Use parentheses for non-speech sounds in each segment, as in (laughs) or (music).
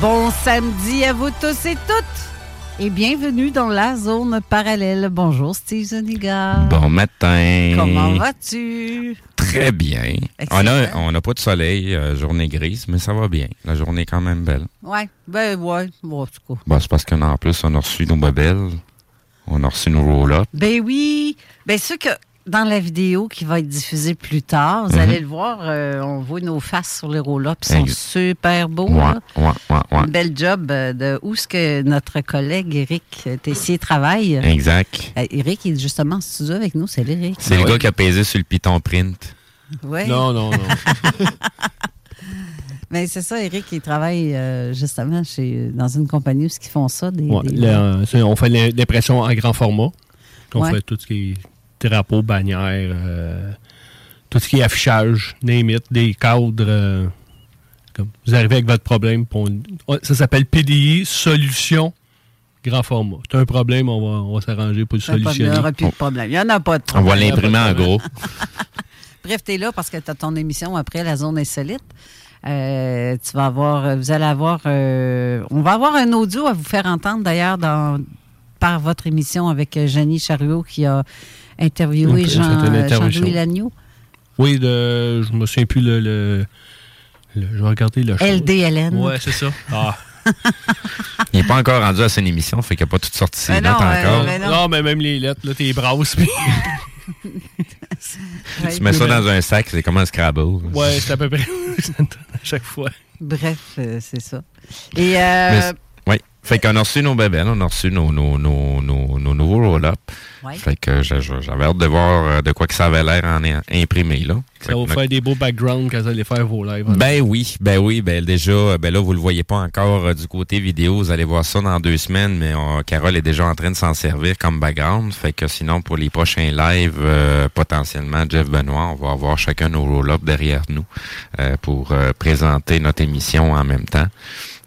Bon samedi à vous tous et toutes et bienvenue dans la zone parallèle. Bonjour Steve Zuniga. Bon matin. Comment vas-tu? Très bien. On Excellent. a, on n'a pas de soleil, euh, journée grise, mais ça va bien. La journée est quand même belle. Ouais, ben ouais, bon, en tout cas. Bon, c'est parce qu'en plus, on a reçu nos babelles. On a reçu nos roll-ups. Ben oui, ben ceux que dans la vidéo qui va être diffusée plus tard, vous Mhm. allez le voir, euh, on voit nos faces sur les roll-ups, ils sont super beaux. Ouais, ouais, ouais. Une belle job euh, de où est-ce que notre collègue Eric Tessier travaille. Exact. Euh, Eric il est justement en studio avec nous, c'est l'Eric. C'est le gars qui a pesé sur le Python Print. Ouais. Non, non, non. (laughs) Mais c'est ça, Eric, il travaille euh, justement chez, dans une compagnie où ils font ça. Des, Ouais, des- le- c'est- on fait l'im- l'impression en grand format. On Ouais. fait tout ce qui est drapeau, bannière, euh, tout ce qui est affichage, name it, des cadres. euh, comme vous arrivez avec votre problème. on- ça s'appelle PDI, solution, grand format. C'est un problème, on va, on va s'arranger pour le Il n'y solutionner. aura plus de problème. Il n'y en a pas de On va problème. l'imprimer en gros. (laughs) Bref, tu es là parce que tu as ton émission après la zone insolite. Euh, tu vas avoir, vous allez avoir, euh, on va avoir un audio à vous faire entendre d'ailleurs dans par votre émission avec Jenny Chariot qui a interviewé Ok, Jean, c'est une interview. Jean-Louis Lagneau. Oui, de, je me souviens plus le. le, le- je vais regarder le show. LDLN. Ouais, c'est ça. Ah. (laughs) Il n'est pas encore rendu à son émission, fait qu'il n'a pas tout sorti ses Mais non, notes euh, encore. mais non. Non, mais même les lettres, là, t'es brasses. puis- (laughs) Tu mets ça dans un sac, c'est comme un Scrabble. Ouais, c'est à peu près (laughs) ça me donne à chaque fois. Bref, euh, c'est ça. Et euh. Fait qu'on a reçu nos bébelles, on a reçu nos, nos, nos, nos, nos nouveaux roll-up. Ouais. Fait que j'avais hâte de voir euh, de quoi que ça avait l'air en imprimé, là. Ça va faire des beaux backgrounds quand vous allez faire vos lives. Ben oui, ben oui, ben déjà, euh, ben là, vous le voyez pas encore euh, du côté vidéo, vous allez voir ça dans deux semaines, mais on- Carole est déjà en train de s'en servir comme background, fait que sinon, pour les prochains lives, euh, potentiellement, Jeff Benoît, on va avoir chacun nos roll-ups derrière nous euh, pour euh, présenter notre émission en même temps.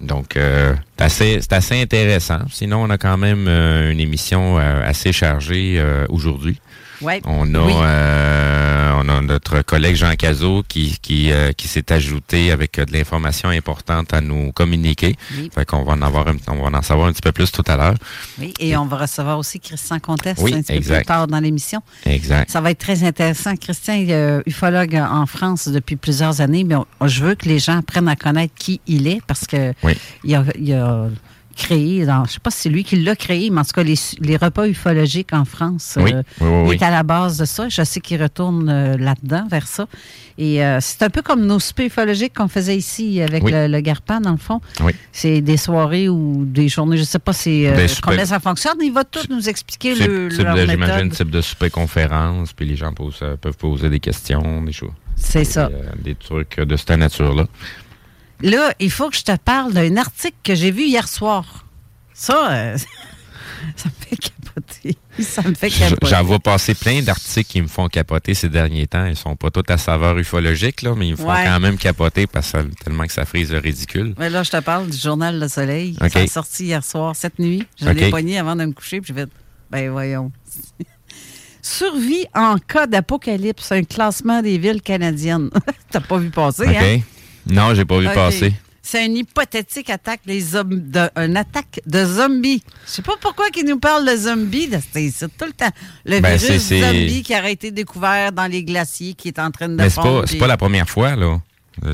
Donc, euh, c'est assez, intéressant. Sinon, on a quand même euh, une émission euh, assez chargée euh, aujourd'hui. Ouais. On a, Oui. euh, on a notre collègue Jean Cazot qui qui, euh, qui s'est ajouté avec euh, de l'information importante à nous communiquer. Oui. Fait qu'on va en avoir, un- on va en savoir un petit peu plus tout à l'heure. Oui, et on va recevoir aussi Christian Contest Oui, un petit peu exact. plus tard dans l'émission. Exact. Ça va être très intéressant. Christian est ufologue en France depuis plusieurs années, mais on- je veux que les gens apprennent à connaître qui il est parce que Oui. il, a, il a créé, dans, je sais pas si c'est lui qui l'a créé, mais en tout cas, les, les repas ufologiques en France, Oui, euh, oui, oui, il oui. est à la base de ça. Je sais qu'il retourne euh, là-dedans, vers ça. Et euh, c'est un peu comme nos soupers ufologiques qu'on faisait ici avec le, le Garpan, dans le fond. Oui. C'est des soirées ou des journées, je sais pas soupers- combien ça fonctionne. Il va tout nous expliquer le, type leur de- méthode. J'imagine type de super conférence, puis les gens posent, peuvent poser des questions, des choses. C'est ça. Des trucs de cette nature-là. Là, il faut que je te parle d'un article que j'ai vu hier soir. Ça, euh, (laughs) ça me fait capoter. Ça me fait capoter. J'en vois passer plein d'articles qui me font capoter ces derniers temps. Ils sont pas tous à saveur ufologique, là, mais ils me font Ouais. quand même capoter parce que tellement que ça frise le ridicule. Mais là, je te parle du journal Le Soleil. Ça a sorti hier soir, cette nuit. Je l'ai pogné avant de me coucher, puis j'ai fait, ben voyons. (laughs) Survie en cas d'apocalypse, un classement des villes canadiennes. (laughs) T'as pas vu passer, hein? Non, j'ai pas vu passer. C'est une hypothétique attaque des de, une attaque de zombies. Je sais pas pourquoi ils nous parlent de zombies. C'est tout le temps. Le Ben, virus zombie qui aurait été découvert dans les glaciers, qui est en train de Mais c'est pas, pas la première fois, là.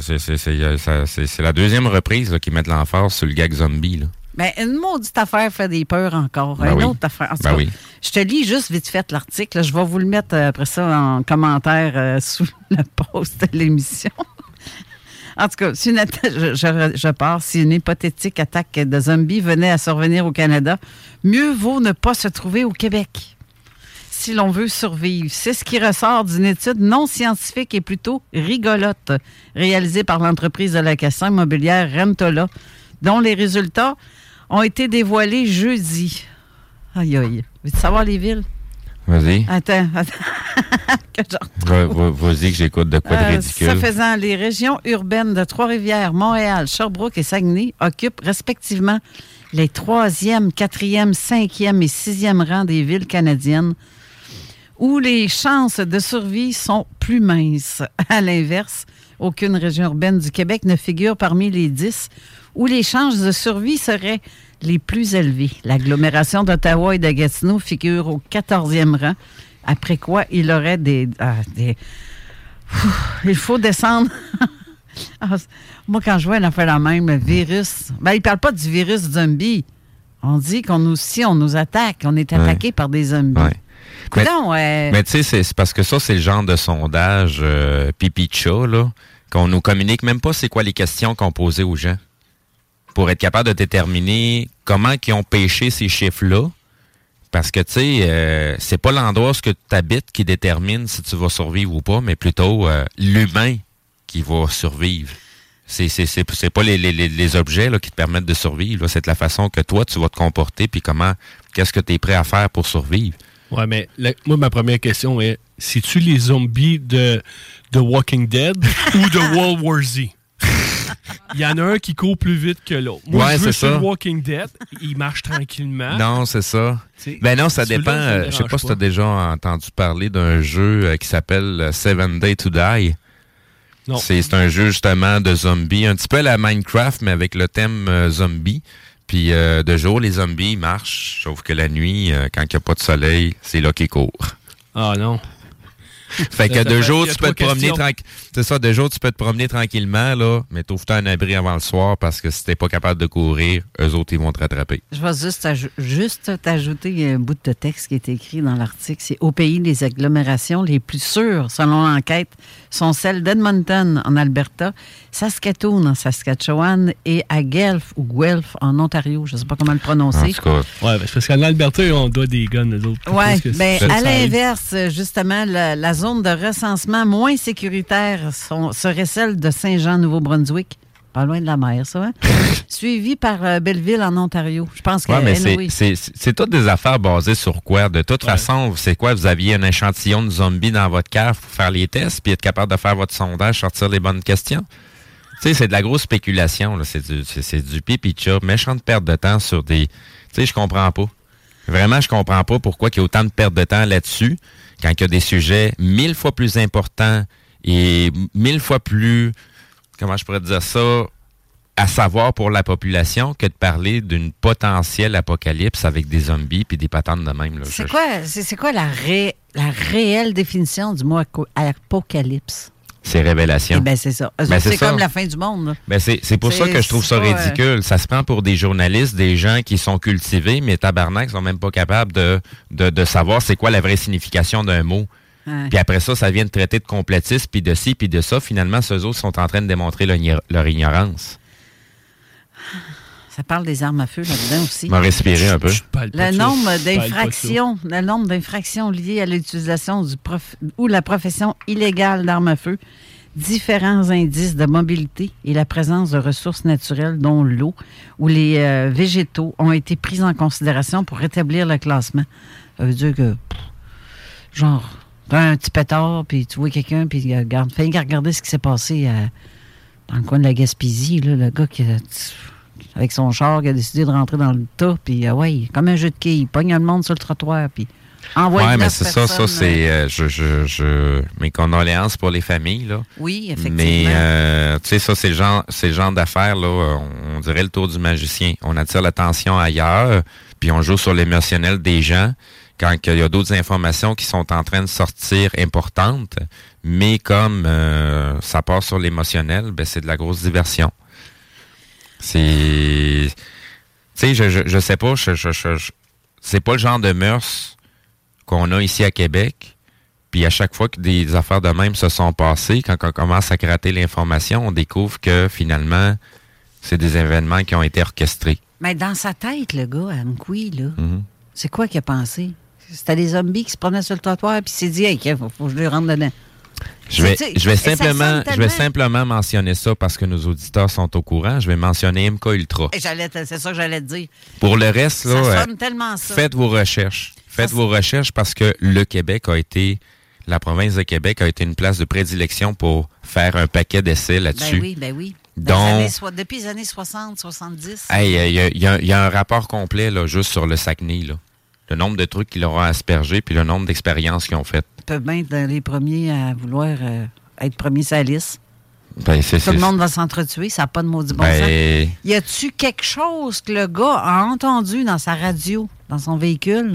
C'est- euh, la deuxième reprise qu'ils mettent l'emphase sur le gag zombie. Là. Ben, une maudite affaire fait des peurs encore. Ben une oui. autre affaire. Ben cas, oui. Je te lis juste vite fait l'article. Je vais vous le mettre euh, après ça en commentaire euh, (laughs) sous le post de l'émission. En tout cas, si une atta- je, pars. Si une hypothétique attaque de zombies venait à survenir au Canada, mieux vaut ne pas se trouver au Québec. Si l'on veut survivre. C'est ce qui ressort d'une étude non scientifique et plutôt rigolote réalisée par l'entreprise de location immobilière Rentola, dont les résultats ont été dévoilés jeudi. Aïe, aïe. Veux-tu savoir les villes? Vas-y. Attends, attends. (laughs) Vas-y que j'écoute de quoi de euh, ridicule. ça faisant, les régions urbaines de Trois-Rivières, Montréal, Sherbrooke et Saguenay occupent respectivement les troisième, quatrième, cinquième et sixième rangs des villes canadiennes où les chances de survie sont plus minces. À l'inverse, aucune région urbaine du Québec ne figure parmi les dix où les chances de survie seraient les plus élevées. L'agglomération d'Ottawa et de Gatineau figure au 14e rang, après quoi il aurait des, ah, des il faut descendre. (laughs) Ah, Moi, quand je vois une affaire la même, virus, ben, il ne parle pas du virus zombie. On dit qu'on nous, si on nous attaque, on est attaqué par des zombies. Ouais. Mais- tu sais, c'est- parce que ça, c'est le genre de sondage euh, pipi là, qu'on nous communique même pas c'est quoi les questions qu'on posait aux gens. Pour être capable de déterminer comment ils ont pêché ces chiffres-là. Parce que, tu sais, euh, c'est pas l'endroit où tu habites qui détermine si tu vas survivre ou pas, mais plutôt euh, l'humain qui va survivre. C'est c'est- c'est- c'est pas les, les- les- objets là, qui te permettent de survivre. là. C'est la façon que toi, tu vas te comporter, puis comment, qu'est-ce que tu es prêt à faire pour survivre. Ouais, mais moi, ma première question est c'est-tu les zombies de, de Walking Dead (laughs) ou de World War Z? Il y en a un qui court plus vite que l'autre. Moi, Ouais, je veux ça. Walking Dead, il marche tranquillement. Non, c'est ça. Ben non, ça dépend. euh, je sais pas si tu as déjà entendu parler d'un jeu euh, qui s'appelle euh, Seven Day to Die. Non. C'est un jeu justement de zombies, un petit peu à la Minecraft, mais avec le thème euh, zombie. Puis euh, de jour, les zombies ils marchent, sauf que la nuit, quand il n'y a pas de soleil, c'est là qu'ils courent. Ah non. (laughs) Fait que Ça de fait- jour, il y a tu peux te promener tranquille. C'est ça, de jour, tu peux te promener tranquillement, là, mais t'ouvres un abri avant le soir parce que si t'es pas capable de courir, eux autres, ils vont te rattraper. Je vais juste, aj- juste t'ajouter un bout de texte qui est écrit dans l'article. C'est au pays, les agglomérations les plus sûres, selon l'enquête, sont celles d'Edmonton en Alberta, Saskatoon en Saskatchewan et à Guelph ou Guelph en Ontario. Je ne sais pas comment le En prononcer. tout cas, Ouais, parce qu'en Alberta, on doit des guns, nous autres. Oui, Parce que ben, à l'inverse, justement, la, la zone de recensement moins sécuritaire sont- serait celle de Saint-Jean-Nouveau-Brunswick. Pas loin de la mer, ça. Hein? (laughs) Suivi par euh, Belleville en Ontario. Je pense que Ouais, mais c'est- anyway, toutes des affaires basées sur quoi? De toute façon, c'est quoi? Vous aviez un échantillon de zombies dans votre cave pour faire les tests, puis être capable de faire votre sondage, sortir les bonnes questions? Tu sais, c'est de la grosse spéculation. là. C'est du, c'est- c'est du pipi de chat. Méchante perte de temps sur des... Tu sais, je comprends pas. Vraiment, je comprends pas pourquoi il y a autant de perte de temps là-dessus. Quand il y a des sujets mille fois plus importants et mille fois plus, comment je pourrais dire ça, à savoir pour la population que de parler d'une potentielle apocalypse avec des zombies puis des patentes de même. C'est quoi, c'est quoi la, ré- la réelle définition du mot apocalypse? C'est révélation. Eh ben, c'est ça. Ben, c'est comme la fin du monde. Ben c'est, c'est pour ça que je trouve ça euh, ridicule. Ça se prend pour des journalistes, des gens qui sont cultivés, mais tabarnak sont même pas capables de, de, de savoir c'est quoi la vraie signification d'un mot. Puis après ça, ça vient de traiter de complétiste, puis de ci, puis de ça. Finalement, ceux autres sont en train de démontrer leur ignorance. Ça parle des armes à feu là-dedans aussi. m'a respiré un peu. Je parle pas Le nombre d'infractions, le nombre d'infractions liées à l'utilisation du prof, ou la profession illégale d'armes à feu, différents indices de mobilité et la présence de ressources naturelles dont l'eau ou les euh, végétaux ont été pris en considération pour rétablir le classement. Ça veut dire que, pff, genre, un petit pétard, puis tu vois quelqu'un, puis regarde, fais regarder ce qui s'est passé euh, dans le coin de la Gaspésie, là, le gars qui a avec son char, qui a décidé de rentrer dans le tas, puis euh, ouais, comme un jeu de quilles, il pogne le monde sur le trottoir, puis envoie neuf mais c'est ça, ça, c'est. euh, je, je, je, mes condoléances pour les familles, là. Oui, effectivement. Mais, euh, tu sais, ça, c'est le genre, le genre d'affaires, là, euh, on, on dirait le tour du magicien. On attire l'attention ailleurs, puis on joue sur l'émotionnel des gens quand il y a d'autres informations qui sont en train de sortir importantes, mais comme euh, ça part sur l'émotionnel, ben, c'est de la grosse diversion. C'est... Tu sais, je, je, je sais pas, je, je, c'est pas le genre de mœurs qu'on a ici à Québec. Puis à chaque fois que des affaires de même se sont passées, quand on commence à gratter l'information, on découvre que finalement, c'est des événements qui ont été orchestrés. Mais dans sa tête, le gars, à Mkoui, là, Mhm. c'est quoi qu'il a pensé? C'était des zombies qui se promenaient sur le trottoir, puis s'est dit, hey, il faut, faut que je les rentre dedans. Je vais, je vais simplement, je vais simplement mentionner ça parce que nos auditeurs sont au courant. Je vais mentionner MK Ultra. C'est ça que j'allais te dire. Pour le reste, là, ça euh, sonne tellement ça. faites vos recherches. Faites Ça, vos recherches parce que le Québec a été, la province de Québec a été une place de prédilection pour faire un paquet d'essais là-dessus. Ben oui, ben oui. Dans Donc- les années so- depuis les années 60, 70. Hey, il y, a- y a- y a un rapport complet là, juste sur le Saguenay. Là. Le nombre de trucs qu'ils auront aspergé puis le nombre d'expériences qu'ils ont faites. Peuvent bien être dans les premiers à vouloir euh, être premiers sur la liste. Ben, Tout le monde va s'entretuer, ça n'a pas de maudit bon ben, sens. Y a-tu quelque chose que le gars a entendu dans sa radio, dans son véhicule,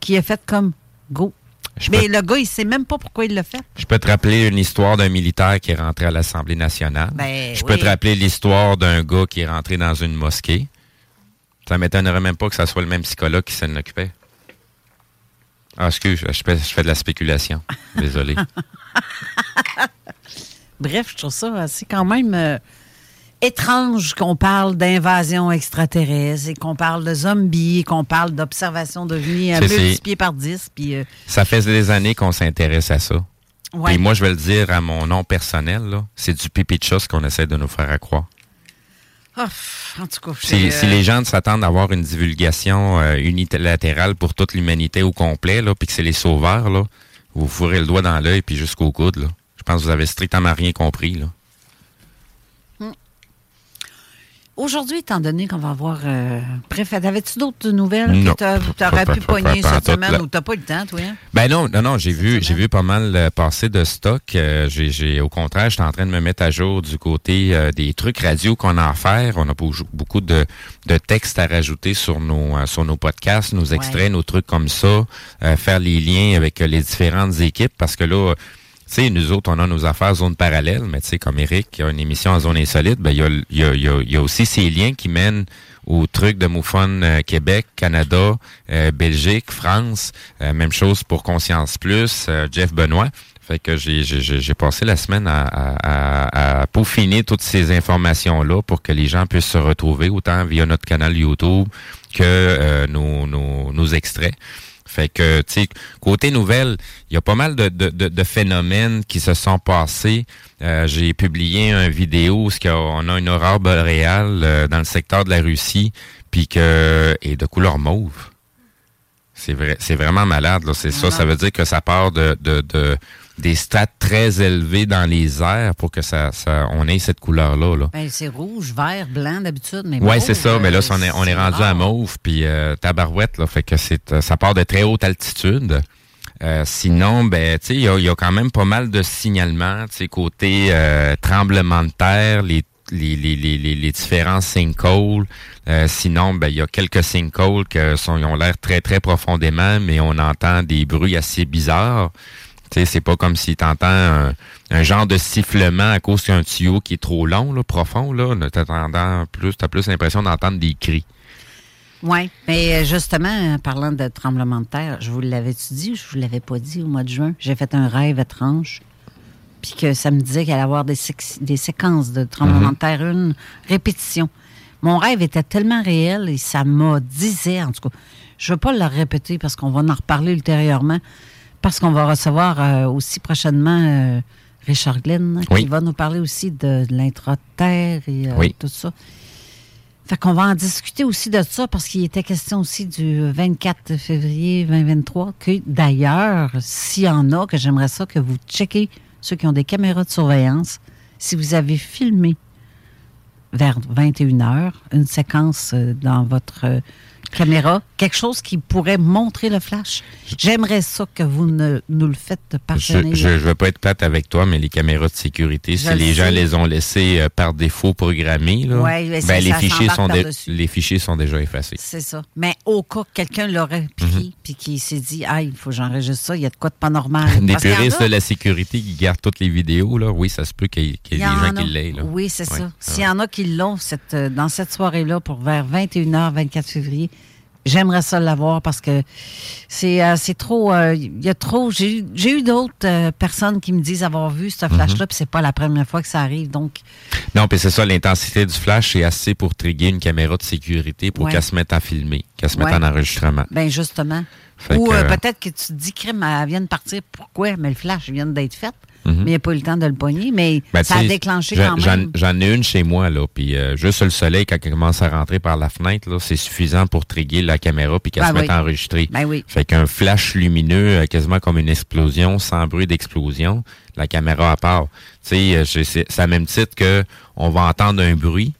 qui a fait comme go? je, Mais peux, le gars, il sait même pas pourquoi il l'a fait. je peux te rappeler une histoire d'un militaire qui est rentré à l'Assemblée nationale. Ben, je peux te rappeler l'histoire d'un gars qui est rentré dans une mosquée. Ça m'étonnerait même pas que ça soit le même psychologue qui s'en occupait. Ah, excuse, je fais, je fais de la spéculation. (laughs) Désolé. Bref, je trouve ça assez quand même euh, étrange qu'on parle d'invasion extraterrestre et qu'on parle de zombies et qu'on parle d'observation d'ovnis à C'est- c'est- multiplier par 10. Puis, euh, ça fait des années qu'on s'intéresse à ça. ouais. Et moi, je vais le dire à mon nom personnel, c'est du pipi de chasse qu'on essaie de nous faire à Ah, pff, en tout cas, je Si, les gens s'attendent à avoir une divulgation euh, unilatérale pour toute l'humanité au complet, là, puis que c'est les sauveurs, là, vous fourrez le doigt dans l'œil puis jusqu'au coude. Là. Je pense que vous avez strictement rien compris. Là. Aujourd'hui, étant donné qu'on va avoir. Euh, bref, avais-tu d'autres nouvelles Non. que tu aurais pu pogner cette semaine ou t'as pas eu le temps, toi? Hein? Ben non, non, non, j'ai vu, j'ai vu pas mal euh, passer de stock. Euh, j'ai, j'ai, au contraire, j'étais en train de me mettre à jour du côté euh, des trucs radio qu'on a à faire. On a beau- beaucoup de, de textes à rajouter sur nos, euh, sur nos podcasts, nos extraits, Ouais. nos trucs comme ça, euh, faire les liens avec les différentes équipes parce que là, sais, nous autres, on a nos affaires zone parallèle, mais tu sais, comme Eric, il a une émission en zone insolite, ben il y a, y, a, aussi ces liens qui mènent aux trucs de Moufone euh, Québec, Canada, euh, Belgique, France. Euh, même chose pour Conscience Plus, Jeff Benoît. Fait que j'ai, passé la semaine à, à, à- peaufiner toutes ces informations-là pour que les gens puissent se retrouver autant via notre canal YouTube que nos extraits. Fait que, tu sais, côté nouvelle, il y a pas mal de, de, de, de phénomènes qui se sont passés. Euh, J'ai publié une vidéo où on a une aurore boréale euh, dans le secteur de la Russie, puis que et de couleur mauve. C'est vrai, c'est vraiment malade. Là. C'est ça. Ça veut dire que ça part de, de, de des strates très élevées dans les airs pour que ça, ça on ait cette couleur-là. Là. Ben, c'est rouge, vert, blanc d'habitude, mais Ouais, mauve, c'est ça. Mais là, euh, on est, on est rendu à mauve, puis euh, tabarouette, là, fait que c'est, euh, ça part de très haute altitude. Euh, sinon, ben, tu sais, il y a, y a quand même pas mal de signalements, tu sais, côté euh, tremblement de terre, les les, les, les, les, différents sinkholes. Euh, sinon, ben, il y a quelques sinkholes qui ont l'air très, très profondément, mais on entend des bruits assez bizarres. Sais, c'est pas comme si tu entends un, un genre de sifflement à cause d'un tuyau qui est trop long, là, profond, là. T'as plus, t'as plus l'impression d'entendre des cris. Oui, mais euh, justement, en parlant de tremblement de terre, je vous l'avais-tu dit ou je vous l'avais pas dit au mois de juin? J'ai fait un rêve étrange, puis que ça me disait qu'il allait y avoir des, séqu- des séquences de tremblement de terre, une répétition. Mon rêve était tellement réel et ça m'a disait, en tout cas, je ne veux pas le répéter parce qu'on va en reparler ultérieurement, parce qu'on va recevoir euh, aussi prochainement euh, Richard Glenn, qui va nous parler aussi de, de l'intra-terre et euh, Oui. tout ça. Fait qu'on va en discuter aussi de ça parce qu'il était question aussi du 24 février 2023 que d'ailleurs, s'il y en a, que j'aimerais ça que vous checkez ceux qui ont des caméras de surveillance, si vous avez filmé vers 21h une séquence dans votre caméra, quelque chose qui pourrait montrer le flash, j'aimerais ça que vous ne, nous le faites parvenir. je, je veux pas être plate avec toi, mais les caméras de sécurité, Je si les le gens les ont laissés euh, par défaut là, Ouais, ça, ben, les, ça fichiers sont dé- par-dessus. les fichiers sont déjà effacés. C'est ça. Mais au cas que quelqu'un l'aurait piqué, puis qu'il s'est dit, ah, il faut que j'enregistre ça, il y a de quoi de pas normal. (laughs) Des puristes de la sécurité qui gardent toutes les vidéos, là, oui, ça se peut qu'il y ait, qu'il y ait il y des en gens a. qui l'aient. Oui, c'est Ouais. ça. S'il y en a qui l'ont cette, euh, dans cette soirée-là pour vers 21h, 24 février, j'aimerais ça l'avoir parce que c'est euh, c'est trop. euh, Il y a trop. J'ai eu- j'ai eu d'autres euh, personnes qui me disent avoir vu ce Mhm. flash-là, puis c'est pas la première fois que ça arrive. Donc, Non, puis c'est ça, l'intensité du flash, c'est assez pour trigger une caméra de sécurité pour Ouais. qu'elle se mette à filmer, qu'elle se mette Ouais. en enregistrement. ben justement. Fait Ou euh, euh, peut-être que tu te dis, crime, elle vient de partir. Pourquoi? Mais le flash vient d'être fait. Mhm. Mais il n'y a pas eu le temps de le pogner. Mais Ben, ça a déclenché quand j'en- même. J'en ai une chez moi, là, puis euh, juste le soleil, quand elle commence à rentrer par la fenêtre, là, c'est suffisant pour trigger la caméra puis qu'elle Ben se mette oui. enregistrer. Ben oui. Fait qu'un flash lumineux, quasiment comme une explosion, sans bruit d'explosion, la caméra à part. Tu sais, c'est c'est à même titre que on va entendre un bruit.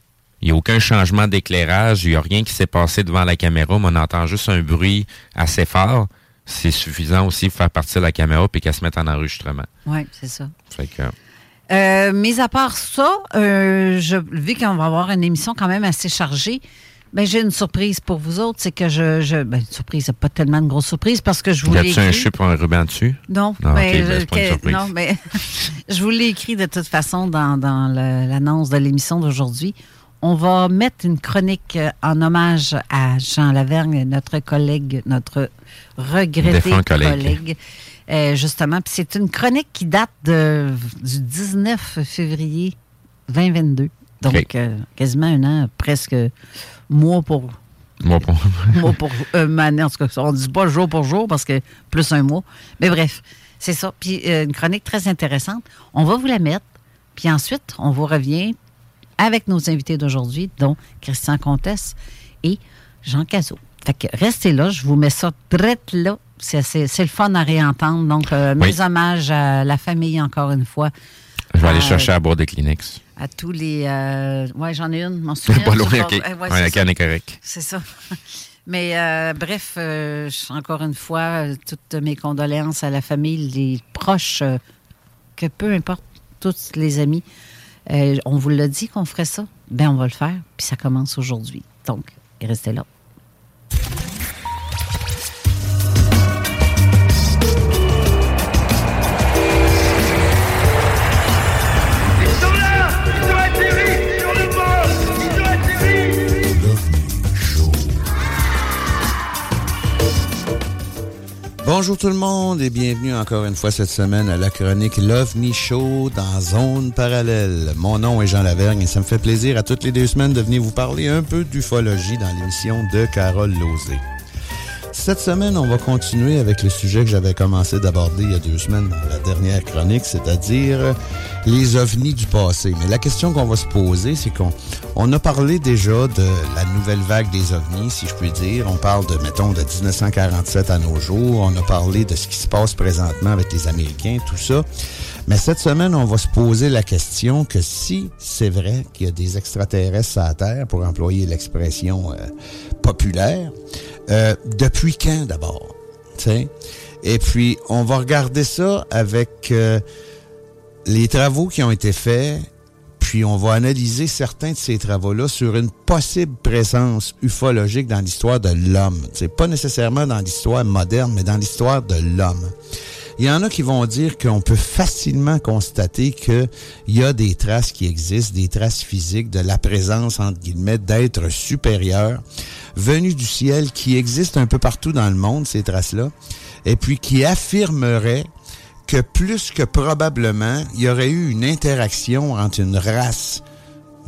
Il n'y a aucun changement d'éclairage, il n'y a rien qui s'est passé devant la caméra, mais on entend juste un bruit assez fort. C'est suffisant aussi pour faire partir la caméra puis qu'elle se mette en enregistrement. Oui, c'est ça. Fait que, Euh, mis à part ça, euh, je, vu qu'on va avoir une émission quand même assez chargée, ben, j'ai une surprise pour vous autres. C'est que je. je ben, une surprise, pas tellement une grosse surprise parce que je vous y l'ai a-tu un écrit. chip ou un ruban dessus? Non, Ah, mais, ben, c'est pas une que- surprise. non, mais (laughs) je vous l'ai écrit de toute façon dans, dans l'annonce de l'émission d'aujourd'hui. On va mettre une chronique euh, en hommage à Jean Lavergne, notre collègue, notre regretté collègue. collègue. Euh, justement, puis c'est une chronique qui date de, du 19 février 2022. Donc, euh, quasiment un an, presque mois pour Moi, pour- (laughs) mois pour euh, en tout cas, on ne dit pas jour pour jour parce que plus un mois. Mais bref, c'est ça. Puis une chronique très intéressante. On va vous la mettre. Puis ensuite, on vous revient avec nos invités d'aujourd'hui, dont Christian Comtesse et Jean Cazot. Fait que restez là, je vous mets ça direct là. C'est, le fun à réentendre. Donc, euh, Oui. mes hommages à la famille, encore une fois. je vais aller Euh, chercher à boire des Kleenex. À tous les. euh, ouais, j'en ai une, souviens. (laughs) Pas loin, ok. bord- ouais, Ouais, c'est ça. canne est correcte. C'est ça. (laughs) Mais euh, bref, euh, encore une fois, toutes mes condoléances à la famille, les proches, que peu importe, tous les amis. Euh, on vous l'a dit qu'on ferait ça. Ben, on va le faire. Puis ça commence aujourd'hui. Donc, restez là. Bonjour tout le monde et bienvenue encore une fois cette semaine à la chronique Love Me Show dans Zone Parallèle. Mon nom est Jean Lavergne et ça me fait plaisir à toutes les deux semaines de venir vous parler un peu d'ufologie dans l'émission de Carole Lozé. Cette semaine, on va continuer avec le sujet que j'avais commencé d'aborder il y a deux semaines dans la dernière chronique, c'est-à-dire les ovnis du passé. Mais la question qu'on va se poser, c'est qu'on on a parlé déjà de la nouvelle vague des ovnis, si je puis dire. On parle de, mettons, de 1947 à nos jours. On a parlé de ce qui se passe présentement avec les Américains, tout ça. Mais cette semaine, on va se poser la question que si c'est vrai qu'il y a des extraterrestres à la Terre, pour employer l'expression euh, populaire, euh, depuis quand d'abord? Et puis, on va regarder ça avec euh, les travaux qui ont été faits, puis on va analyser certains de ces travaux-là sur une possible présence ufologique dans l'histoire de l'homme. C'est pas nécessairement dans l'histoire moderne, mais dans l'histoire de l'homme. Il y en a qui vont dire qu'on peut facilement constater qu'il y a des traces qui existent, des traces physiques de la présence, entre guillemets, d'êtres supérieurs venus du ciel qui existent un peu partout dans le monde, ces traces-là, et puis qui affirmeraient que plus que probablement, il y aurait eu une interaction entre une race,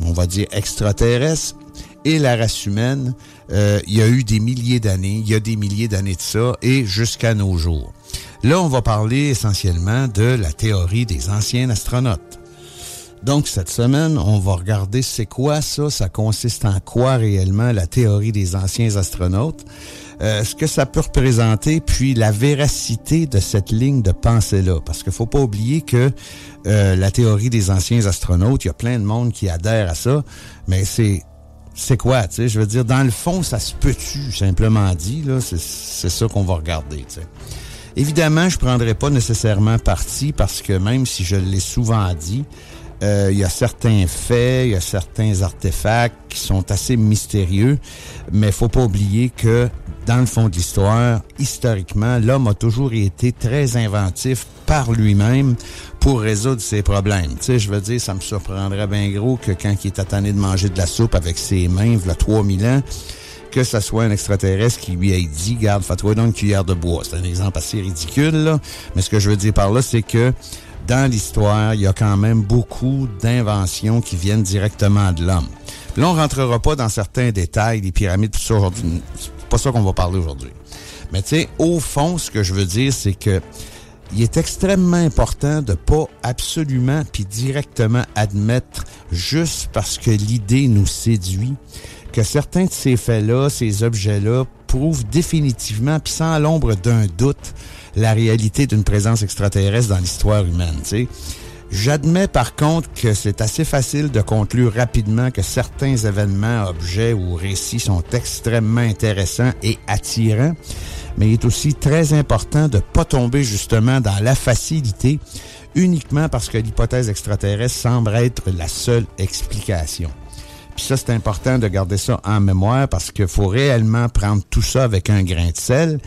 on va dire extraterrestre, et la race humaine. Euh, il y a eu des milliers d'années, il y a des milliers d'années de ça, et jusqu'à nos jours. Là, on va parler essentiellement de la théorie des anciens astronautes. Donc, cette semaine, on va regarder c'est quoi ça, ça consiste en quoi réellement la théorie des anciens astronautes, euh, ce que ça peut représenter, puis la véracité de cette ligne de pensée-là. Parce qu'il faut pas oublier que euh, la théorie des anciens astronautes, il y a plein de monde qui adhère à ça, mais c'est c'est quoi, tu sais, je veux dire, dans le fond, ça se peut-tu, simplement dit, là, c'est ça qu'on va regarder, tu sais. Évidemment, je prendrai pas nécessairement parti parce que même si je l'ai souvent dit, euh, il y a certains faits, il y a certains artefacts qui sont assez mystérieux, mais faut pas oublier que dans le fond de l'histoire, historiquement, l'homme a toujours été très inventif par lui-même pour résoudre ses problèmes. Tu sais, je veux dire, ça me surprendrait bien gros que quand il est tanné de manger de la soupe avec ses mains, il y a 3000 ans, que ce soit un extraterrestre qui lui ait dit, garde, fais-toi donc une cuillère de bois. C'est un exemple assez ridicule, là. Mais ce que je veux dire par là, c'est que dans l'histoire, il y a quand même beaucoup d'inventions qui viennent directement de l'homme. Là, on rentrera pas dans certains détails, les pyramides, tout ça aujourd'hui. C'est pas ça qu'on va parler aujourd'hui. Mais tu sais, au fond, ce que je veux dire, c'est que il est extrêmement important de pas absolument puis directement admettre juste parce que l'idée nous séduit que certains de ces faits-là, ces objets-là, prouvent définitivement, puis sans l'ombre d'un doute, la réalité d'une présence extraterrestre dans l'histoire humaine. J'admets par contre que c'est assez facile de conclure rapidement que certains événements, objets ou récits sont extrêmement intéressants et attirants, mais il est aussi très important de pas tomber justement dans la facilité uniquement parce que l'hypothèse extraterrestre semble être la seule explication. Puis ça, c'est important de garder ça en mémoire parce qu'il faut réellement prendre tout ça avec un grain de sel,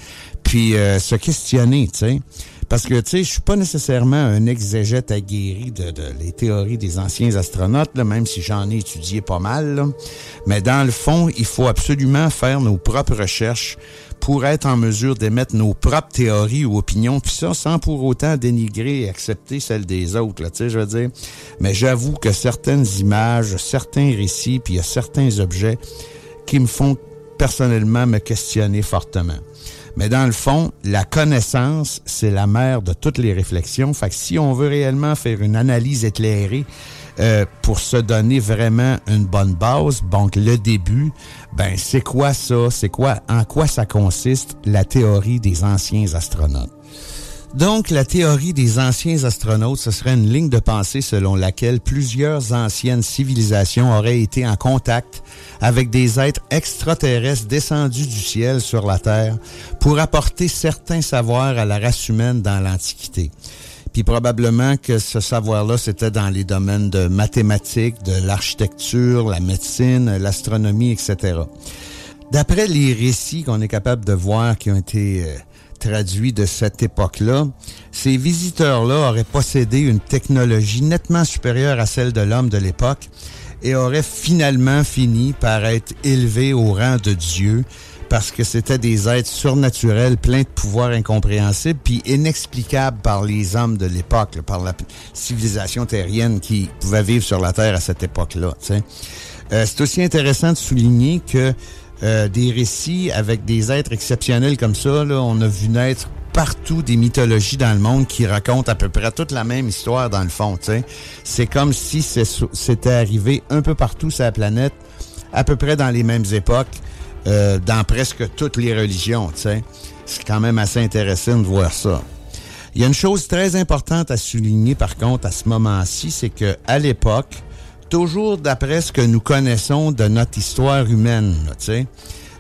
puis euh, se questionner, tu sais. Parce que, tu sais, je suis pas nécessairement un exégète aguerri de, les théories des anciens astronautes, même si j'en ai étudié pas mal. Mais dans le fond, il faut absolument faire nos propres recherches pour être en mesure d'émettre nos propres théories ou opinions, puis ça sans pour autant dénigrer et accepter celles des autres, là, tu sais, je veux dire. Mais j'avoue que certaines images, certains récits, puis il y a certains objets qui me font personnellement me questionner fortement. Mais dans le fond, la connaissance, c'est la mère de toutes les réflexions. Fait que si on veut réellement faire une analyse éclairée euh, pour se donner vraiment une bonne base, donc le début, ben c'est quoi ça? C'est quoi? En quoi ça consiste la théorie des anciens astronautes? Donc, la théorie des anciens astronautes, ce serait une ligne de pensée selon laquelle plusieurs anciennes civilisations auraient été en contact avec des êtres extraterrestres descendus du ciel sur la Terre pour apporter certains savoirs à la race humaine dans l'Antiquité. Puis probablement que ce savoir-là, c'était dans les domaines de mathématiques, de l'architecture, la médecine, l'astronomie, etc. D'après les récits qu'on est capable de voir qui ont été traduits de cette époque-là, ces visiteurs-là auraient possédé une technologie nettement supérieure à celle de l'homme de l'époque et auraient finalement fini par être élevés au rang de Dieu parce que c'était des êtres surnaturels pleins de pouvoirs incompréhensibles puis inexplicables par les hommes de l'époque, par la civilisation terrienne qui pouvait vivre sur la Terre à cette époque-là. Euh, c'est aussi intéressant de souligner que euh, des récits avec des êtres exceptionnels comme ça, là, on a vu naître partout des mythologies dans le monde qui racontent à peu près toute la même histoire dans le fond. C'est comme si c'était arrivé un peu partout sur la planète, à peu près dans les mêmes époques, euh, dans presque toutes les religions. C'est quand même assez intéressant de voir ça. Il y a une chose très importante à souligner par contre à ce moment-ci, c'est que à l'époque, toujours d'après ce que nous connaissons de notre histoire humaine, tu sais,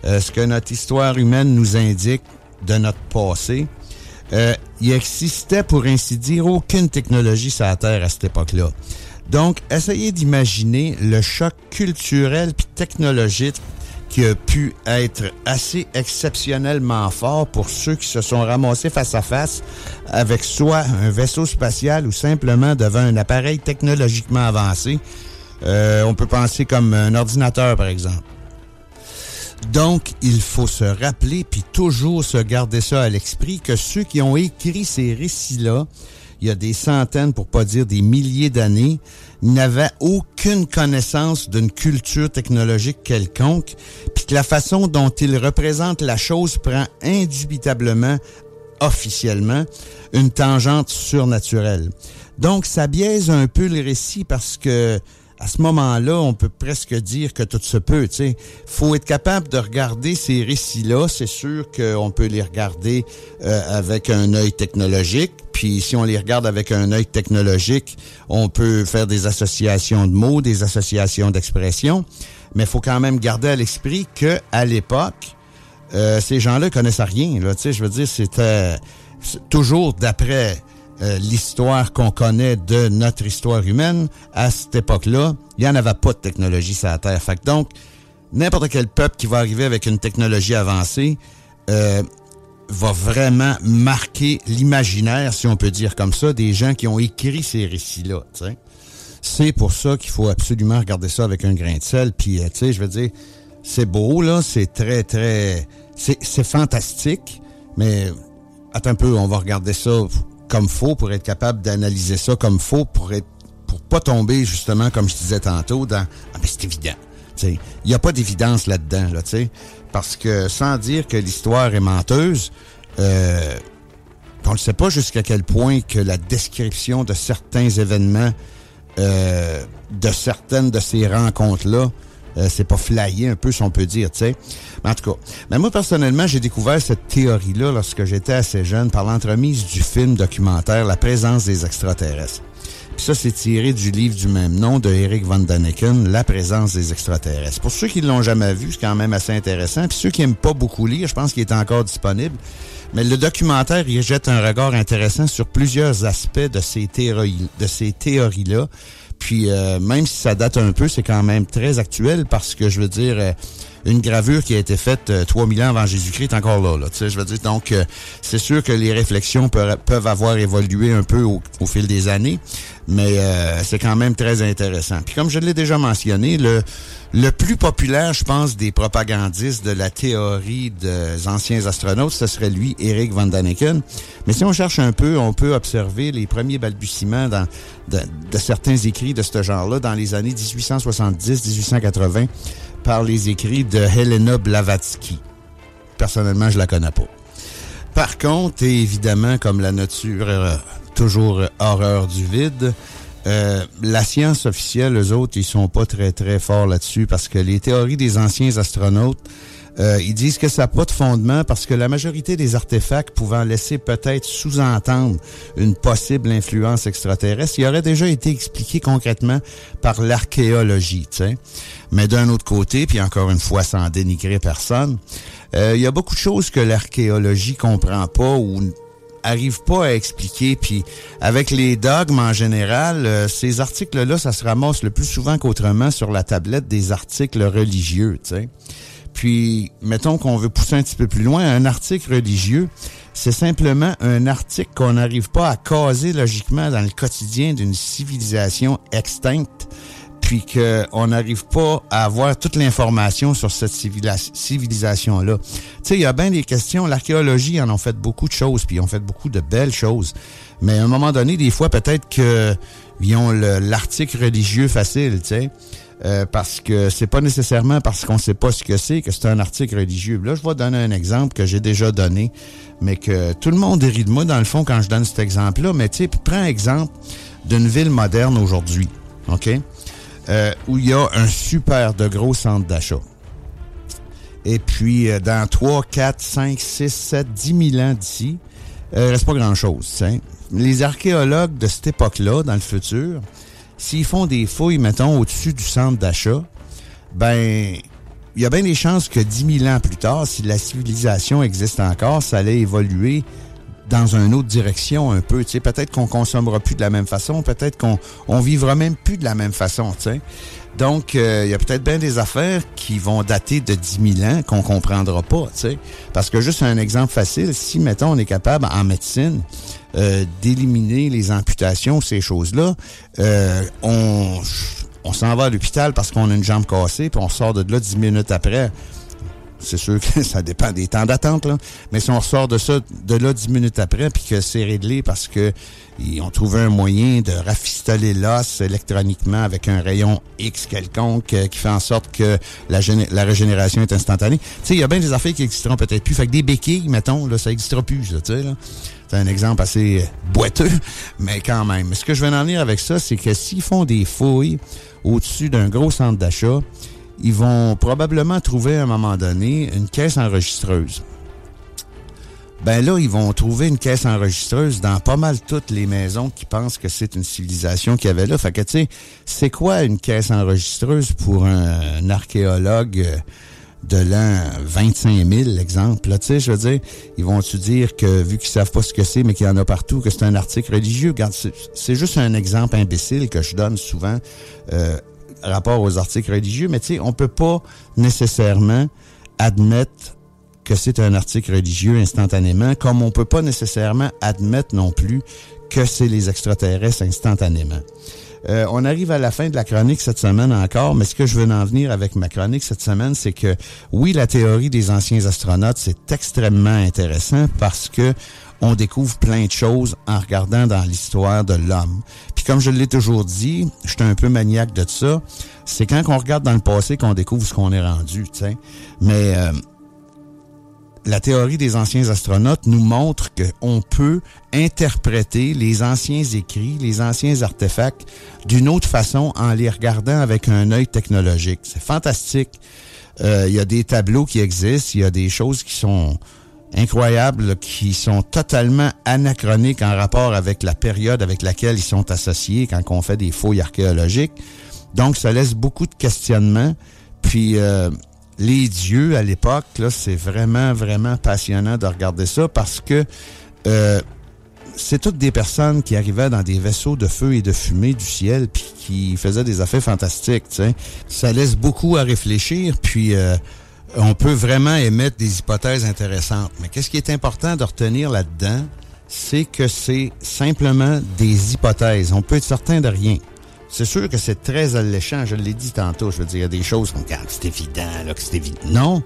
euh, ce que notre histoire humaine nous indique, de notre passé, euh, il existait, pour ainsi dire, aucune technologie sur la Terre à cette époque-là. Donc, essayez d'imaginer le choc culturel puis technologique qui a pu être assez exceptionnellement fort pour ceux qui se sont ramassés face à face avec soit un vaisseau spatial ou simplement devant un appareil technologiquement avancé. Euh, on peut penser comme un ordinateur, par exemple. Donc, il faut se rappeler, puis toujours se garder ça à l'esprit, que ceux qui ont écrit ces récits-là, il y a des centaines, pour pas dire des milliers d'années, n'avaient aucune connaissance d'une culture technologique quelconque, puis que la façon dont ils représentent la chose prend indubitablement, officiellement, une tangente surnaturelle. Donc, ça biaise un peu le récit parce que à ce moment-là, on peut presque dire que tout se peut. Il faut être capable de regarder ces récits-là. C'est sûr qu'on peut les regarder euh, avec un œil technologique. Puis si on les regarde avec un œil technologique, on peut faire des associations de mots, des associations d'expressions. Mais faut quand même garder à l'esprit que à l'époque, euh, ces gens-là connaissent rien. Là, je veux dire, c'était toujours d'après euh, l'histoire qu'on connaît de notre histoire humaine, à cette époque-là, il n'y en avait pas de technologie sur la Terre. Fait que donc, n'importe quel peuple qui va arriver avec une technologie avancée euh, va vraiment marquer l'imaginaire, si on peut dire comme ça, des gens qui ont écrit ces récits-là. C'est pour ça qu'il faut absolument regarder ça avec un grain de sel. Puis, euh, tu sais, je veux dire, c'est beau, là, c'est très, très... C'est fantastique, mais attends un peu, on va regarder ça comme faux pour être capable d'analyser ça comme faux pour être pour pas tomber justement comme je disais tantôt dans ah mais c'est évident. Il n'y a pas d'évidence là-dedans, là, sais parce que sans dire que l'histoire est menteuse, euh, on ne sait pas jusqu'à quel point que la description de certains événements, euh, de certaines de ces rencontres-là, euh, c'est pas flyé un peu, si on peut dire, tu sais. En tout cas, mais moi, personnellement, j'ai découvert cette théorie-là lorsque j'étais assez jeune par l'entremise du film documentaire La présence des extraterrestres. Puis ça, c'est tiré du livre du même nom de Eric Van Daniken, La présence des extraterrestres. Pour ceux qui l'ont jamais vu, c'est quand même assez intéressant. Puis ceux qui aiment pas beaucoup lire, je pense qu'il est encore disponible. Mais le documentaire, il jette un regard intéressant sur plusieurs aspects de ces théories-là. Puis euh, même si ça date un peu, c'est quand même très actuel parce que je veux dire, euh, une gravure qui a été faite euh, 3000 ans avant Jésus-Christ encore là. là je veux dire, donc euh, c'est sûr que les réflexions peuvent, avoir évolué un peu au, fil des années, mais c'est quand même très intéressant. Puis comme je l'ai déjà mentionné, le le plus populaire, je pense, des propagandistes de la théorie des anciens astronautes, ce serait lui, Eric Van Daniken. Mais si on cherche un peu, on peut observer les premiers balbutiements dans, de, certains écrits de ce genre-là dans les années 1870-1880 par les écrits de Helena Blavatsky. Personnellement, je la connais pas. Par contre, évidemment, comme la nature, euh, toujours horreur du vide, euh, la science officielle, eux autres, ils sont pas très, très forts là-dessus parce que les théories des anciens astronautes, euh, ils disent que ça n'a pas de fondement parce que la majorité des artefacts pouvant laisser peut-être sous-entendre une possible influence extraterrestre, il aurait déjà été expliqué concrètement par l'archéologie. Mais d'un autre côté, puis encore une fois sans dénigrer personne, euh, il y a beaucoup de choses que l'archéologie comprend pas ou arrive pas à expliquer. Puis avec les dogmes en général, euh, ces articles-là, ça se ramasse le plus souvent qu'autrement sur la tablette des articles religieux. sais. Puis, mettons qu'on veut pousser un petit peu plus loin, un article religieux, c'est simplement un article qu'on n'arrive pas à caser logiquement dans le quotidien d'une civilisation extincte puis qu'on n'arrive pas à avoir toute l'information sur cette civilisation-là. Tu sais, il y a bien des questions. L'archéologie en ont fait beaucoup de choses, puis ils ont fait beaucoup de belles choses. Mais à un moment donné, des fois, peut-être qu'ils ont l'article religieux facile, tu sais. Euh, parce que c'est pas nécessairement parce qu'on sait pas ce que c'est que c'est un article religieux. Là, je vais donner un exemple que j'ai déjà donné, mais que tout le monde rit de moi dans le fond quand je donne cet exemple-là. Mais tu sais, prends exemple d'une ville moderne aujourd'hui, ok? Euh, où il y a un super de gros centre d'achat. Et puis, euh, dans 3, 4, 5, 6, 7, 10 000 ans d'ici, euh, il reste pas grand-chose. Les archéologues de cette époque-là, dans le futur, s'ils font des fouilles, mettons, au-dessus du centre d'achat, ben, il y a bien des chances que 10 000 ans plus tard, si la civilisation existe encore, ça allait évoluer dans une autre direction un peu. Peut-être qu'on consommera plus de la même façon, peut-être qu'on on vivra même plus de la même façon. Donc, euh, il y a peut-être bien des affaires qui vont dater de 10 000 ans qu'on comprendra pas. Tu sais. Parce que juste un exemple facile, si, mettons, on est capable en médecine euh, d'éliminer les amputations, ces choses-là, euh, on, on s'en va à l'hôpital parce qu'on a une jambe cassée, puis on sort de là 10 minutes après c'est sûr que (laughs) ça dépend des temps d'attente. Mais si on sort de ça, de là dix minutes après, puis que c'est réglé parce que ils ont trouvé un moyen de rafistoler l'os électroniquement avec un rayon X quelconque euh, qui fait en sorte que la, la régénération est instantanée. Tu sais, il y a bien des affaires qui existeront peut-être plus. Fait que des béquilles, mettons, là, ça n'existera plus, tu sais, là. C'est un exemple assez boiteux, (laughs) mais quand même. Ce que je veux en venir avec ça, c'est que s'ils font des fouilles au-dessus d'un gros centre d'achat, ils vont probablement trouver à un moment donné une caisse enregistreuse. Ben là, ils vont trouver une caisse enregistreuse dans pas mal toutes les maisons qui pensent que c'est une civilisation qu'il y avait là. Fait que, tu sais, c'est quoi une caisse enregistreuse pour un, archéologue de l'an 25 000, exemple? Tu sais, je veux dire, ils vont-tu dire que, vu qu'ils savent pas ce que c'est, mais qu'il y en a partout, que c'est un article religieux? C'est juste un exemple imbécile que je donne souvent. Euh, rapport aux articles religieux, mais tu sais, on peut pas nécessairement admettre que c'est un article religieux instantanément, comme on peut pas nécessairement admettre non plus que c'est les extraterrestres instantanément. Euh, on arrive à la fin de la chronique cette semaine encore, mais ce que je veux en venir avec ma chronique cette semaine, c'est que oui, la théorie des anciens astronautes, c'est extrêmement intéressant parce que on découvre plein de choses en regardant dans l'histoire de l'homme. Comme je l'ai toujours dit, je suis un peu maniaque de ça, c'est quand on regarde dans le passé qu'on découvre ce qu'on est rendu, tu sais. Mais euh, la théorie des anciens astronautes nous montre qu'on peut interpréter les anciens écrits, les anciens artefacts d'une autre façon en les regardant avec un œil technologique. C'est fantastique. Euh, il y a des tableaux qui existent, il y a des choses qui sont incroyables qui sont totalement anachroniques en rapport avec la période avec laquelle ils sont associés quand on fait des fouilles archéologiques. Donc, ça laisse beaucoup de questionnements. Puis, euh, les dieux à l'époque, c'est vraiment, vraiment passionnant de regarder ça parce que euh, c'est toutes des personnes qui arrivaient dans des vaisseaux de feu et de fumée du ciel puis qui faisaient des affaires fantastiques. Ça laisse beaucoup à réfléchir. Puis, euh, on peut vraiment émettre des hypothèses intéressantes. Mais qu'est-ce qui est important de retenir là-dedans? C'est que c'est simplement des hypothèses. On peut être certain de rien. C'est sûr que c'est très alléchant, je l'ai dit tantôt. Je veux dire, il y a des choses comme c'est évident, là, que c'est évident. Non,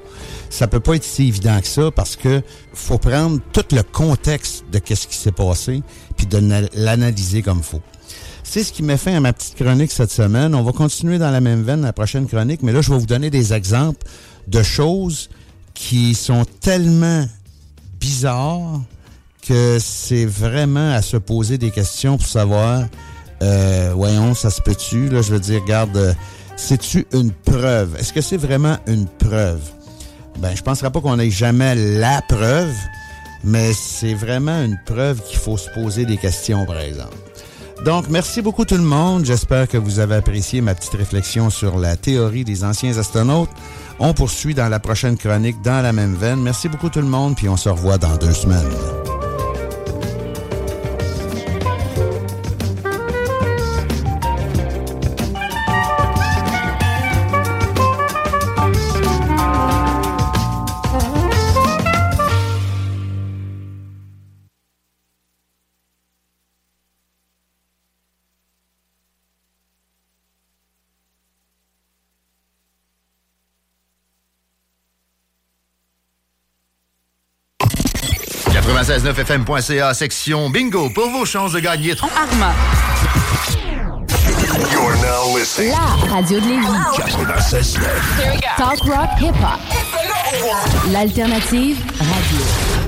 ça peut pas être si évident que ça parce que faut prendre tout le contexte de qu'est-ce qui s'est passé puis de l'analyser comme faut. C'est ce qui met fin à ma petite chronique cette semaine. On va continuer dans la même veine la prochaine chronique, mais là, je vais vous donner des exemples de choses qui sont tellement bizarres que c'est vraiment à se poser des questions pour savoir, euh, voyons, ça se peut-tu? Là, je veux dire, regarde, euh, c'est-tu une preuve? Est-ce que c'est vraiment une preuve? Ben, je penserais pas qu'on ait jamais la preuve, mais c'est vraiment une preuve qu'il faut se poser des questions, par exemple. Donc, merci beaucoup tout le monde. J'espère que vous avez apprécié ma petite réflexion sur la théorie des anciens astronautes. On poursuit dans la prochaine chronique dans la même veine. Merci beaucoup tout le monde, puis on se revoit dans deux semaines. 969fm.ca, section bingo, pour vos chances de gagner. Arma. La radio de Lévis. Talk rock hip hop. L'alternative radio.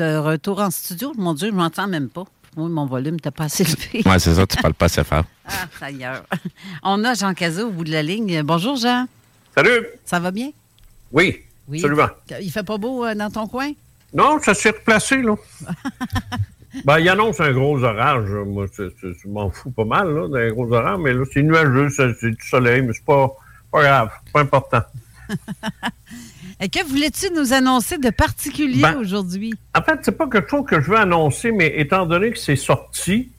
De retour en studio. Mon Dieu, je m'entends même pas. Moi, mon volume n'était pas assez élevé. Ouais, c'est ça, tu parles pas assez fort. (laughs) Ah, ailleurs. On a Jean Cazot au bout de la ligne. Bonjour, Jean. Salut. Ça va bien? Oui, Oui. absolument. Il fait pas beau euh, dans ton coin? Non, ça s'est replacé, là. (laughs) ben, il annonce un gros orage. Moi, je m'en fous pas mal, là, d'un gros orage, mais là, c'est nuageux, c'est c'est du soleil, mais c'est pas, pas grave, pas important. (laughs) Et que voulais-tu nous annoncer de particulier Ben, aujourd'hui? En fait, c'est pas quelque chose que je veux annoncer, mais étant donné que c'est sorti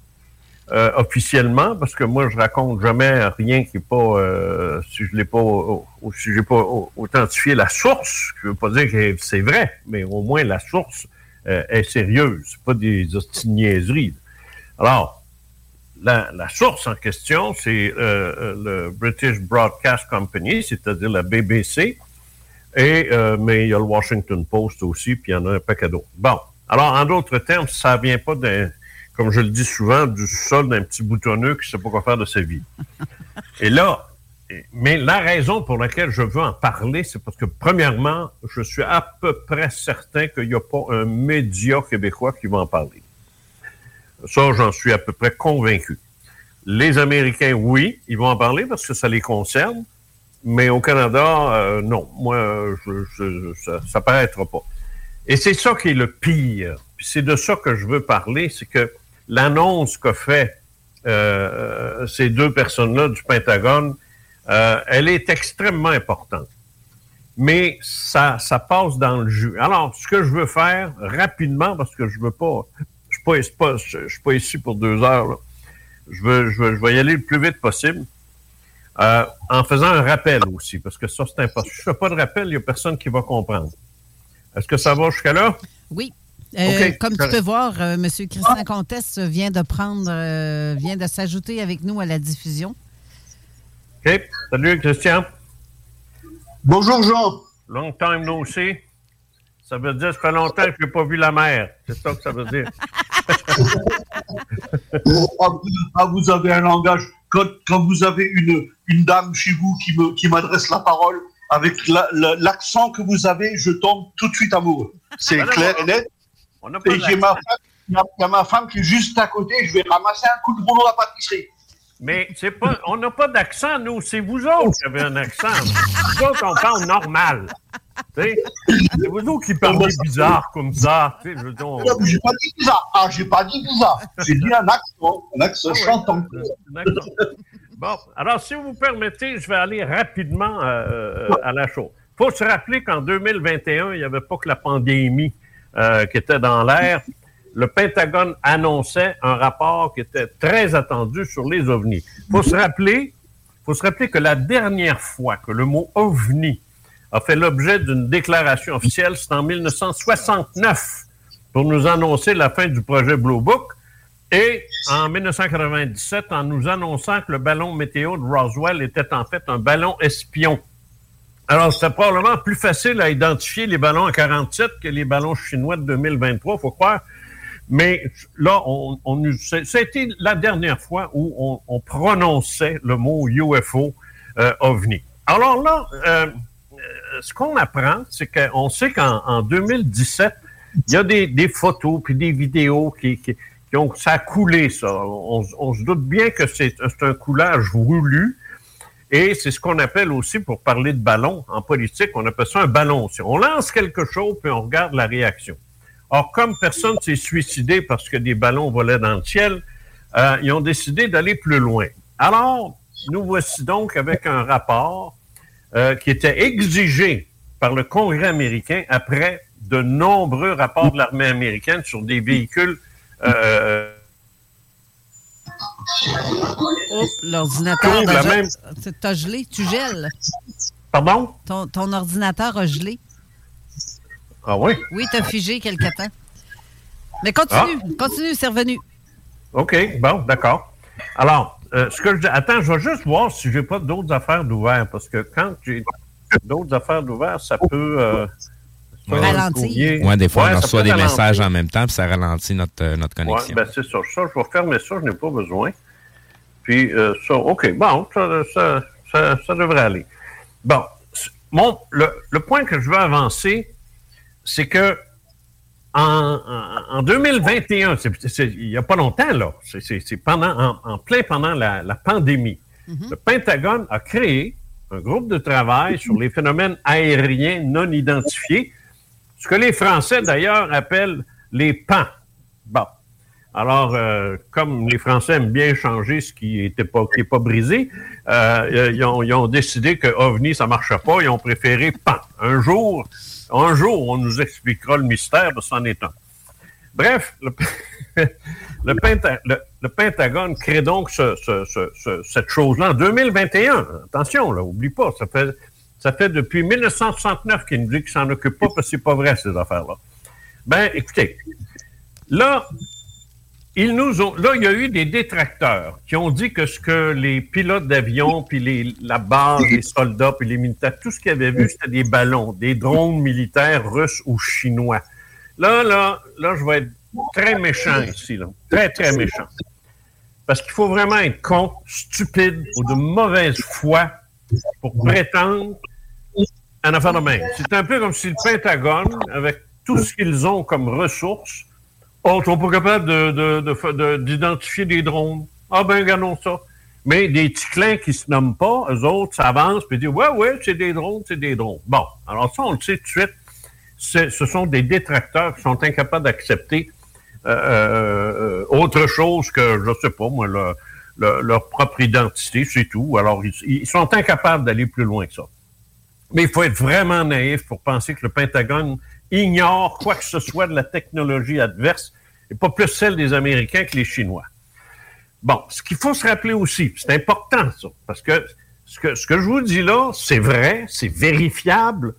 euh, officiellement, parce que moi, je raconte jamais rien qui est pas, euh, si je l'ai pas, au- si j'ai pas au- authentifié la source, je veux pas dire que c'est vrai, mais au moins la source euh, est sérieuse, pas des niaiseries. Alors, la, la source en question, c'est le British Broadcast Company, c'est-à-dire la BBC, et, euh, mais il y a le Washington Post aussi, puis il y en a un paquet d'autres. Bon. Alors, en d'autres termes, ça vient pas d'un, comme je le dis souvent, du sol d'un petit boutonneux qui sait pas quoi faire de sa vie. Et là, mais la raison pour laquelle je veux en parler, c'est parce que, premièrement, je suis à peu près certain qu'il n'y a pas un média québécois qui va en parler. Ça, j'en suis à peu près convaincu. Les Américains, oui, ils vont en parler parce que ça les concerne. Mais au Canada, euh, non. Moi, euh, je, je- ça, ça paraîtra pas. Et c'est ça qui est le pire. C'est de ça que je veux parler, c'est que l'annonce qu'a fait euh, ces deux personnes-là du Pentagone, euh, elle est extrêmement importante. Mais ça, ça passe dans le jus. Alors, ce que je veux faire rapidement, parce que je veux pas, je suis pas, suis pas ici pour deux heures. là. Je veux, je veux, je vais y aller le plus vite possible. Euh, en faisant un rappel aussi, parce que ça, c'est important. Si je ne fais pas de rappel, il n'y a personne qui va comprendre. Est-ce que ça va jusqu'à là? Oui. Euh, OK, comme tu peux voir, euh, M. Christian Comtesse vient de prendre, euh, vient de s'ajouter avec nous à la diffusion. OK. Salut, Christian. Bonjour, Jean. Long time no see. Ça veut dire, ça fait longtemps que je n'ai pas vu la mer. C'est ça que ça veut dire. (laughs) Ah, vous- avez un langage. Quand, quand vous avez une, une dame chez vous qui me- qui m'adresse la parole, avec la- la- l'accent que vous avez, je tombe tout de suite amoureux. C'est Ah clair et net. On Et j'ai ma femme, il y a- il y a ma femme qui est juste à côté, je vais ramasser un coup de rouleau à la pâtisserie. Mais c'est pas, on n'a pas d'accent, nous. C'est vous autres qui avez un accent. Nous autres, on parle normal. (laughs) C'est vous qui parlez bizarre comme ça. J'ai pas dit bizarre. Ah, j'ai pas dit bizarre. J'ai dit un accent, un accent Ah chantant. Bon, alors si vous permettez, je vais aller rapidement euh, euh, à la chose. Il faut se rappeler qu'en 2021, il n'y avait pas que la pandémie euh, qui était dans l'air. Le Pentagone annonçait un rapport qui était très attendu sur les ovnis. Il faut se rappeler, faut se rappeler que la dernière fois que le mot ovni a fait l'objet d'une déclaration officielle, c'est en 1969 pour nous annoncer la fin du projet Blue Book. Et en 1997, en nous annonçant que le ballon météo de Roswell était en fait un ballon espion. Alors, c'était probablement plus facile à identifier les ballons en 47 que les ballons chinois de 2023, faut croire. Mais là, on, on c'était la dernière fois où on, on prononçait le mot UFO euh, OVNI. Alors là, euh, ce qu'on apprend, c'est qu'on sait qu'en en 2017, il y a des, photos puis des vidéos qui, ont ça a coulé ça. On, se doute bien que c'est un coulage voulu. Et c'est ce qu'on appelle aussi, pour parler de ballon en politique, on appelle ça un ballon. On lance quelque chose, puis on regarde la réaction. Or, comme personne s'est suicidé parce que des ballons volaient dans le ciel, euh, ils ont décidé d'aller plus loin. Alors, nous voici donc avec un rapport euh, qui était exigé par le Congrès américain après de nombreux rapports de l'armée américaine sur des véhicules euh, Oh, l'ordinateur. A même- gelé, tu gèles. Pardon? Ton, ton ordinateur a gelé. Ah oui? Oui, t'as figé quelque temps. Mais continue, continue, c'est revenu. OK, bon, d'accord. Alors, euh, ce que je dis, attends, je vais juste voir si j'ai pas d'autres affaires d'ouvert, parce que quand j'ai d'autres affaires d'ouvert, ça peut... euh, ça, Ralentir. Ouais, des fois, Ouais, on ça reçoit des ralentir. messages en même temps, puis ça ralentit notre, euh, notre Ouais, connexion. ben c'est ça. Ça, je vais fermer ça, je n'ai pas besoin. Puis euh, ça, OK, bon, ça, ça, ça, ça devrait aller. Bon, mon, le, le point que je veux avancer, c'est que en, en- en 2021, c'est- c'est- il n'y a pas longtemps, là, c'est- pendant, en, en plein pendant la, la pandémie, le Pentagone a créé un groupe de travail sur les phénomènes aériens non identifiés, ce que les Français, d'ailleurs, appellent les PAN. Bon. Alors, euh, comme les Français aiment bien changer ce qui n'était pas, qui est pas brisé, euh, ils, ont, ils ont décidé que OVNI, ça ne marchait pas. Ils ont préféré PAN. Un jour, un jour, on nous expliquera le mystère, c'en est un. Bref, le, (laughs) le Penta- le- le Pentagone crée donc ce- ce- ce- ce- cette chose-là en 2021. Attention, là, oublie pas, ça fait, ça fait depuis 1969 qu'il nous dit qu'il s'en occupe pas, parce que c'est pas vrai, ces affaires-là. Ben, écoutez, là, ils nous ont, là, il y a eu des détracteurs qui ont dit que ce que les pilotes d'avion, puis les, la base, les soldats, puis les militaires, tout ce qu'ils avaient vu, c'était des ballons, des drones militaires russes ou chinois. Là, là, là, je vais être très méchant ici, là. Très, très méchant. Parce qu'il faut vraiment être con, stupide ou de mauvaise foi pour prétendre une affaire de. C'est un peu comme si le Pentagone, avec tout ce qu'ils ont comme ressources, oh, ils sont pas capables de- de- de d'identifier des drones. Ah ben, regardons ça. Mais des petits clins qui se nomment pas, eux autres s'avancent puis disent Ouais, ouais, c'est des drones, c'est des drones. Bon, alors ça, on le sait tout de suite. Ce sont des détracteurs qui sont incapables d'accepter euh, euh, autre chose que, je sais pas, moi, le- le- leur propre identité, c'est tout. Alors, ils, ils sont incapables d'aller plus loin que ça. Mais il faut être vraiment naïf pour penser que le Pentagone ignore quoi que ce soit de la technologie adverse, et pas plus celle des Américains que les Chinois. Bon, ce qu'il faut se rappeler aussi, c'est important ça, parce que ce, que je vous dis là, c'est vrai, c'est vérifiable,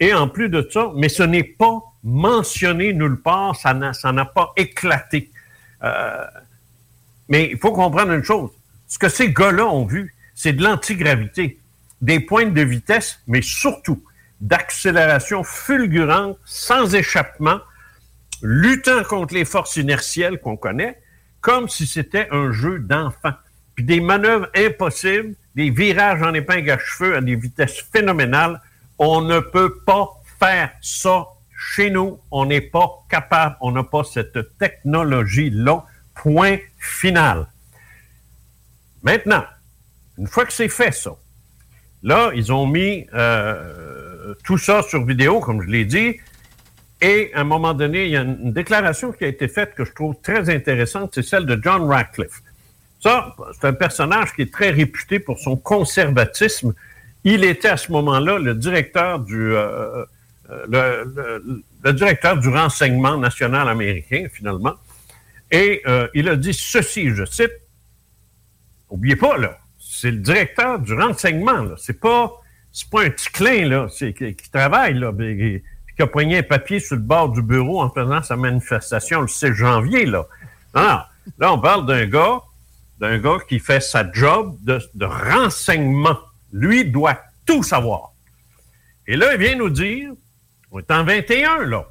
et en plus de ça, mais ce n'est pas mentionné nulle part, ça n'a ça n'a pas éclaté. Euh, mais il faut comprendre une chose. Ce que ces gars-là ont vu, c'est de l'antigravité, des pointes de vitesse, mais surtout d'accélération fulgurante, sans échappement, luttant contre les forces inertielles qu'on connaît, comme si c'était un jeu d'enfant. Puis des manœuvres impossibles, des virages en épingle à cheveux à des vitesses phénoménales. On ne peut pas faire ça chez nous. On n'est pas capable. On n'a pas cette technologie-là. Point final. Maintenant, une fois que c'est fait, ça, là, ils ont mis euh, tout ça sur vidéo, comme je l'ai dit, et à un moment donné, il y a une, déclaration qui a été faite que je trouve très intéressante, c'est celle de John Radcliffe. Ça, c'est un personnage qui est très réputé pour son conservatisme. Il était à ce moment-là le directeur du, euh, euh, le directeur du renseignement national américain, finalement. Et euh, il a dit ceci, je cite, Oubliez pas, là, c'est le directeur du renseignement, là. C'est pas, c'est pas un petit clin, là, c'est, qui, travaille, là, qui- a poigné un papier sur le bord du bureau en faisant sa manifestation le 6 janvier, là. Non, non. Là, on parle d'un gars, d'un gars qui fait sa job de, renseignement. Lui doit tout savoir. Et là, il vient nous dire, on est en 21, là.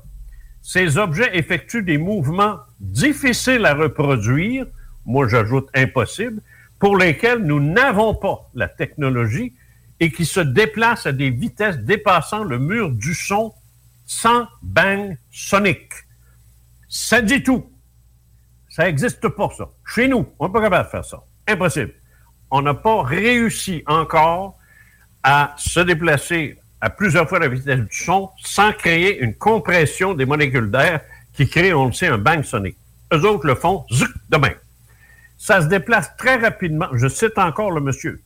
Ces objets effectuent des mouvements difficiles à reproduire, moi j'ajoute impossible, pour lesquels nous n'avons pas la technologie et qui se déplacent à des vitesses dépassant le mur du son sans bang sonique. Ça dit tout. Ça n'existe pas, ça. Chez nous, on n'est pas capable de faire ça. Impossible. On n'a pas réussi encore à se déplacer à plusieurs fois la vitesse du son sans créer une compression des molécules d'air qui crée, on le sait, un bang sonique. Eux autres le font zuc, de. Ça se déplace très rapidement. Je cite encore le monsieur.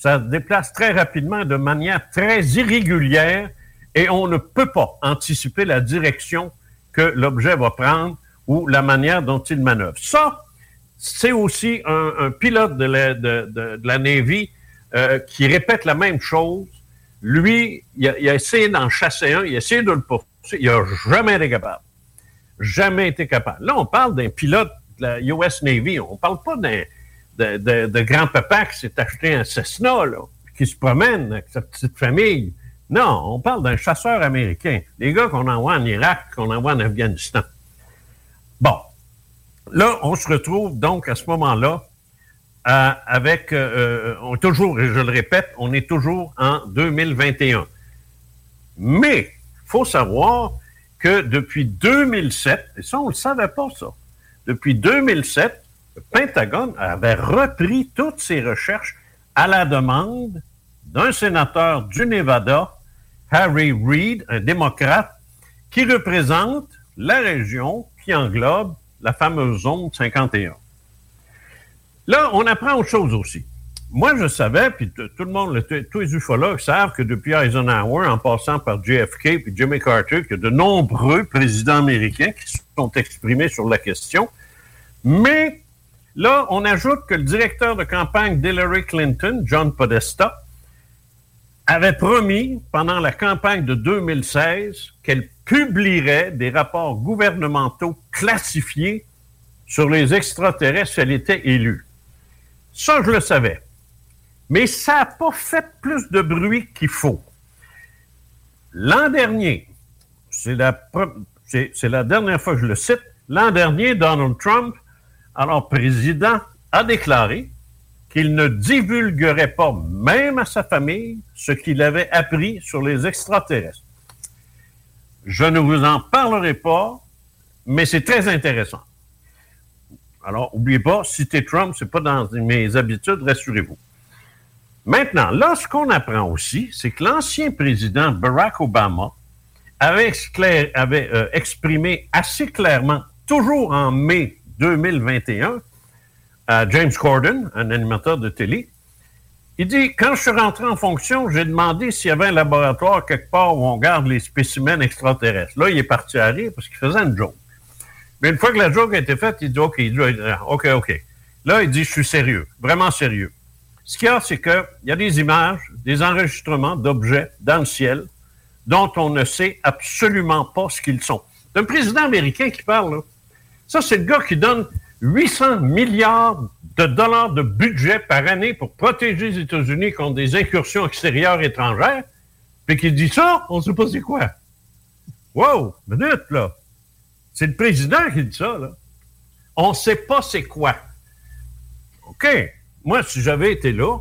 Ça se déplace très rapidement de manière très irrégulière et on ne peut pas anticiper la direction que l'objet va prendre ou la manière dont il manœuvre. Ça, c'est aussi un, pilote de la Navy euh, qui répète la même chose. Lui, il a, il a essayé d'en chasser un, il a essayé de le poursuivre, il n'a jamais été capable. Jamais été capable. Là, on parle d'un pilote de la US Navy, on ne parle pas d'un de, grand-papa qui s'est acheté un Cessna, là, qui se promène avec sa petite famille. Non, on parle d'un chasseur américain. Les gars qu'on envoie en Irak, qu'on envoie en Afghanistan. Bon. Là, on se retrouve donc à ce moment-là euh, avec, euh, on est toujours, et je le répète, on est toujours en 2021. Mais, il faut savoir que depuis 2007, et ça, on ne le savait pas, ça, depuis 2007, le Pentagone avait repris toutes ses recherches à la demande d'un sénateur du Nevada, Harry Reid, un démocrate, qui représente la région qui englobe la fameuse zone 51. Là, on apprend autre chose aussi. Moi, je savais, puis tout le monde, tous les ufologues savent que depuis Eisenhower, en passant par JFK puis Jimmy Carter, a de nombreux présidents américains qui se sont exprimés sur la question. Mais là, on ajoute que le directeur de campagne d'Hillary Clinton, John Podesta, avait promis pendant la campagne de 2016 qu'elle publierait des rapports gouvernementaux classifiés sur les extraterrestres si elle était élue. Ça, je le savais. Mais ça n'a pas fait plus de bruit qu'il faut. L'an dernier, c'est la, dernière fois que je le cite, l'an dernier, Donald Trump, alors président, a déclaré qu'il ne divulguerait pas, même à sa famille, ce qu'il avait appris sur les extraterrestres. Je ne vous en parlerai pas, mais c'est très intéressant. Alors, n'oubliez pas, citer Trump, c'est pas dans mes habitudes, rassurez-vous. Maintenant, là, ce qu'on apprend aussi, c'est que l'ancien président Barack Obama avait, euh, exprimé assez clairement, toujours en mai 2021, à James Corden, un animateur de télé, il dit Quand je suis rentré en fonction, j'ai demandé s'il y avait un laboratoire quelque part où on garde les spécimens extraterrestres. Là, il est parti à rire parce qu'il faisait une joke. Mais une fois que la joke a été faite, il dit OK, dit, euh, OK, OK. Là, il dit Je suis sérieux, vraiment sérieux. Ce qu'il y a, c'est qu'il y a des images, des enregistrements d'objets dans le ciel dont on ne sait absolument pas ce qu'ils sont. C'est un président américain qui parle, là. Ça, c'est le gars qui donne 800 milliards de dollars de budget par année pour protéger les États-Unis contre des incursions extérieures étrangères, puis qui dit ça, on ne sait pas c'est quoi. Wow, minute, là. C'est le président qui dit ça, là. On ne sait pas c'est quoi. OK. Moi, si j'avais été là,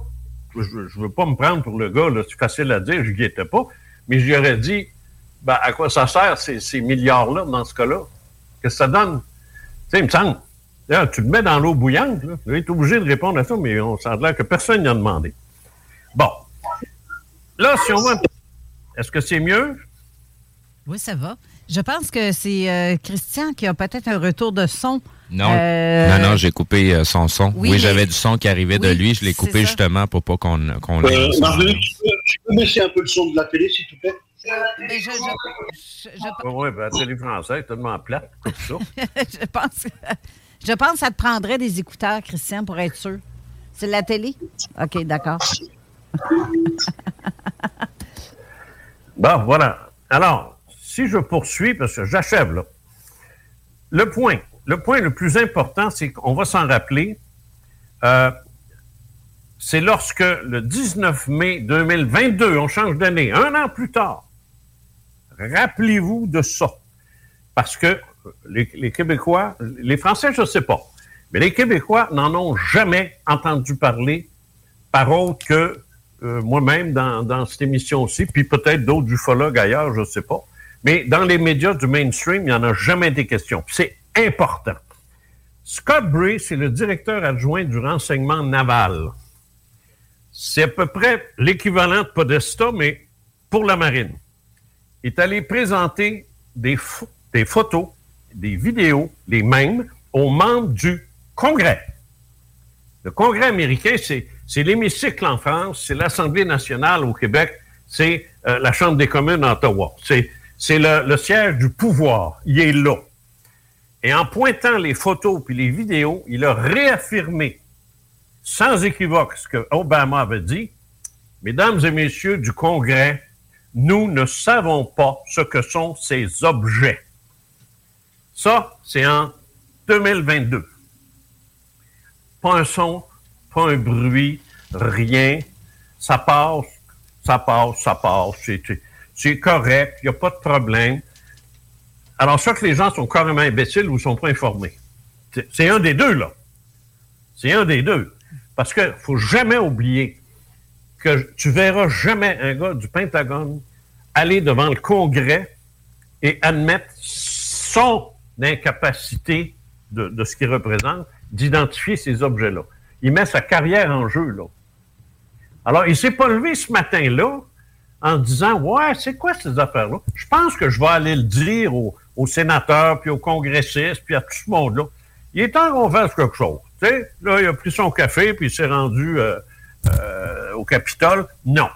je ne veux pas me prendre pour le gars, c'est facile à dire, je n'y étais pas, mais j'aurais dit, ben, à quoi ça sert ces, ces milliards-là dans ce cas-là? Que ça donne? Tu sais, il me semble. Tu le mets dans l'eau bouillante, là. Tu es obligé de répondre à ça, mais on sent l'air que personne n'y a demandé. Bon. Là, si on va. Est-ce que c'est mieux? Oui, ça va. Je pense que c'est euh, Christian qui a peut-être un retour de son. Non, Euh, non, non, j'ai coupé euh, son son. oui, Oui, mais- j'avais du son qui arrivait de lui. Je l'ai coupé ça. justement pour pas qu'on qu'on Euh, tu peux, tu peux baisser un peu le son de la télé, s'il te plaît? Mais je, je- je- je- Oui, ben, la télé française, tellement plate, tout ça. (laughs) je pense, je pense que ça te prendrait des écouteurs, Christian, pour être sûr. C'est de la télé? OK, d'accord. Bon, voilà. Alors, si je poursuis, parce que j'achève là, le point, le point le plus important, c'est qu'on va s'en rappeler, euh, c'est lorsque le 19 mai 2022, on change d'année, un an plus tard, rappelez-vous de ça. Parce que les, Québécois, les Français, je ne sais pas, mais les Québécois n'en ont jamais entendu parler par autre que euh, moi-même dans, dans cette émission-ci, puis peut-être d'autres ufologues ailleurs, je ne sais pas. Mais dans les médias du mainstream, il n'y en a jamais été question. C'est important. Scott Bray, c'est le directeur adjoint du renseignement naval. C'est à peu près l'équivalent de Podesta, mais pour la marine. Il est allé présenter des, pho- des photos, des vidéos, les mêmes, aux membres du Congrès. Le Congrès américain, c'est, l'hémicycle en France, c'est l'Assemblée nationale au Québec, c'est euh, la Chambre des communes à Ottawa. C'est le, siège du pouvoir. Il est là. Et en pointant les photos puis les vidéos, il a réaffirmé sans équivoque ce que Obama avait dit. Mesdames et messieurs du Congrès, nous ne savons pas ce que sont ces objets. Ça, c'est en 2022 pas un son, pas un bruit, rien. Ça passe, ça passe, ça passe. C'est, correct, il n'y a pas de problème. Alors, soit que les gens sont carrément imbéciles ou ne sont pas informés. C'est, un des deux, là. C'est un des deux. Parce qu'il ne faut jamais oublier que tu verras jamais un gars du Pentagone aller devant le Congrès et admettre son incapacité de, ce qu'il représente d'identifier ces objets-là. Il met sa carrière en jeu, là. Alors, il s'est pas levé ce matin-là en disant Ouais, c'est quoi ces affaires-là? Je pense que je vais aller le dire aux, sénateurs, puis aux congressistes, puis à tout ce monde-là. Il est temps qu'on fasse quelque chose. Tu sais, là, il a pris son café, puis il s'est rendu euh, euh, au Capitole. Non.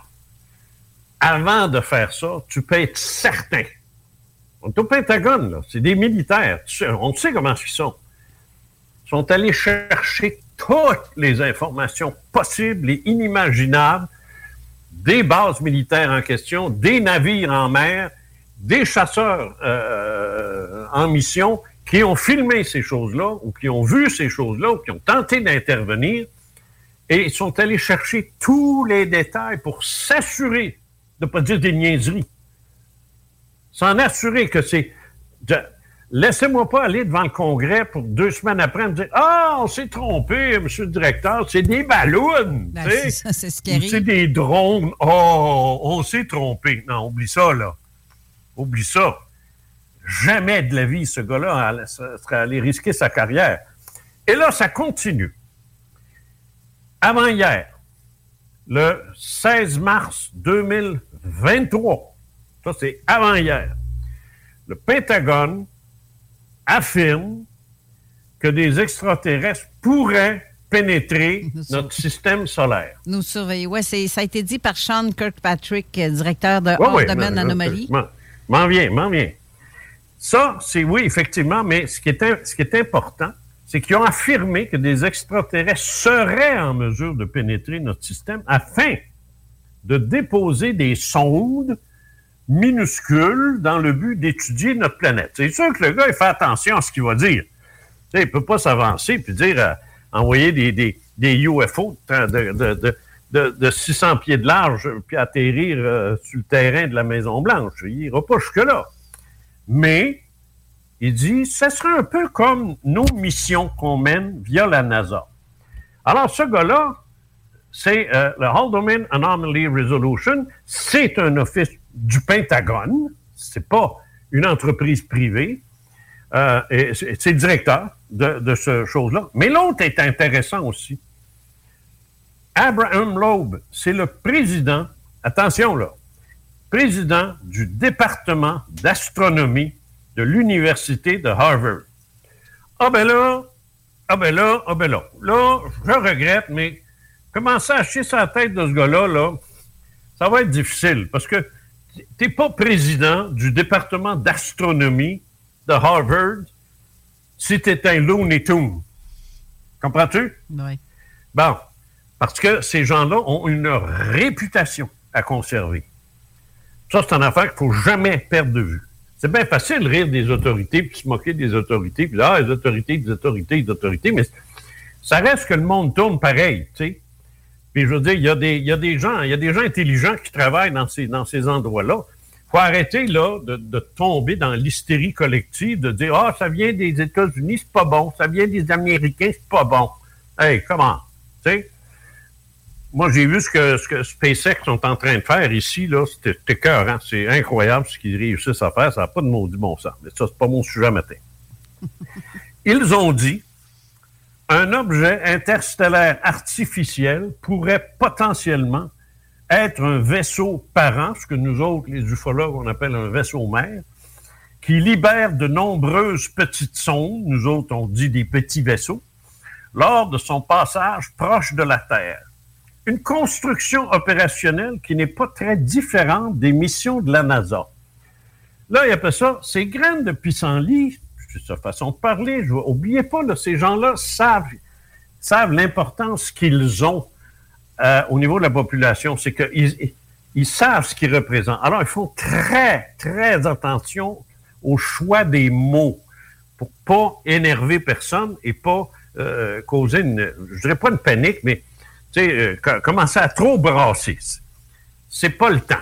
Avant de faire ça, tu peux être certain. On est au Pentagone, là. C'est des militaires. On sait comment ils sont. Ils sont allés chercher toutes les informations possibles et inimaginables des bases militaires en question, des navires en mer, des chasseurs euh, en mission qui ont filmé ces choses-là, ou qui ont vu ces choses-là, ou qui ont tenté d'intervenir, et ils sont allés chercher tous les détails pour s'assurer, de ne pas dire des niaiseries, s'en assurer que c'est... Laissez-moi pas aller devant le Congrès pour deux semaines après me dire Ah, on s'est trompé, monsieur le directeur, c'est des ballons. Ben, c'est ça, c'est des drones. Oh, on s'est trompé. Non, oublie ça, là. Oublie ça. Jamais de la vie, ce gars-là allait- serait allé risquer sa carrière. Et là, ça continue. Avant hier, le 16 mars 2023, ça c'est avant hier, le Pentagone affirme que des extraterrestres pourraient pénétrer notre système solaire. (laughs) Nous surveiller. Oui, ça a été dit par Sean Kirkpatrick, euh, directeur de hors ouais, domaine mais- anomalie. M'en vient, m'en vient. Ça, c'est oui, effectivement, mais ce qui est, ce qui est important, c'est qu'ils ont affirmé que des extraterrestres seraient en mesure de pénétrer notre système afin de déposer des sondes minuscules dans le but d'étudier notre planète. C'est sûr que le gars, il fait attention à ce qu'il va dire. Il ne peut pas s'avancer puis dire euh, envoyer des, UFO de, de, de 600 pieds de large puis atterrir euh, sur le terrain de la Maison-Blanche. Il n'ira pas jusque-là. Mais il dit ce serait un peu comme nos missions qu'on mène via la NASA. Alors, ce gars-là, c'est euh, le Haldeman Anomaly Resolution. C'est un office du Pentagone. C'est pas une entreprise privée. Euh, c'est le directeur de, de ce chose-là. Mais l'autre est intéressant aussi. Abraham Loeb, c'est le président, attention là, président du département d'astronomie de l'Université de Harvard. Ah ben là, ah ben là, ah ben là. Là, je regrette, mais commencer à chier sa tête de ce gars-là, là, ça va être difficile parce que tu n'es pas président du département d'astronomie de Harvard si tu es un Looney Tunes. Comprends-tu? Oui. Bon, parce que ces gens-là ont une réputation à conserver. Ça, c'est une affaire qu'il ne faut jamais perdre de vue. C'est bien facile de rire des autorités, puis se moquer des autorités, puis ah, les autorités, les autorités, les autorités, mais ça reste que le monde tourne pareil, tu sais. Puis je veux dire, il y, a des, il y a des gens, il y a des gens intelligents qui travaillent dans ces, dans ces endroits-là. Il faut arrêter là de, de tomber dans l'hystérie collective, de dire Ah, ça vient des États-Unis, c'est pas bon, ça vient des Américains, c'est pas bon. Hey, comment? Tu sais? Moi, j'ai vu ce que, ce que SpaceX sont en train de faire ici, là, c'était écœurant. C'est incroyable ce qu'ils réussissent à faire. Ça n'a pas de maudit bon sens. Mais ça, c'est pas mon sujet matin. (laughs) Ils ont dit un objet interstellaire artificiel pourrait potentiellement être un vaisseau parent, ce que nous autres, les ufologues, on appelle un vaisseau mère, qui libère de nombreuses petites sondes, nous autres on dit des petits vaisseaux, lors de son passage proche de la Terre. Une construction opérationnelle qui n'est pas très différente des missions de la NASA. Là, il appelle ça, ces graines de pissenlit, sa façon de parler, oubliez pas, ces gens-là savent, l'importance qu'ils ont euh, au niveau de la population. C'est qu'ils ils savent ce qu'ils représentent. Alors, ils font très, très attention au choix des mots pour pas énerver personne et pas euh, causer une, je dirais pas une panique, mais euh, co- commencer à trop brasser. C'est pas le temps.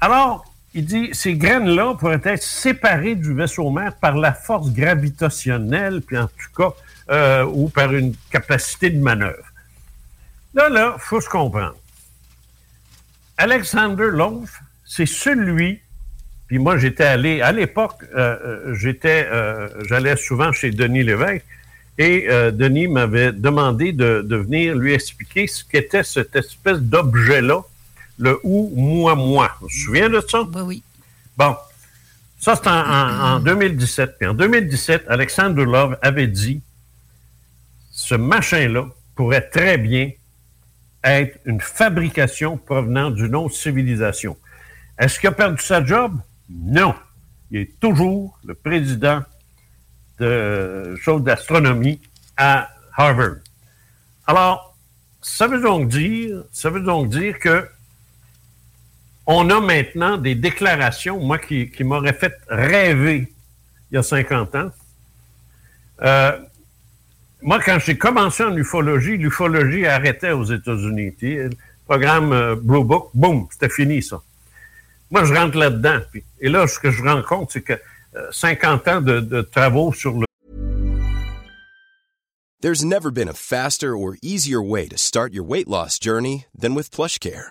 Alors, il dit, ces graines-là pourraient être séparées du vaisseau mère par la force gravitationnelle, puis en tout cas, euh, ou par une capacité de manœuvre. Là, là, faut se comprendre. Alexander Loaf, c'est celui, puis Puis moi, j'étais allé, à l'époque, euh, euh, j'étais, euh, j'allais souvent chez Denis Lévesque et euh, Denis m'avait demandé de, de venir lui expliquer ce qu'était cette espèce d'objet-là, le ou moi moi. Tu te souviens de ça? Oui, oui. Bon. Ça, c'est en, en- en 2017. Puis en 2017, Alexandre Love avait dit ce machin-là pourrait très bien être une fabrication provenant d'une autre civilisation. Est-ce qu'il a perdu sa job? Non. Il est toujours le président de choses d'astronomie à Harvard. Alors, ça veut donc dire, ça veut donc dire que on a maintenant des déclarations, moi, qui, qui m'auraient fait rêver il y a 50 ans. Euh, moi, quand j'ai commencé en ufologie, l'ufologie arrêtait aux États-Unis. sais, Le programme euh, Blue Book, boum, c'était fini, ça. Moi, je rentre là-dedans. et là, ce que je rends compte, c'est que euh, 50 ans de, de travaux sur le There's never been a faster or easier way to start your weight loss journey than with PlushCare.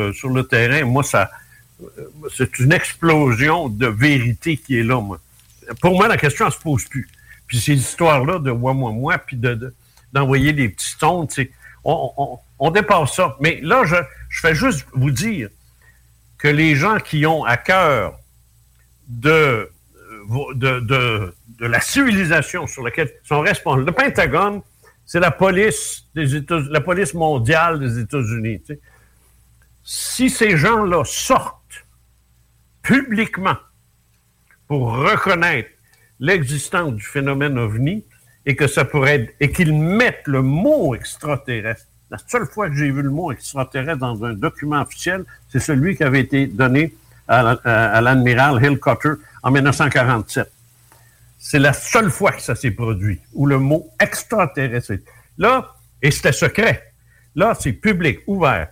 Euh, sur le terrain, moi, ça, euh, c'est une explosion de vérité qui est là, moi. Pour moi, la question, elle se pose plus. Puis ces histoires-là de moi, moi, moi, puis de, de- d'envoyer des petits tons, on, on, dépasse ça. Mais là, je, fais juste vous dire que les gens qui ont à cœur de, euh, la civilisation sur laquelle sont responsables. Le Pentagone, c'est la police des États, la police mondiale des États-Unis. Si ces gens-là sortent publiquement pour reconnaître l'existence du phénomène ovni et que ça pourrait être, et qu'ils mettent le mot extraterrestre. La seule fois que j'ai vu le mot extraterrestre dans un document officiel, c'est celui qui avait été donné à, la- à l'admiral Hill Cutter en 1947. C'est la seule fois que ça s'est produit, où le mot extraterrestre. est- Là, et c'était secret. Là, c'est public, ouvert.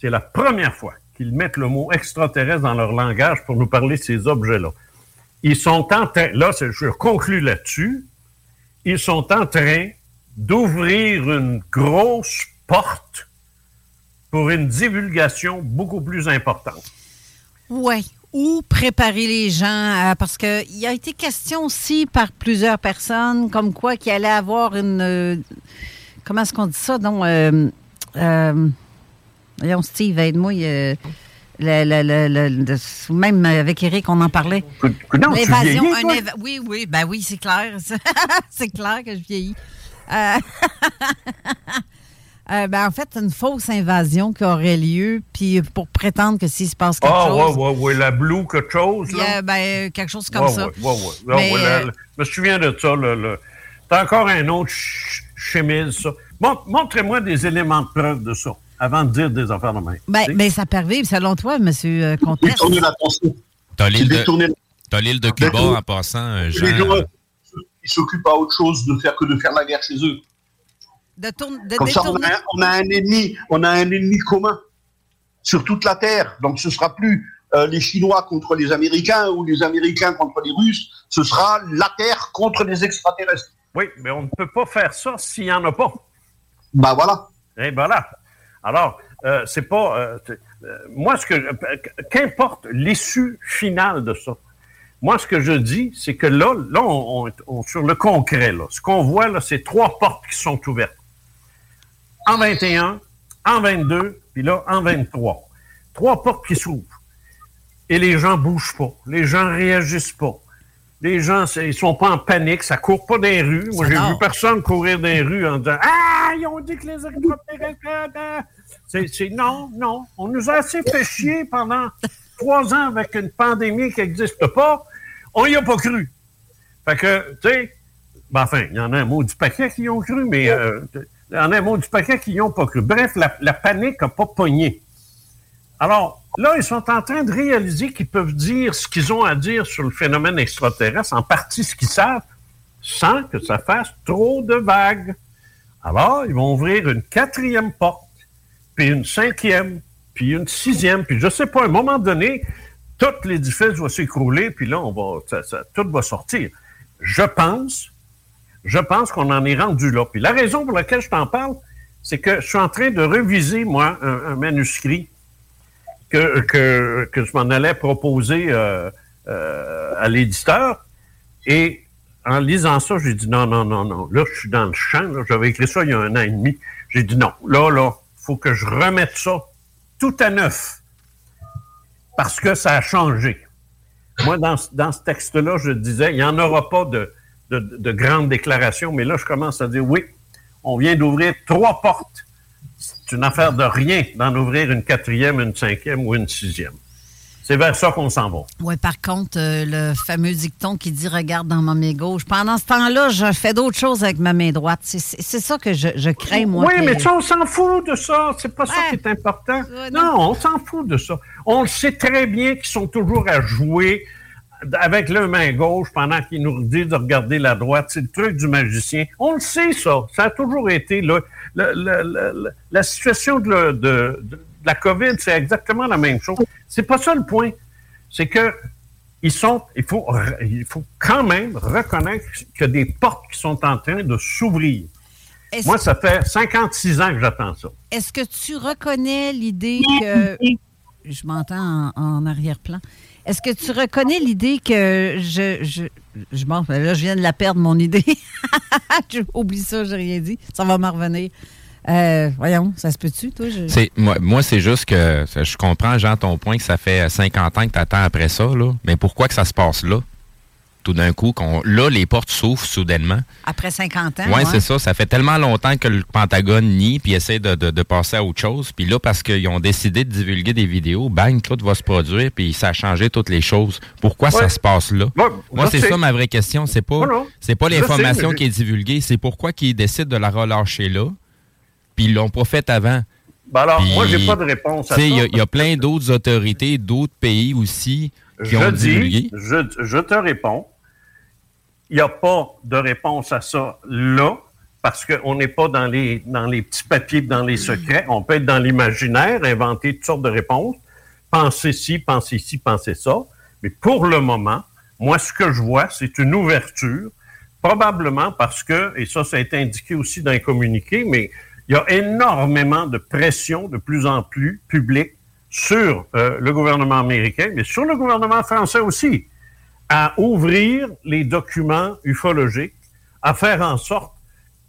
C'est la première fois qu'ils mettent le mot extraterrestre dans leur langage pour nous parler de ces objets-là. Ils sont en train, là, je conclue là-dessus, ils sont en train d'ouvrir une grosse porte pour une divulgation beaucoup plus importante. Oui. Ou préparer les gens, à- parce qu'il a été question aussi par plusieurs personnes, comme quoi qu'il allait avoir une. euh, comment est-ce qu'on dit ça? Donc, euh, euh, voyons, Steve, aide-moi. euh, même avec Eric, on en parlait. L'évasion. éva- oui, oui, ben oui, c'est clair. (laughs) c'est clair que je vieillis. Euh, (laughs) euh, ben, en fait, une fausse invasion qui aurait lieu, puis pour prétendre que s'il se passe quelque Ah, chose. ouais, ouais, ouais, la blue, quelque chose, là. a, ben, quelque chose comme Ouais, ça. ouais, Mais, euh, la- je me souviens de ça. Le, T'as encore un autre ch- chemise, ça. Mon- Montrez-moi des éléments de preuve de ça, avant de dire des affaires de même. Ben, ben, ça peut arriver, selon toi, monsieur euh, Comtesse. Détourner l'attention. T'as l'île C'est détourner de, t'as l'île de Cuba Détourner- en passant, euh, Les Jean. gens, ils s'occupent à autre chose de faire que de faire la guerre chez eux. De, tourne- de Comme ça, on détourner. a, on a un ennemi, on a un ennemi commun sur toute la terre. Donc, ce sera plus euh, les Chinois contre les Américains ou les Américains contre les Russes. Ce sera la terre contre les extraterrestres. Oui, mais on ne peut pas faire ça s'il n'y en a pas. Ben voilà. Et voilà. Alors, euh, c'est pas. euh, euh, moi, ce que. Qu'importe l'issue finale de ça. Moi, ce que je dis, c'est que là, là, on, on- on- sur le concret, là, ce qu'on voit, là, c'est trois portes qui sont ouvertes. En 21, en 22, puis là, en 23. Trois portes qui s'ouvrent. Et les gens bougent pas. Les gens réagissent pas. Les gens, ils sont pas en panique, ça court pas les rues. Moi, j'ai vu personne courir les rues en disant Ah, ils ont dit que les extraterrestres. C'est, non, non. On nous a assez fait (laughs) chier pendant trois ans avec une pandémie qui n'existe pas. On y a pas cru. Fait que, tu sais, ben, enfin, il y en a un mot du paquet qui y ont cru, mais euh, il y en a un mot du paquet qui y ont pas cru. Bref, la, la panique n'a pas pogné. Alors, là, ils sont en train de réaliser qu'ils peuvent dire ce qu'ils ont à dire sur le phénomène extraterrestre, en partie ce qu'ils savent, sans que ça fasse trop de vagues. Alors, ils vont ouvrir une quatrième porte, puis une cinquième, puis une sixième, puis je sais pas, à un moment donné, tout l'édifice va s'écrouler, puis là, on va, ça- ça- tout va sortir. Je pense, je pense qu'on en est rendu là. Puis la raison pour laquelle je t'en parle, c'est que je suis en train de reviser, moi, un, manuscrit que, que, que je m'en allais proposer euh, euh, à l'éditeur. Et en lisant ça, j'ai dit non, non, non, non. Là, je suis dans le champ. J'avais écrit ça il y a un an et demi. J'ai dit non, là, là, faut que je remette ça tout à neuf. Parce que ça a changé. Moi, dans, ce- texte-là, je disais, il n'y en aura pas de, de, de grandes déclarations, mais là, je commence à dire, oui, on vient d'ouvrir trois portes. C'est une affaire de rien d'en ouvrir une quatrième, une cinquième ou une sixième. C'est vers ça qu'on s'en va. Oui, par contre, euh, le fameux dicton qui dit regarde dans ma main gauche. Pendant ce temps-là, je fais d'autres choses avec ma main droite. C'est- ça que je, je crains, moi. Oui, que- mais ça, on s'en fout de ça. C'est pas ça qui est important. non. on s'en fout de ça. On le sait très bien qu'ils sont toujours à jouer avec leur main gauche pendant qu'ils nous disent de regarder la droite. C'est le truc du magicien. On le sait, ça. Ça a toujours été là. Le- le- la situation de- de la COVID, c'est exactement la même chose. C'est pas ça le point. C'est que ils sont, il faut, il faut quand même reconnaître qu'il y a des portes qui sont en train de s'ouvrir. Moi, ça fait 56 ans que j'attends ça. Est-ce que tu reconnais l'idée que. Je m'entends en, en arrière-plan. Est-ce que tu reconnais l'idée que je. je, je bon, là, je viens de la perdre, mon idée. (laughs) Oublie ça, j'ai rien dit. Ça va m'en revenir. Euh, voyons, ça se peut-tu, toi? Je- C'est- moi, moi c'est juste que je comprends, Jean, ton point que ça fait 50 ans que tu attends après ça, là. Mais pourquoi que ça se passe là? Tout d'un coup, qu'on, là, les portes s'ouvrent soudainement. Après 50 ans. Oui, ouais. c'est ça. Ça fait tellement longtemps que le Pentagone nie puis essaie de, de- de passer à autre chose. Puis là, parce qu'ils ont décidé de divulguer des vidéos, bang, tout va se produire puis ça a changé toutes les choses. Pourquoi ça se passe là? Moi, c'est sais. ça ma vraie question. C'est pas, c'est pas l'information mais qui est divulguée. C'est pourquoi qu'ils décident de la relâcher là? Puis ils l'ont pas fait avant. Ben alors, Puis, moi, j'ai pas de réponse à ça. Il y a- il y, a plein d'autres autorités, d'autres pays aussi qui je ont dis, divulgué. je, je te réponds, il n'y a pas de réponse à ça là, parce qu'on n'est pas dans les, dans les petits papiers, dans les secrets. On peut être dans l'imaginaire, inventer toutes sortes de réponses, penser ci, penser ci, penser ça. Mais pour le moment, moi, ce que je vois, c'est une ouverture, probablement parce que, et ça, ça a été indiqué aussi dans les communiqués, mais il y a énormément de pression de plus en plus publique sur euh, le gouvernement américain, mais sur le gouvernement français aussi, à ouvrir les documents ufologiques, à faire en sorte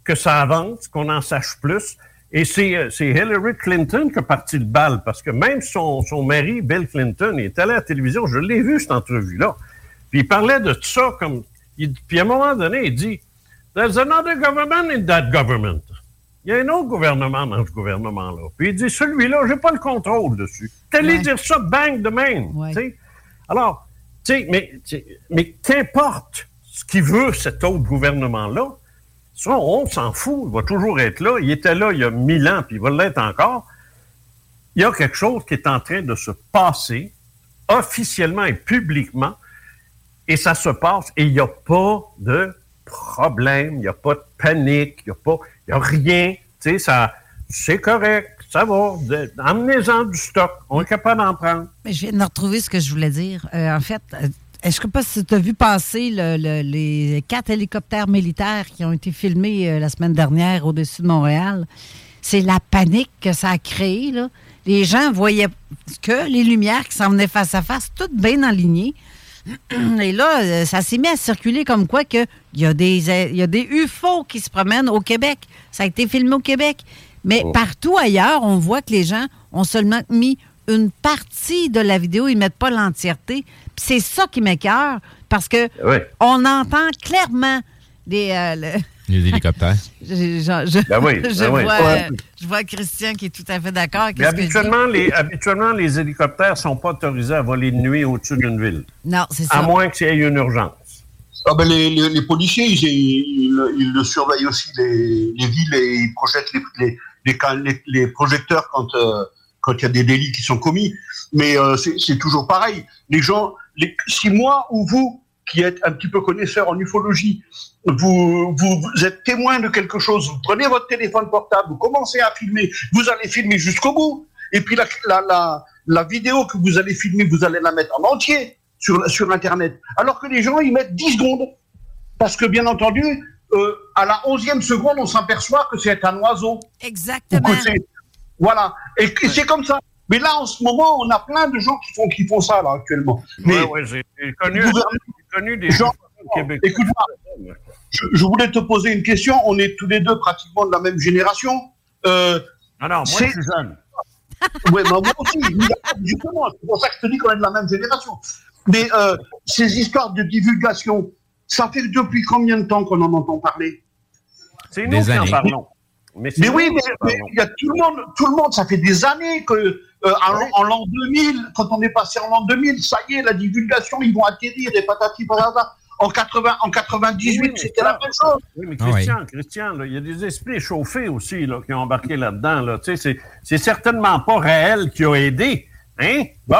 que ça avance, qu'on en sache plus. Et c'est euh, Hillary Clinton qui a parti le bal, parce que même son, son mari, Bill Clinton, il est allé à la télévision, je l'ai vu, cette entrevue-là. Puis il parlait de ça comme... il- puis à un moment donné, il dit, « There's another government in that government. » Il y a un autre gouvernement dans ce gouvernement-là. Puis il dit, celui-là, j'ai pas le contrôle dessus. Allé Ouais. dire ça, bang, de même. Alors, tu sais, mais, mais qu'importe ce qu'il veut, cet autre gouvernement-là, ça, on s'en fout. Il va toujours être là. Il était là il y a mille ans, puis il va l'être encore. Il y a quelque chose qui est en train de se passer officiellement et publiquement, et ça se passe, et il n'y a pas de problème, il n'y a pas de panique, il n'y a pas, a rien. Tu sais, c'est correct, ça va. Emmenez-en du stock, on est capable d'en prendre. Mais je viens de retrouver ce que je voulais dire. Euh, en fait, euh, est-ce que tu as vu passer le- le- les quatre hélicoptères militaires qui ont été filmés euh, la semaine dernière au-dessus de Montréal? C'est la panique que ça a créé. Les gens voyaient que les lumières qui s'en venaient face à face, toutes bien alignées. (clears throat) Et là, euh, ça s'est mis à circuler comme quoi que il y, a des, euh, y a des UFO qui se promènent au Québec. Ça a été filmé au Québec. Mais Oh. partout ailleurs, on voit que les gens ont seulement mis une partie de la vidéo, ils mettent pas l'entièreté. C'est ça qui m'écœure, parce que on entend clairement des... euh, le- Les hélicoptères. (laughs) je, je- je- Ben oui, (laughs) je oui. vois, Ouais. je vois Christian qui est tout à fait d'accord Mais habituellement les, habituellement, les hélicoptères ne sont pas autorisés à voler de nuit au-dessus d'une ville. Non, c'est À ça. moins qu'il y ait une urgence. Ah ben les, les- les policiers, ils, ils, ils- ils surveillent aussi les, les villes et ils projettent les, les, les, can- les- les projecteurs quand euh, quand il y a des délits qui sont commis. Mais euh, c'est c'est toujours pareil. Les gens, les, si moi ou vous, qui êtes un petit peu connaisseur en ufologie, vous, vous, vous êtes témoin de quelque chose, vous prenez votre téléphone portable, vous commencez à filmer, vous allez filmer jusqu'au bout. Et puis la, la, la, la vidéo que vous allez filmer, vous allez la mettre en entier sur, sur Internet. Alors que les gens, ils mettent 10 secondes. Parce que, bien entendu, euh, à la 11e seconde, on s'aperçoit que c'est un oiseau. Exactement. Voilà. Et c'est comme ça. Mais là, en ce moment, on a plein de gens qui font, qui font ça, là, actuellement. Mais Ouais, ouais, j'ai connu, le gouvernement- j'ai connu des Québécois. Écoute-moi, je, je voulais te poser une question. On est tous les deux pratiquement de la même génération. Euh, Ah non, moi, c'est- je suis jeune. (laughs) Oui, mais moi aussi, justement, c'est pour ça que je te dis qu'on est de la même génération. Mais euh, ces histoires de divulgation, ça fait depuis combien de temps qu'on en entend parler? C'est nous Des qui en années. parlons. Mais, oui, mais il y a tout le monde, tout le monde, ça fait des années que euh, en, en l'an 2000, quand on est passé en l'an 2000, ça y est, la divulgation, ils vont atterrir et patati patata. En 80, en 98, Oui, mais c'était la même chose. Oui, mais Ah Christian, Christian, il y a des esprits chauffés aussi là, qui ont embarqué là-dedans. Là. Tu sais, C'est, c'est certainement pas Raël qui a aidé. Hein? Bon.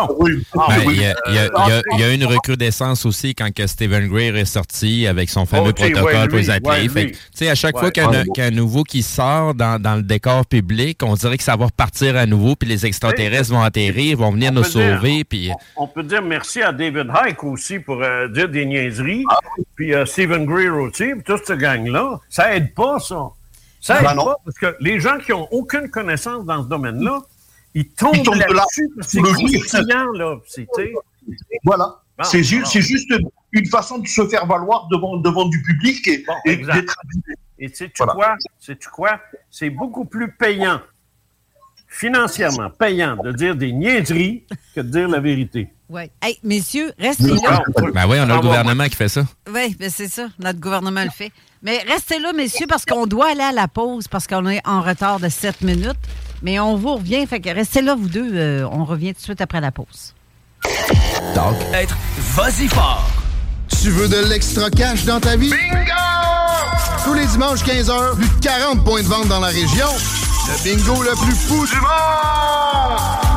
Ah, Ben, oui. Il y, a- il y a- Euh, il y a- il y a une recrudescence aussi quand que Stephen Greer est sorti avec son fameux ouais, protocole pour les appeler. ouais, Fait lui. que, tu sais, à chaque Ouais. fois qu'un Ouais. nouveau qui sort dans, dans le décor public, on dirait que ça va repartir à nouveau, puis les extraterrestres vont atterrir, vont venir On nous dire- sauver. Puis, On peut dire merci à David Hike aussi pour euh, dire des niaiseries. Ah Puis euh, Stephen Greer aussi, puis toute cette gang-là. Ça aide pas, ça. Ça Ben aide non. pas, parce que les gens qui ont aucune connaissance dans ce domaine-là, ils tombent, Ils tombent de là. là-dessus. parce que C'est Le rire. croustillant, là. Voilà. Bon, c'est, ju- bon. c'est juste une façon de se faire valoir devant, devant du public et, Bon, et d'être Et sais-tu Voilà. quoi? Sais-tu quoi? C'est beaucoup plus payant, financièrement payant, de dire des niaiseries que de dire la vérité. Oui. Hey, messieurs, restez là. ben oui, on a le gouvernement qui fait ça. Oui, ben c'est ça. Notre gouvernement le fait. Mais restez là, messieurs, parce qu'on doit aller à la pause, parce qu'on est en retard de 7 minutes. Mais on vous revient. Fait que restez là, vous deux. euh, on revient tout de suite après la pause. Donc, être vas-y fort. Tu veux de l'extra cash dans ta vie? Bingo! Tous les dimanches 15h, plus de 40 points de vente dans la région. Le bingo le plus fou du monde!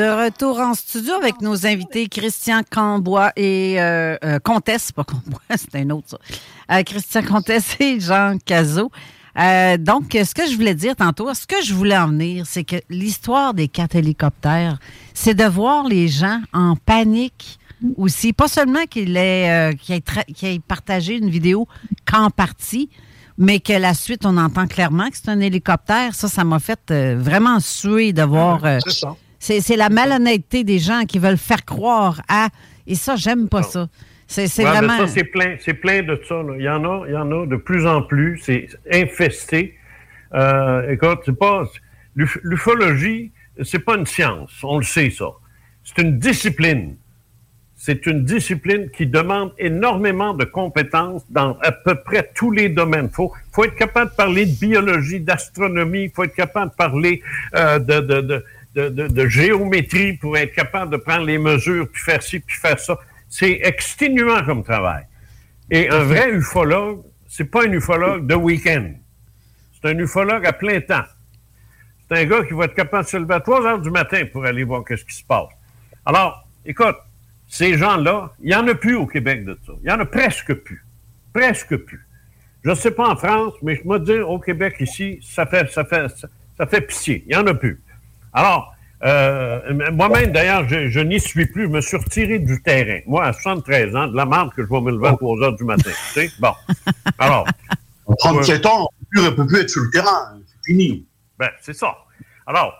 De retour en studio avec nos invités Christian Cambois et euh, euh, Comtesse, pas Cambois, (laughs) c'est un autre ça. Euh, Christian Comtesse et Jean Cazot. Euh, donc, ce que je voulais dire tantôt, ce que je voulais en venir, c'est que l'histoire des quatre hélicoptères, c'est de voir les gens en panique aussi. Pas seulement qu'il ait, qu'il ait, ait partagé une vidéo qu'en partie, mais que la suite, on entend clairement que c'est un hélicoptère. Ça, ça m'a fait euh, vraiment suer de voir. euh, C'est la malhonnêteté des gens qui veulent faire croire à. Et ça, j'aime pas ça. C'est, Ouais, mais vraiment. ça, c'est plein, plein de ça. là. Il y en a, il y en a de plus en plus. C'est infesté. Euh, écoute, c'est pas l'uf- l'ufologie, c'est pas une science. On le sait ça. C'est une discipline. C'est une discipline qui demande énormément de compétences dans à peu près tous les domaines. Il faut, faut être capable de parler de biologie, d'astronomie, il faut être capable de parler euh, de, de, de, de, géométrie pour être capable de prendre les mesures, puis faire ci, puis faire ça. C'est exténuant comme travail. Et un vrai ufologue, c'est pas un ufologue de week-end. C'est un ufologue à plein temps. C'est un gars qui va être capable de se lever à 3 heures du matin pour aller voir qu'est-ce qui se passe. Alors, écoute, ces gens-là, il n'y en a plus au Québec de ça. Il n'y en a presque plus. Presque plus. Je ne sais pas en France, mais je me dis au Québec ici, ça fait, ça fait, ça, ça fait pitié. Il n'y en a plus. Alors, euh, moi-même, d'ailleurs, je, je n'y suis plus. Je me suis retiré du terrain. Moi, à 73 ans, de la marde que je vais me lever à 3 heures du matin. tu sais? Bon. Alors. 37 ans, on ne peut plus être sur le terrain. C'est fini. Ben, c'est ça. Alors,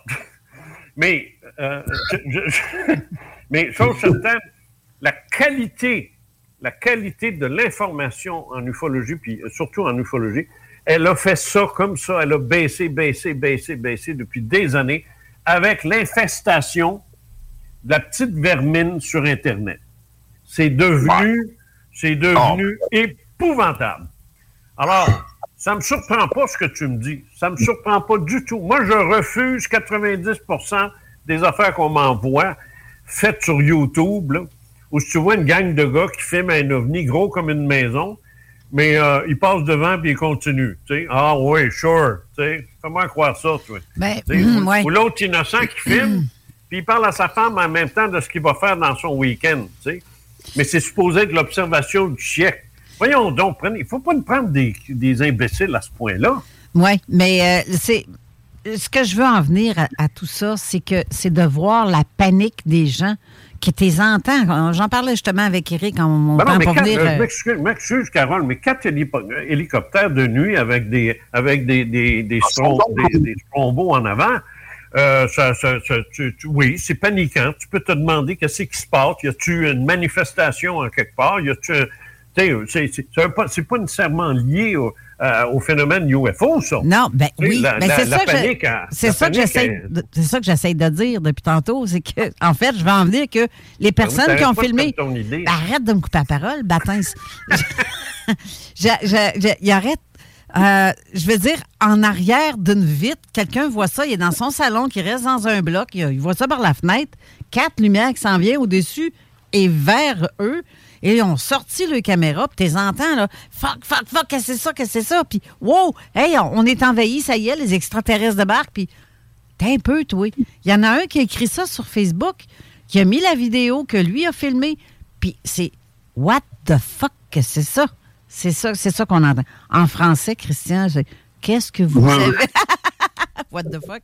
mais, euh, je, je- mais chose certaine, la qualité, la qualité de l'information en ufologie, puis surtout en ufologie, elle a fait ça comme ça. Elle a baissé, baissé, baissé, baissé depuis des années avec l'infestation de la petite vermine sur Internet. C'est devenu, c'est devenu épouvantable. Alors, ça me surprend pas ce que tu me dis. Ça me surprend pas du tout. Moi, je refuse 90% des affaires qu'on m'envoie faites sur YouTube, là, où si tu vois une gang de gars qui filment un ovni gros comme une maison, mais euh, ils passent devant puis tu sais. Ah oui, sure. Comment croire ça, toi? Ben, hum, ou- ouais. Ou l'autre innocent qui filme, (clears throat) puis il parle à sa femme en même temps de ce qu'il va faire dans son week-end. Mais c'est supposé être l'observation du siècle. Voyons donc, prenez- il ne faut pas nous prendre des, des imbéciles à ce point-là. Oui, mais euh, c'est. Ce que je veux en venir à, à tout ça, c'est que c'est de voir la panique des gens qui t'es entends. J'en parlais justement avec Eric en mon Ben non, temps mais pour quatre- venir. euh, euh, je m'excuse, je Carole, mais quatre hélipo- hélicoptères de nuit avec des, avec des, des, des, strom- des- des strombos en avant, euh, ça, ça- ça- tu- tu- oui, c'est paniquant. Tu peux te demander qu'est-ce qui se passe. Y a-tu une manifestation en quelque part? Y a-tu c'est- pas, c'est pas nécessairement lié au, euh, au phénomène UFO, ça. Non, ben oui, ben c'est ça, ça que panique, j'essaie, de- c'est ça que j'essaie de dire depuis tantôt, c'est que (laughs) en fait, je vais en venir que les personnes Ben oui, qui ont filmé, perdre ton idée. Ben, arrête de me couper la parole, (laughs) je- il arrête. euh, je veux dire, en arrière d'une vitre, quelqu'un voit ça, il est dans son salon, qui reste dans un bloc, il, il voit ça par la fenêtre, quatre lumières qui s'en viennent au-dessus et vers eux, et ils ont sorti le caméra, puis tu les entends, là, fuck, fuck, fuck, qu'est-ce que c'est ça, qu'est-ce que c'est ça, puis wow, hey, on, on est envahi, ça y est, les extraterrestres débarquent, puis T'es un peu, toi. Il y en a un qui a écrit ça sur Facebook, qui a mis la vidéo que lui a filmée. Puis c'est What the fuck que c'est ça? C'est ça, c'est ça qu'on entend. En français, Christian, Qu'est-ce que vous Ouais, savez? (laughs) What the fuck?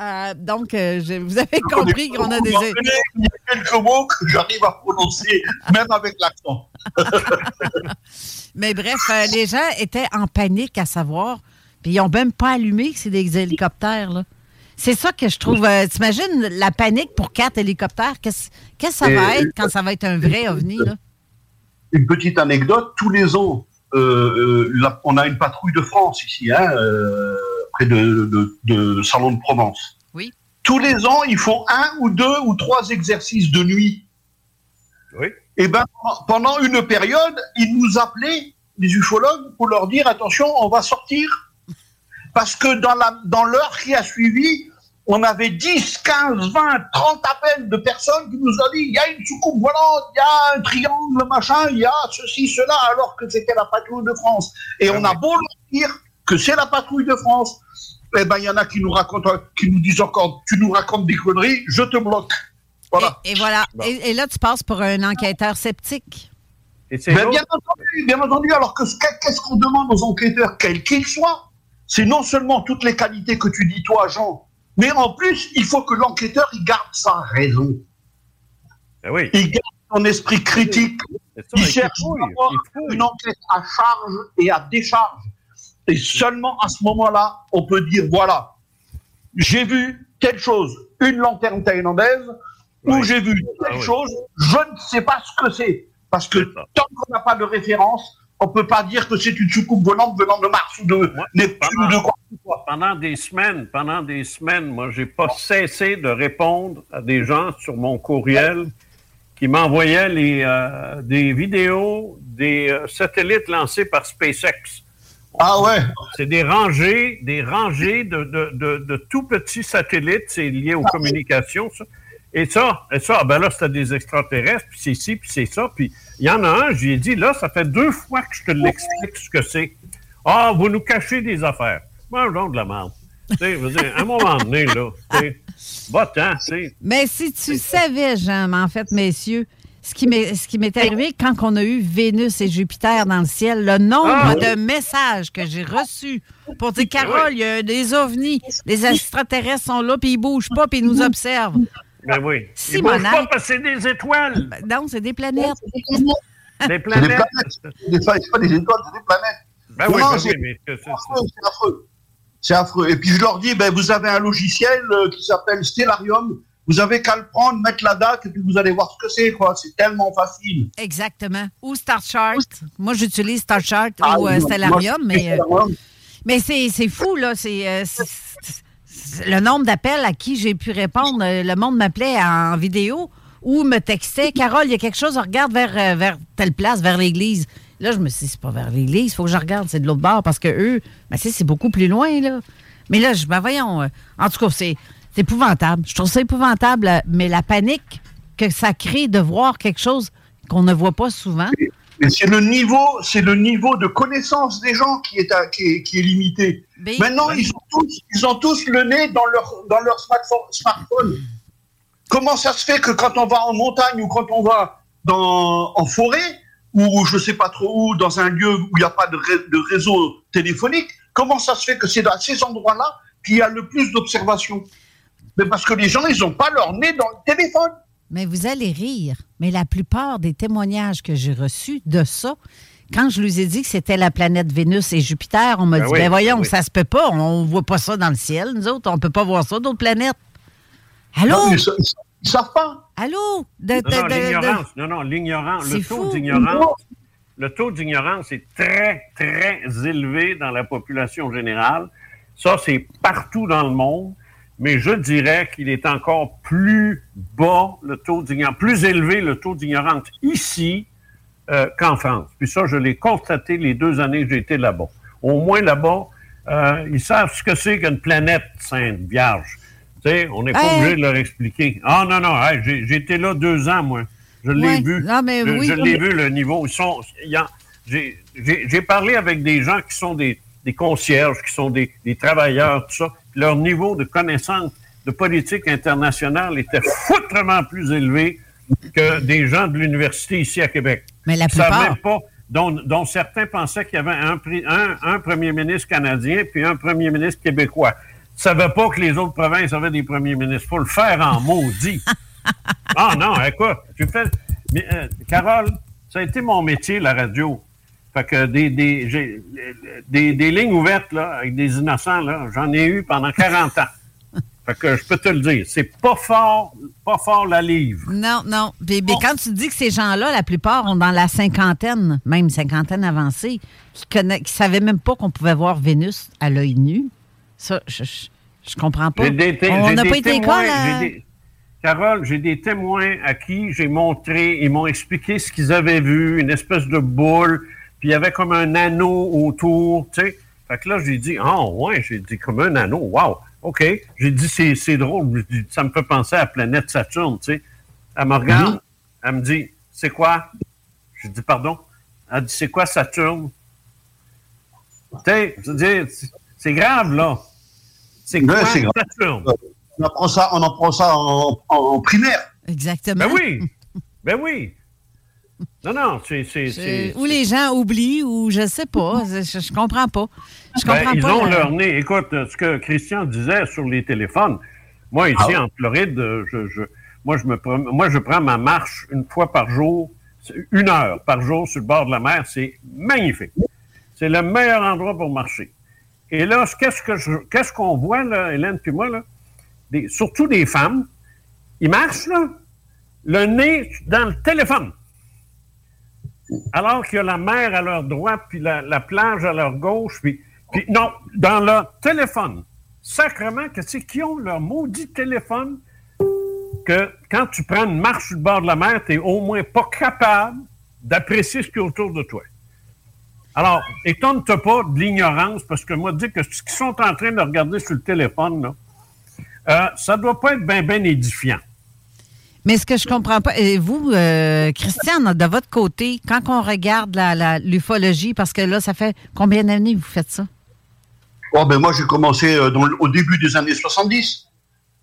Euh, donc, euh, je- vous avez compris qu'on a des. Il y a quelques mots que j'arrive à prononcer, même avec l'accent. (laughs) Mais bref, euh, les gens étaient en panique à savoir. Puis ils n'ont même pas allumé que c'est des hélicoptères, là. C'est ça que je trouve. T'imagines la panique pour quatre hélicoptères? Qu'est-ce qu'est-ce que ça va être quand ça va être un vrai ovni, là? Une petite anecdote, tous les ans, la- on a une patrouille de France ici, hein, près de, de, de Salon de Provence. Oui. Tous les ans, ils font un ou deux ou trois exercices de nuit. Oui. Et ben pendant une période, ils nous appelaient, les ufologues, pour leur dire attention, on va sortir. Parce que dans la dans l'heure qui a suivi, on avait 10, 15, 20, 30 appels de personnes qui nous ont dit il y a une soucoupe volante, il y a un triangle, machin, il y a ceci, cela, alors que c'était la patrouille de France. Et on a beau leur dire que c'est la patrouille de France, eh ben il y en a qui nous racontent, qui nous disent encore, tu nous racontes des conneries, je te bloque. Voilà. Et voilà. Et, et là, tu passes pour un enquêteur sceptique. Et Ben, bien entendu, bien entendu. Alors que ce- qu'est-ce qu'on demande aux enquêteurs, quels qu'ils soient C'est non seulement toutes les qualités que tu dis toi, Jean, mais en plus, il faut que l'enquêteur il garde sa raison. oui. Il garde son esprit critique. Ça, il il cherche fouille, à avoir une enquête à charge et à décharge. Et seulement à ce moment-là, on peut dire voilà, j'ai vu telle chose, une lanterne thaïlandaise, ou j'ai vu telle Ah oui. chose, je ne sais pas ce que c'est. Parce que tant qu'on n'a pas de référence, on ne peut pas dire que c'est une soucoupe volante venant de Mars ou de Neptune ou de quoi que ce soit. Pendant des semaines, pendant des semaines, moi, j'ai pas cessé de répondre à des gens sur mon courriel qui m'envoyaient les, euh, des vidéos des euh, satellites lancés par SpaceX. Ah ouais? C'est des rangées, des rangées de, de, de, de tout petits satellites, c'est lié aux communications, ça. Et ça, et ça, ben là, c'était des extraterrestres, puis c'est ci, puis c'est ça. Puis il y en a un, j'ai dit, là, ça fait deux fois que je te l'explique ce que c'est. Ah, vous nous cachez des affaires. Moi, genre de la merde. Tu sais, je veux dire, à un moment donné, là, tu sais, va-t'en, tu sais. Mais si tu savais, Jean, en fait, messieurs, ce qui m'est ce qui m'est arrivé quand on a eu Vénus et Jupiter dans le ciel, le nombre Ah, de messages que j'ai reçus pour dire Carole, il y a des ovnis, les extraterrestres sont là, puis ils bougent pas, puis ils nous observent. Ben oui. Si, Ils bougent mon pas parce que c'est des étoiles. Non, c'est des planètes. Des C'est des planètes. C'est des- c'est pas des étoiles, c'est des planètes. Ben oui, ben c'est- oui, affreux, c'est affreux. Affreux. Et puis je leur dis, ben, vous avez un logiciel euh, qui s'appelle Stellarium. Vous avez qu'à le prendre, mettre la date, et puis vous allez voir ce que c'est, quoi. C'est tellement facile. Exactement. Ou Star Chart. Moi, j'utilise Star Chart Ah, ou euh, moi, Stellarium, moi, mais, euh, mais c'est fou, là. C'est euh, le nombre d'appels à qui j'ai pu répondre. Euh, Le monde m'appelait en vidéo ou me textait Carole, il y a quelque chose, regarde vers, euh, vers telle place, vers l'église. Là, je me suis dit, c'est pas vers l'église, il faut que je regarde, c'est de l'autre bord, parce que eux, ben, c'est c'est beaucoup plus loin, là. Mais là, je, ben voyons, euh, en tout cas, c'est c'est épouvantable. Je trouve ça épouvantable, euh, mais la panique que ça crée de voir quelque chose qu'on ne voit pas souvent. C'est le niveau, c'est le niveau de connaissance des gens qui est, à- qui est, qui est limité. Mais- Maintenant, ils ont, tous, ils ont tous le nez dans leur, dans leur smartphone, smartphone. Comment ça se fait que quand on va en montagne ou quand on va dans, en forêt, ou je sais pas trop où, dans un lieu où il n'y a pas de, ré- de réseau téléphonique, comment ça se fait que c'est dans ces endroits-là qu'il y a le plus d'observations? Mais parce que les gens, ils n'ont pas leur nez dans le téléphone. Mais vous allez rire. Mais la plupart des témoignages que j'ai reçus de ça, quand je lui ai dit que c'était la planète Vénus et Jupiter, on m'a Ben dit, oui, ben voyons, oui. ça se peut pas. On voit pas ça dans le ciel, nous autres. On peut pas voir ça d'autres planètes. Allô? Non, ils sa- ils savent pas. Allô? De- Non, de- non, de- l'ignorance. Non, non, l'ignorance. C'est Le taux fou. d'ignorance. Le taux d'ignorance est très, très élevé dans la population générale. Ça, c'est partout dans le monde. Mais je dirais qu'il est encore plus bas, le taux d'ignorance, plus élevé le taux d'ignorance ici euh, qu'en France. Puis ça, je l'ai constaté les deux années que j'ai été là-bas. Au moins là-bas, euh, ils savent ce que c'est qu'une planète sainte, vierge. Tu sais, on n'est pas Hey. obligé de leur expliquer. Ah non, non, hey, j'ai été là deux ans, moi. Je l'ai Ouais. vu. Non, mais je oui. je l'ai vu, le niveau. Ils sont, j'ai- parlé avec des gens qui sont des, des concierges, qui sont des, des travailleurs, tout ça. Leur niveau de connaissance de politique internationale était foutrement plus élevé que des gens de l'université ici à Québec. Mais la plupart- même pas, dont, dont certains pensaient qu'il y avait un, pri- un, un premier ministre canadien puis un premier ministre québécois. Ils ne savaient pas que les autres provinces avaient des premiers ministres. Il faut le faire en (laughs) maudit. ah non, écoute, j'ai fait. mais, euh, Carole, ça a été mon métier, la radio. Fait que des, des, des, des lignes ouvertes là, avec des innocents, là, j'en ai eu pendant 40 ans. (laughs) Fait que je peux te le dire, c'est pas fort, pas fort la livre. Non, non. Mais quand tu dis que ces gens-là, la plupart ont dans la cinquantaine, même cinquantaine avancée, qui ne savaient même pas qu'on pouvait voir Vénus à l'œil nu, ça, je, je, je comprends pas. Des On n'a pas été témoins, école à- des- Carole, j'ai des témoins à qui j'ai montré, ils m'ont expliqué ce qu'ils avaient vu, une espèce de boule, puis il y avait comme un anneau autour, tu sais. Fait que là, j'ai dit, ah ouais, j'ai dit comme un anneau, wow, OK. J'ai dit, c'est c'est drôle, dit, ça me fait penser à la planète Saturne, tu sais. Elle me regarde, elle me dit, c'est quoi? J'ai dit, pardon? Elle dit, c'est quoi Saturne? Tu sais, je veux dire, c'est- grave, là. C'est Ouais, quoi grave. Saturne? On apprend ça, on apprend ça en, en- en primaire. Exactement. Ben oui! Ben oui! Non, non, c'est. Ou les gens oublient, ou je sais pas. (laughs) Je, comprends pas. Je Ben, comprends ils pas. ont le- leur nez. Écoute, ce que Christian disait sur les téléphones, moi, ici, Ah. en Floride, euh, je, je- moi, je me, moi, je prends ma marche une fois par jour, une heure par jour sur le bord de la mer. C'est magnifique. C'est le meilleur endroit pour marcher. Et là, qu'est-ce que je- qu'est-ce qu'on voit, là, Hélène puis moi, là? Des- surtout des femmes, ils marchent, là, le nez dans le téléphone. Alors qu'il y a la mer à leur droite, puis la, la plage à leur gauche, puis, non, dans leur téléphone. Sacrement, que c'est qui ont leur maudit téléphone que quand tu prends une marche sur le bord de la mer, tu n'es au moins pas capable d'apprécier ce qui est autour de toi. Alors, étonne-toi pas de l'ignorance, parce que moi, dire que ce qu'ils sont en train de regarder sur le téléphone, là, euh, ça doit pas être bien, bien édifiant. Mais ce que je comprends pas, et vous, euh, Christian, de votre côté, quand on regarde la- l'ufologie, parce que là, ça fait combien d'années que vous faites ça? Oh, ben moi, j'ai commencé euh, dans au début des années 70.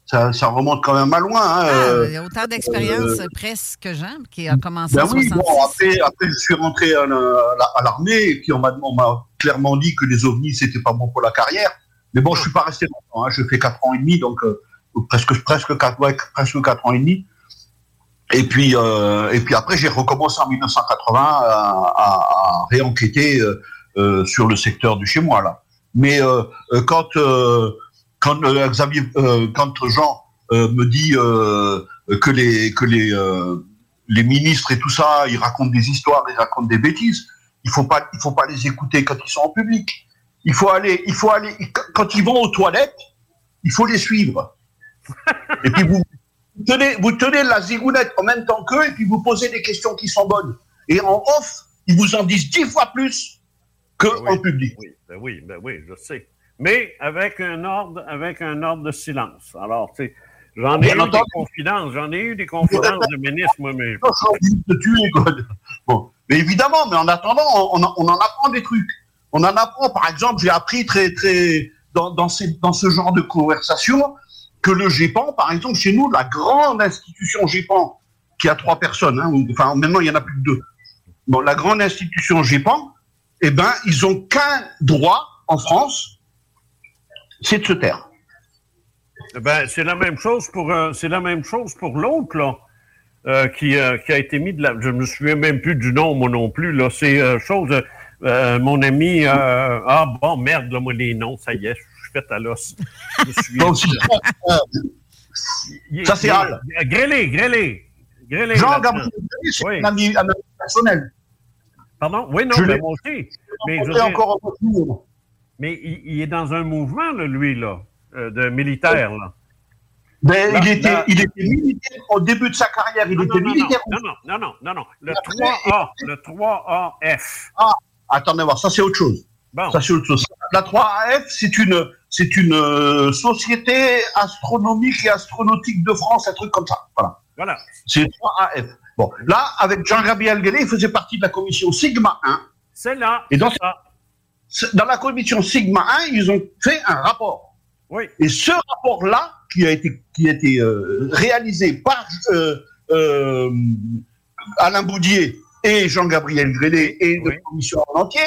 Ça, ça remonte quand même à loin. hein, Ah, euh, il y a autant d'expérience euh, presque que Jean, qui a commencé Ben en oui, 66. bon, après, après, je suis rentré à la- à l'armée et puis on m'a clairement dit que les ovnis, c'était pas bon pour la carrière. Mais bon, je suis pas resté longtemps. Hein. Je fais quatre ans et demi, donc euh, presque presque quatre ouais, presque quatre ans et demi. Et puis euh, et puis après, j'ai recommencé en 1980 à, à- à réenquêter euh, euh, sur le secteur du chez moi là. Mais euh, euh, quand euh, quand Xavier, quand Jean me dit que les que les les ministres et tout ça, ils racontent des histoires, ils racontent des bêtises. Il faut pas, il faut pas les écouter quand ils sont en public. Il faut aller, il faut aller quand ils vont aux toilettes, il faut les suivre. Et puis vous tenez, vous tenez la zigounette en même temps qu'eux et puis vous posez des questions qui sont bonnes. Et en off, ils vous en disent dix fois plus que en public. Oui, ben oui, ben oui, je sais. Mais avec un ordre, avec un ordre de silence. Alors, tu sais, j'en ai eu des confidences, j'en ai eu des confidences de ministres, moi, mais. Bon. Mais évidemment, mais en attendant, on, en- on en apprend des trucs. On en apprend, par exemple, j'ai appris très, très, dans, dans, ces- dans ce genre de conversation, que le GEPAN, par exemple, chez nous, la grande institution GEPAN, qui a trois personnes, hein, enfin, maintenant, il y en a plus que deux. Bon, la grande institution GEPAN, eh ben, ils ont qu'un droit en France, c'est de se taire. Ben, c'est la même chose pour euh, c'est la même chose pour l'autre là euh, qui, euh, qui a été mis de la. Je me souviens même plus du nom moi non plus là. C'est euh, chose. euh, euh, mon ami euh, ah bon merde là moi les noms ça y est suis fait à l'os. (laughs) (laughs) Ça, c'est il- Al. Grêlé, Grêlé. Grêlé, Jean là-dedans. Gabriel Grêlé, c'est Oui. un ami, personnel. Pardon? Oui, non, Je mais moi aussi. Mais, je veux dire- encore un mais il, il est dans un mouvement, là, lui, là, euh, de militaire, là. Ben, Là, il, était, là- il était militaire au début de sa carrière, il Non, était non, militaire. non, non, non, non, non. Le Après- 3A, le 3AF. Ah, attendez voir, ça c'est autre chose. Bon. Ça c'est autre chose. La 3AF, c'est une, c'est une euh, société astronomique et astronautique de France, un truc comme ça. Voilà. Voilà. C'est 3AF. Bon, là, avec Jean-Gabriel Guélet, il faisait partie de la commission Sigma 1. C'est là. Et dans, dans la commission Sigma 1, ils ont fait un rapport. Oui. Et ce rapport-là, qui a été, qui a été euh, réalisé par euh, Alain Boudier et Jean-Gabriel Grélé et la commission en entier,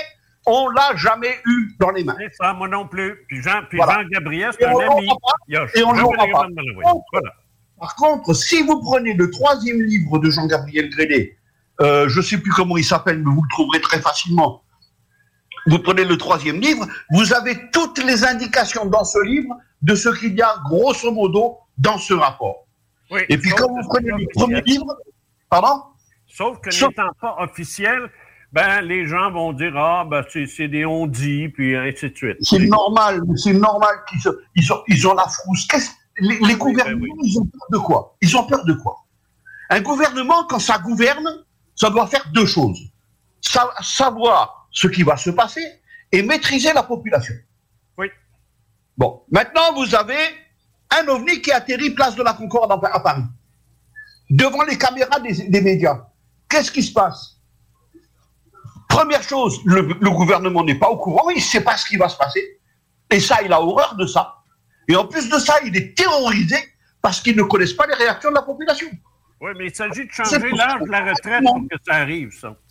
on l'a jamais eu dans les mains. C'est ça, moi non plus. Puis Jean, puis Voilà. Jean-Gabriel, c'est un ami. pas. Et on pas. Contre- Voilà. Par contre, si vous prenez le troisième livre de Jean-Gabriel Grélé, euh, je ne sais plus comment il s'appelle, mais vous le trouverez très facilement. Vous prenez le troisième livre, vous avez toutes les indications dans ce livre de ce qu'il y a grosso modo dans ce rapport. Oui, Et puis quand vous prenez le premier livre, pardon? Sauf que n'étant pas officiel, ben, les gens vont dire, ah, ben, c'est des on-dit, puis ainsi de suite. C'est normal, c'est normal qu'ils se- ils ont, ils ont la frousse. Les, les gouvernements, ils ont peur de quoi? Ils ont peur de quoi? Un gouvernement, quand ça gouverne, ça doit faire deux choses. Sa- savoir ce qui va se passer et maîtriser la population. Oui. Bon, maintenant, vous avez un ovni qui atterrit place de la Concorde à Paris, devant les caméras des, des médias. Qu'est-ce qui se passe? Première chose, le, le gouvernement n'est pas au courant, il ne sait pas ce qui va se passer. Et ça, il a horreur de ça. Et en plus de ça, il est terrorisé parce qu'ils ne connaissent pas les réactions de la population. Oui, mais il s'agit de changer l'âge de la retraite pour que ça arrive, ça. (laughs)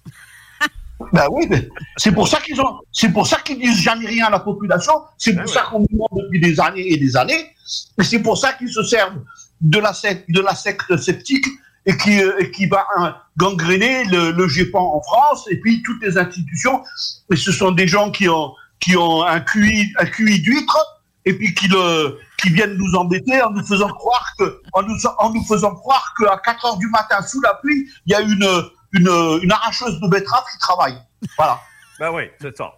Ben oui, mais c'est pour ça qu'ils ont, c'est pour ça qu'ils disent jamais rien à la population. C'est pour ça qu'on nous demande depuis des années et des années. Et c'est pour ça qu'ils se servent de la secte, de la secte sceptique et qui, euh, et qui va hein, gangréner le, le GEPAN en France et puis toutes les institutions. Et ce sont des gens qui ont, qui ont un QI, un QI d'huître et puis qui le, qui viennent nous embêter en nous faisant croire que, en nous, en nous faisant croire qu'à 4 heures du matin sous la pluie, il y a une, une, une arracheuse de betteraves qui travaille. Voilà. Ben oui, c'est ça.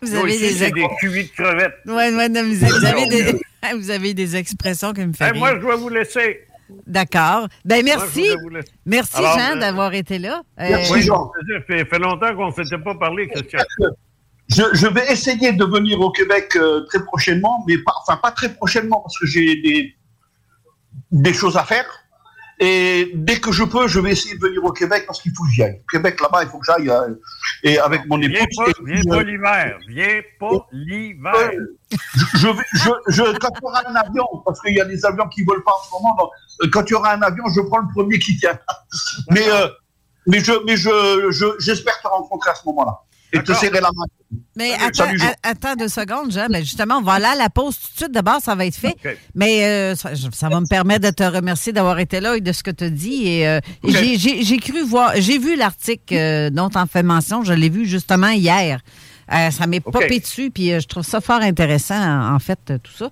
Vous avez ici, des des cuits de crevettes. Ouais, ouais, non, vous, vous avez des... (laughs) vous avez des expressions qui me font Hey, moi, je dois vous laisser. D'accord. Ben merci. Merci, Alors, Jean, euh, d'avoir été là. Oui, Euh, Ça fait, fait longtemps qu'on ne s'était pas parlé, Christian. Je, je vais essayer de venir au Québec euh, très prochainement, mais pas, enfin pas très prochainement parce que j'ai des, des choses à faire. Et dès que je peux, je vais essayer de venir au Québec parce qu'il faut que j'y aille. Au Québec, là-bas, il faut que j'aille. euh, et avec mon épouse. Viens pas, et puis, viens pas euh, l'hiver. Viens pas l'hiver. je, je, vais- je, je- quand il y aura un avion, parce qu'il y a des avions qui volent pas en ce moment, donc, euh, quand il y aura un avion, je prends le premier qui tient. (laughs) mais euh, mais je mais je je- j'espère te rencontrer à ce moment-là et te serrer la main. Mais Salut, attends, deux secondes, Jean. Mais justement, on va aller à la pause tout de suite. D'abord, ça va être fait. Mais euh, ça, va me permettre de te remercier d'avoir été là et de ce que tu as dit. Et euh, j'ai- j'ai j'ai cru voir, j'ai vu l'article euh, dont tu en fais mention. Je l'ai vu justement hier. Euh, ça m'est popé dessus, puis euh, je trouve ça fort intéressant, en fait, euh, tout ça.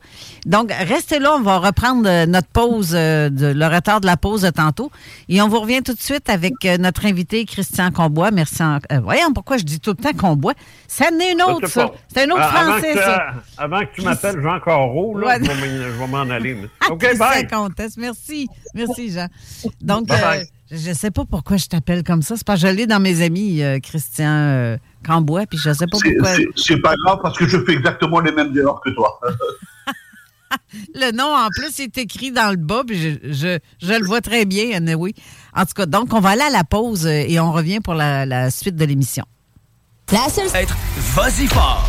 Donc, restez là, on va reprendre notre pause, de, le retard de la pause de tantôt. Et on vous revient tout de suite avec notre invité, Christian Combois. Merci. En, euh, voyons pourquoi je dis tout le temps Combois. Ça en est une autre, ça. C'est un autre avant français, que, ça. Avant que tu m'appelles Jean Corot, là, Ouais. je vais m'en- aller. mais- (laughs) OK, bye. Comtesse, merci. Merci, Jean. (laughs) Donc, Bye bye. Je ne sais pas pourquoi je t'appelle comme ça. C'est parce que je l'ai dans mes amis, euh, Christian euh, Cambois, puis je ne sais pas pourquoi. c'est- C'est pas grave parce que je fais exactement les mêmes erreurs que toi. (laughs) Le nom, en plus, est écrit dans le bas, puis je, je, je le vois très bien, oui. En tout cas, donc, on va aller à la pause euh, et on revient pour la, la suite de l'émission. La seule... Être vas-y fort.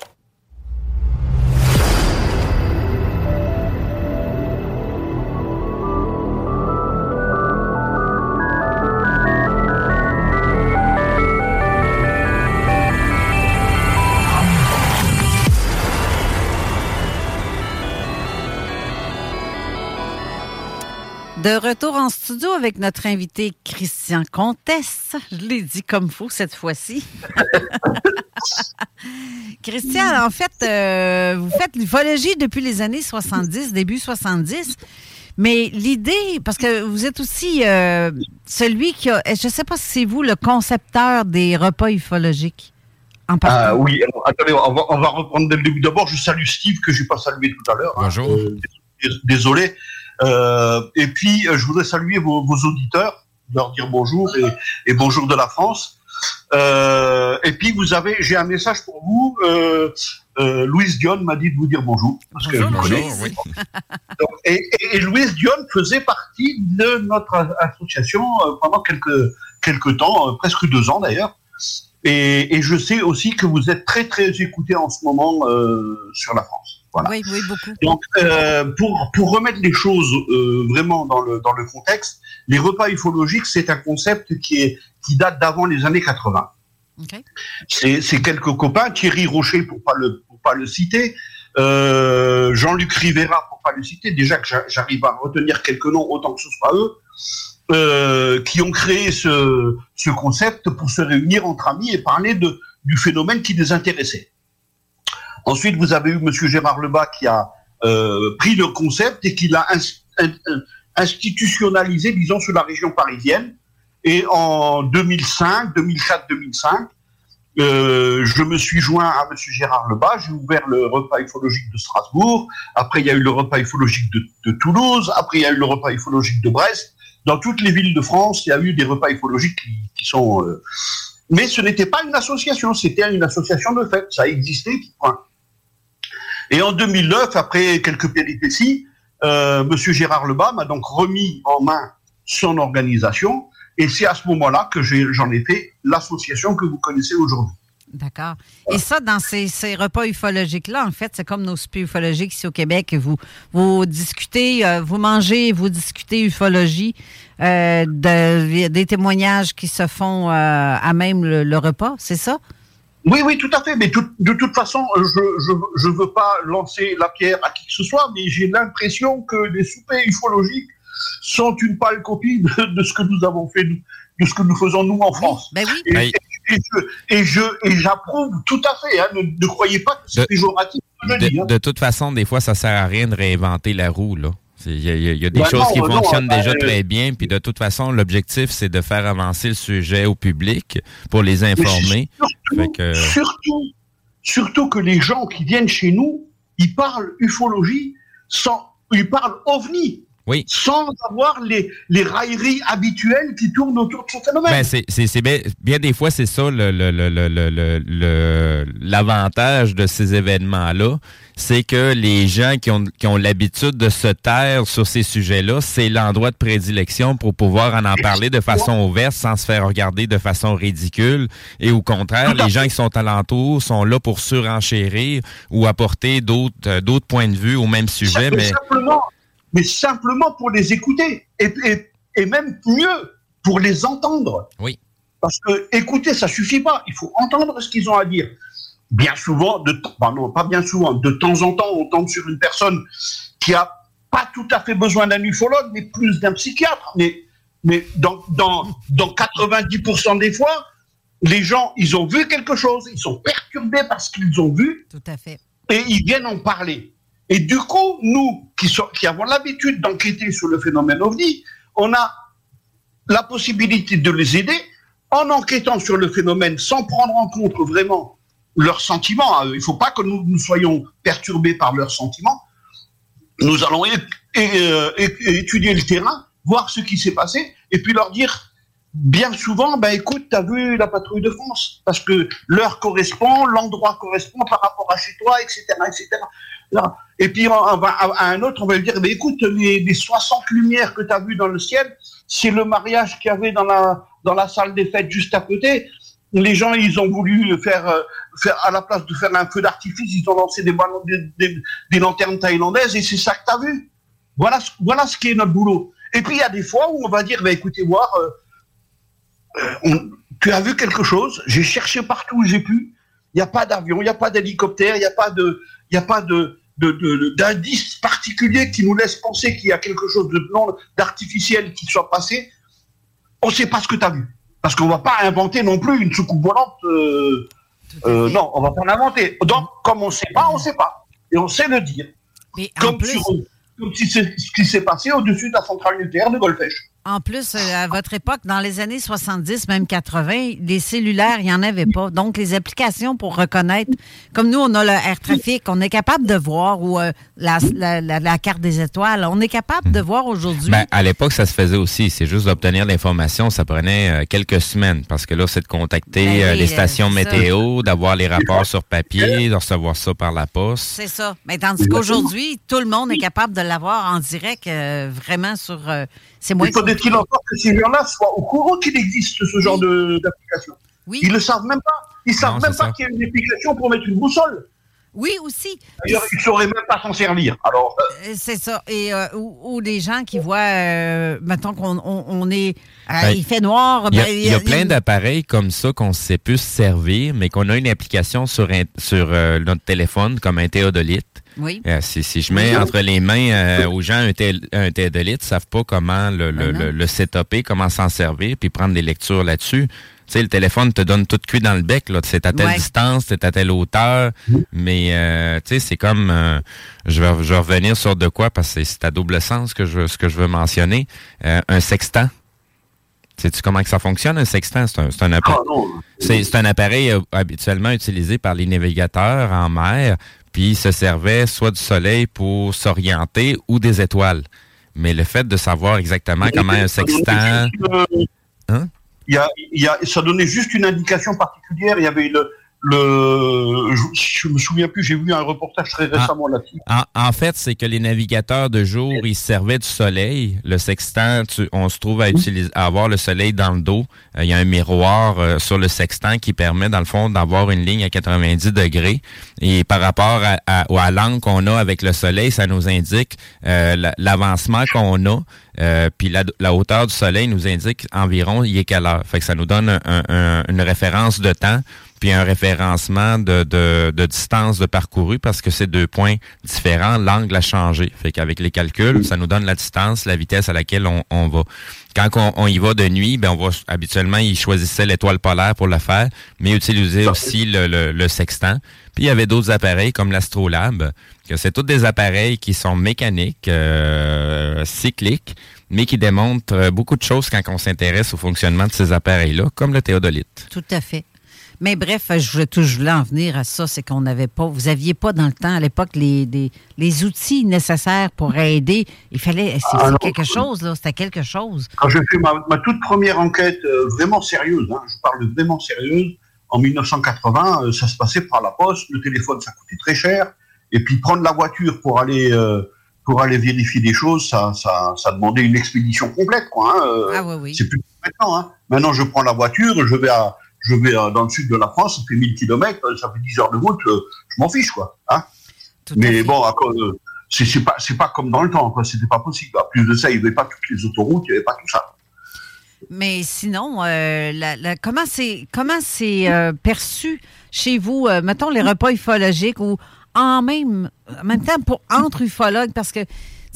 De retour en studio avec notre invité Christian Comtesse. Je l'ai dit comme faux cette fois-ci. (laughs) Christian, en fait, euh, vous faites l'ufologie depuis les années 70, début 70. Mais l'idée, parce que vous êtes aussi euh, celui qui a, je ne sais pas si c'est vous le concepteur des repas ufologiques. En. Ah oui, alors, attendez, on va, on va reprendre dès le début. D'abord, je salue Steve, que je n'ai pas salué tout à l'heure. hein. Bonjour. Euh, dés- désolé. Euh, et puis, euh, je voudrais saluer vos, vos auditeurs, leur dire bonjour et, et bonjour de la France. Euh, et puis, vous avez, j'ai un message pour vous. Euh, euh, Louise Dion m'a dit de vous dire bonjour. Parce que connais. Donc, et, et, et Louise Dion faisait partie de notre association euh, pendant quelques, quelques temps, euh, presque deux ans d'ailleurs. Et, et je sais aussi que vous êtes très très écouté en ce moment euh, sur la France. Voilà. Oui, oui, beaucoup. Donc, euh, pour, pour remettre les choses euh, vraiment dans le, dans le contexte, les repas ufologiques, c'est un concept qui, est, qui date d'avant les années 80. C'est c'est quelques copains, Thierry Rocher pour pas le pour pas le citer, euh, Jean-Luc Rivera pour pas le citer. Déjà que j'a- j'arrive à retenir quelques noms autant que ce soit eux, euh, qui ont créé ce, ce concept pour se réunir entre amis et parler de du phénomène qui les intéressait. Ensuite, vous avez eu Monsieur Gérard Lebas qui a euh, pris le concept et qui l'a in- institutionnalisé, disons, sur la région parisienne. Et en 2005, 2004, 2005, euh, je me suis joint à Monsieur Gérard Lebas. J'ai ouvert le repas ufologique de Strasbourg. Après, il y a eu le repas ufologique de, Toulouse. Après, il y a eu le repas ufologique de Brest. Dans toutes les villes de France, il y a eu des repas ufologiques qui, sont. euh, Mais ce n'était pas une association, c'était une association de fait. Ça existait. Et en 2009, après quelques péripéties, euh, Monsieur Gérard Lebas m'a donc remis en main son organisation, et c'est à ce moment-là que j'en ai fait l'association que vous connaissez aujourd'hui. D'accord. Et ça, dans ces, ces repas ufologiques-là, en fait, c'est comme nos soupers ufologiques ici au Québec. Vous, vous discutez, euh, vous mangez, vous discutez ufologie, euh, de- des témoignages qui se font euh, à même le, le repas, c'est ça? Oui, oui, tout à fait. Mais tout- de toute façon, je je, je veux pas lancer la pierre à qui que ce soit, mais j'ai l'impression que les soupers ufologiques sont une pâle copie de, de ce que nous avons fait, de ce que nous faisons nous en France. Ben oui. Et, et- et je- et je et j'approuve tout à fait. hein. Ne, ne croyez pas que c'est péjoratif. ce que je dis, De, hein. de toute façon, des fois, ça sert à rien de réinventer la roue, là. Il y, a- y des Ben choses non, qui non, fonctionnent ben, déjà euh, très bien, puis de toute façon, l'objectif, c'est de faire avancer le sujet au public pour les informer. Fait que- Surtout, surtout que les gens qui viennent chez nous, ils parlent ufologie, sans, ils parlent ovni, oui. sans avoir les, les railleries habituelles qui tournent autour de ce phénomène. Ben, c'est, c'est, c'est bien, bien des fois, c'est ça le, le, le, l'avantage de ces événements-là. C'est que les gens qui ont, qui ont l'habitude de se taire sur ces sujets-là, c'est l'endroit de prédilection pour pouvoir en, en parler de façon ouverte sans se faire regarder de façon ridicule. Et au contraire, les gens qui sont alentour sont là pour surenchérir ou apporter d'autres, euh, d'autres points de vue au même sujet. Mais simplement, mais simplement pour les écouter. Et, et, et même mieux, pour les entendre. Oui. Parce que écouter, ça suffit pas. Il faut entendre ce qu'ils ont à dire. Bien souvent, de, pardon, pas bien souvent, de temps en temps, on tombe sur une personne qui a pas tout à fait besoin d'un ufologue, mais plus d'un psychiatre. Mais, mais dans, dans, dans 90% des fois, les gens, ils ont vu quelque chose, ils sont perturbés par ce qu'ils ont vu. Tout à fait. Et ils viennent en parler. Et du coup, nous, qui, avons l'habitude d'enquêter sur le phénomène OVNI, on a la possibilité de les aider en enquêtant sur le phénomène sans prendre en compte vraiment leurs sentiments. à eux. Il ne faut pas que nous, soyons perturbés par leurs sentiments. Nous allons euh, étudier le terrain, voir ce qui s'est passé, et puis leur dire bien souvent, ben écoute, tu as vu la patrouille de France, parce que l'heure correspond, l'endroit correspond par rapport à chez toi, etc. etc. Et puis à, un autre, on va lui dire, ben écoute, les, les 60 lumières que tu as vues dans le ciel, c'est le mariage qu'il y avait dans la, dans la salle des fêtes juste à côté. Les gens, ils ont voulu faire, euh, à la place de faire un feu d'artifice, ils ont lancé des, lanternes thaïlandaises et c'est ça que tu as vu. Voilà, voilà ce qui est notre boulot. Et puis il y a des fois où on va dire, ben, écoutez, voir, euh, on- tu as vu quelque chose, j'ai cherché partout où j'ai pu, il n'y a pas d'avion, il n'y a pas d'hélicoptère, il n'y a pas de, il y a pas de, de- de- d'indice particulier qui nous laisse penser qu'il y a quelque chose de non d'artificiel qui soit passé. On ne sait pas ce que tu as vu. Parce qu'on ne va pas inventer non plus une soucoupe volante. euh, euh, non, on ne va pas l'inventer. Donc, comme on ne sait pas, on ne sait pas. Et on sait le dire. Mais Comme, plus- sur- comme si c'est ce qui s'est passé au-dessus de la centrale nucléaire de Golfech. En plus, euh, à votre époque, dans les années 70, même 80, les cellulaires, il n'y en avait pas. Donc, les applications pour reconnaître, comme nous, on a le air trafic, on est capable de voir, ou euh, la, la- la- la carte des étoiles, on est capable de voir aujourd'hui. Ben, à l'époque, ça se faisait aussi. C'est juste d'obtenir l'information. Ça prenait euh, quelques semaines parce que là, c'est de contacter Ben euh, les stations météo, d'avoir les rapports sur papier, de recevoir ça par la poste. C'est ça. Mais tandis qu'aujourd'hui, tout le monde est capable de l'avoir en direct, vraiment sur. C'est moins Il faudrait-il encore que ces gens-là soient au courant qu'il existe ce genre de- d'application. Ils ne le savent même pas. Ils savent Non, même pas qu'il y a une application pour mettre une boussole. Oui, aussi. D'ailleurs, ils ne sauraient même pas s'en servir. Alors, euh, Euh, C'est ça. Et euh, ou, ou des gens qui voient, euh, mettons qu'on on, on est. euh, Ben, il fait noir. Il y a, ben, il y a plein d'appareils comme ça qu'on sait plus servir, mais qu'on a une application sur, sur euh, notre téléphone comme un théodolite. Oui. Euh, si, si je mets entre les mains euh, aux gens un, thé- un théodolite, ils savent pas comment le, le, le, le setuper, comment s'en servir, puis prendre des lectures là-dessus. Tu sais, le téléphone te donne tout cuit dans le bec. là. C'est à telle Ouais. distance, c'est à telle hauteur. Mais, euh, tu sais, c'est comme... euh, je, vais, je vais revenir sur de quoi, parce que c'est à double sens que je, ce que je veux mentionner. Euh, un sextant. Sais-tu comment que ça fonctionne, un sextant? C'est un, c'est un appareil. C'est c'est un appareil habituellement utilisé par les navigateurs en mer, puis il se servait soit du soleil pour s'orienter ou des étoiles. Mais le fait de savoir exactement comment un sextant... Hein? il y a, il y a, ça donnait juste une indication particulière. Il y avait le. Le je, je me souviens plus, j'ai vu un reportage très récemment là-dessus. En, en fait, c'est que les navigateurs de jour, ils se servaient du soleil. Le sextant, tu- on se trouve à, utiliser, à avoir le soleil dans le dos. Euh, Il y a un miroir euh, sur le sextant qui permet, dans le fond, d'avoir une ligne à 90 degrés. Et par rapport à, à, à l'angle qu'on a avec le soleil, ça nous indique euh, la- l'avancement qu'on a. Euh, puis la, la hauteur du soleil nous indique environ il est quelle heure. Fait que ça nous donne un- un- une référence de temps puis un référencement de, de, de distance de parcouru parce que c'est deux points différents. L'angle a changé. Fait qu'avec les calculs, ça nous donne la distance, la vitesse à laquelle on, on va. Quand on, on y va de nuit, ben on va habituellement, ils choisissaient l'étoile polaire pour le faire, mais utiliser aussi le, le, le sextant. Puis il y avait d'autres appareils comme l'Astrolabe que c'est tous des appareils qui sont mécaniques, euh, cycliques, mais qui démontrent beaucoup de choses quand on s'intéresse au fonctionnement de ces appareils-là, comme le théodolite. Tout à fait. Mais bref, je je voulais en venir à ça, c'est qu'on n'avait pas, vous aviez pas dans le temps, à l'époque, les, les outils nécessaires pour aider. Il fallait, c'est Ah, quelque chose, là, c'était quelque chose. Quand j'ai fait ma, ma toute première enquête euh, vraiment sérieuse, hein, je parle vraiment sérieuse, en 1980, euh, ça se passait par la poste, le téléphone ça coûtait très cher, et puis prendre la voiture pour aller euh, pour aller vérifier des choses, ça, ça, ça demandait une expédition complète, quoi. hein, Ah oui, oui. C'est plus maintenant. Hein. Maintenant, je prends la voiture, je vais à je vais à- dans le sud de la France, ça fait 1000 km, ça fait 10 heures de route, euh, je m'en fiche, quoi. Hein. Mais bon, à cause, euh, c'est pas comme dans le temps, quoi. C'était pas possible. En plus de ça, il n'y avait pas toutes les autoroutes, il n'y avait pas tout ça. Mais sinon, euh, la- la- comment c'est comment c'est euh, perçu chez vous, euh, mettons les repas ufologiques ou en même, en même temps pour entre ufologues, parce que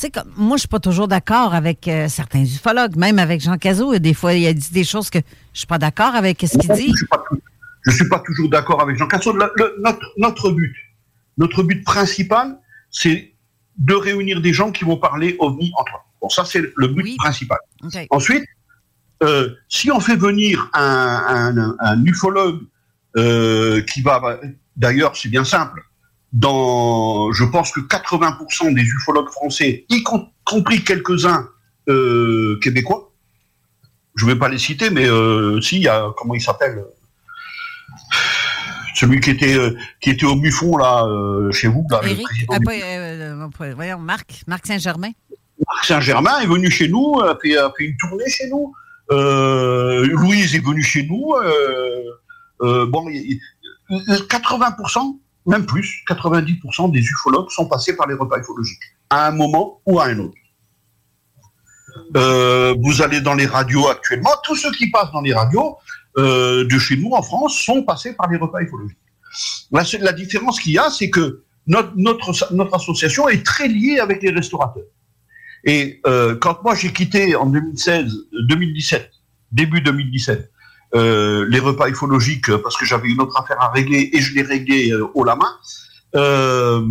sais, comme- moi, je suis pas toujours d'accord avec euh, certains ufologues, même avec Jean Cazot. et Des fois, il a dit des choses que je suis pas d'accord avec ce qu'il dit. Je suis pas, tout- je suis pas toujours d'accord avec Jean. Le- le- notre, notre but, notre but principal, c'est de réunir des gens qui vont parler ovni entre eux. Bon, ça, c'est le but principal. Ensuite, euh, si on fait venir un, un- un ufologue euh, qui va, d'ailleurs, c'est bien simple. Dans, je pense que 80% des ufologues français, y com- compris quelques-uns euh, québécois, je vais pas les citer, mais euh, si, il y a comment il s'appelle celui qui était euh, qui était au Buffon là euh, chez vous là, le Éric, président ah, euh, voyons, Marc, Marc Saint-Germain. Marc Saint-Germain est venu chez nous, a fait, a fait une tournée chez nous. Euh, Louise est venue chez nous. Euh, euh, bon, il- il- 80%, même plus, 90% des ufologues sont passés par les repas ufologiques, à un moment ou à un autre. Euh, vous allez dans les radios actuellement, tous ceux qui passent dans les radios euh, de chez nous en France sont passés par les repas ufologiques. La, la différence qu'il y a, c'est que notre, association est très liée avec les restaurateurs. Et euh, quand moi j'ai quitté en 2016, euh, 2017, début 2017, euh, les repas ufologiques euh, parce que j'avais une autre affaire à régler et je l'ai réglé euh, haut la main, euh,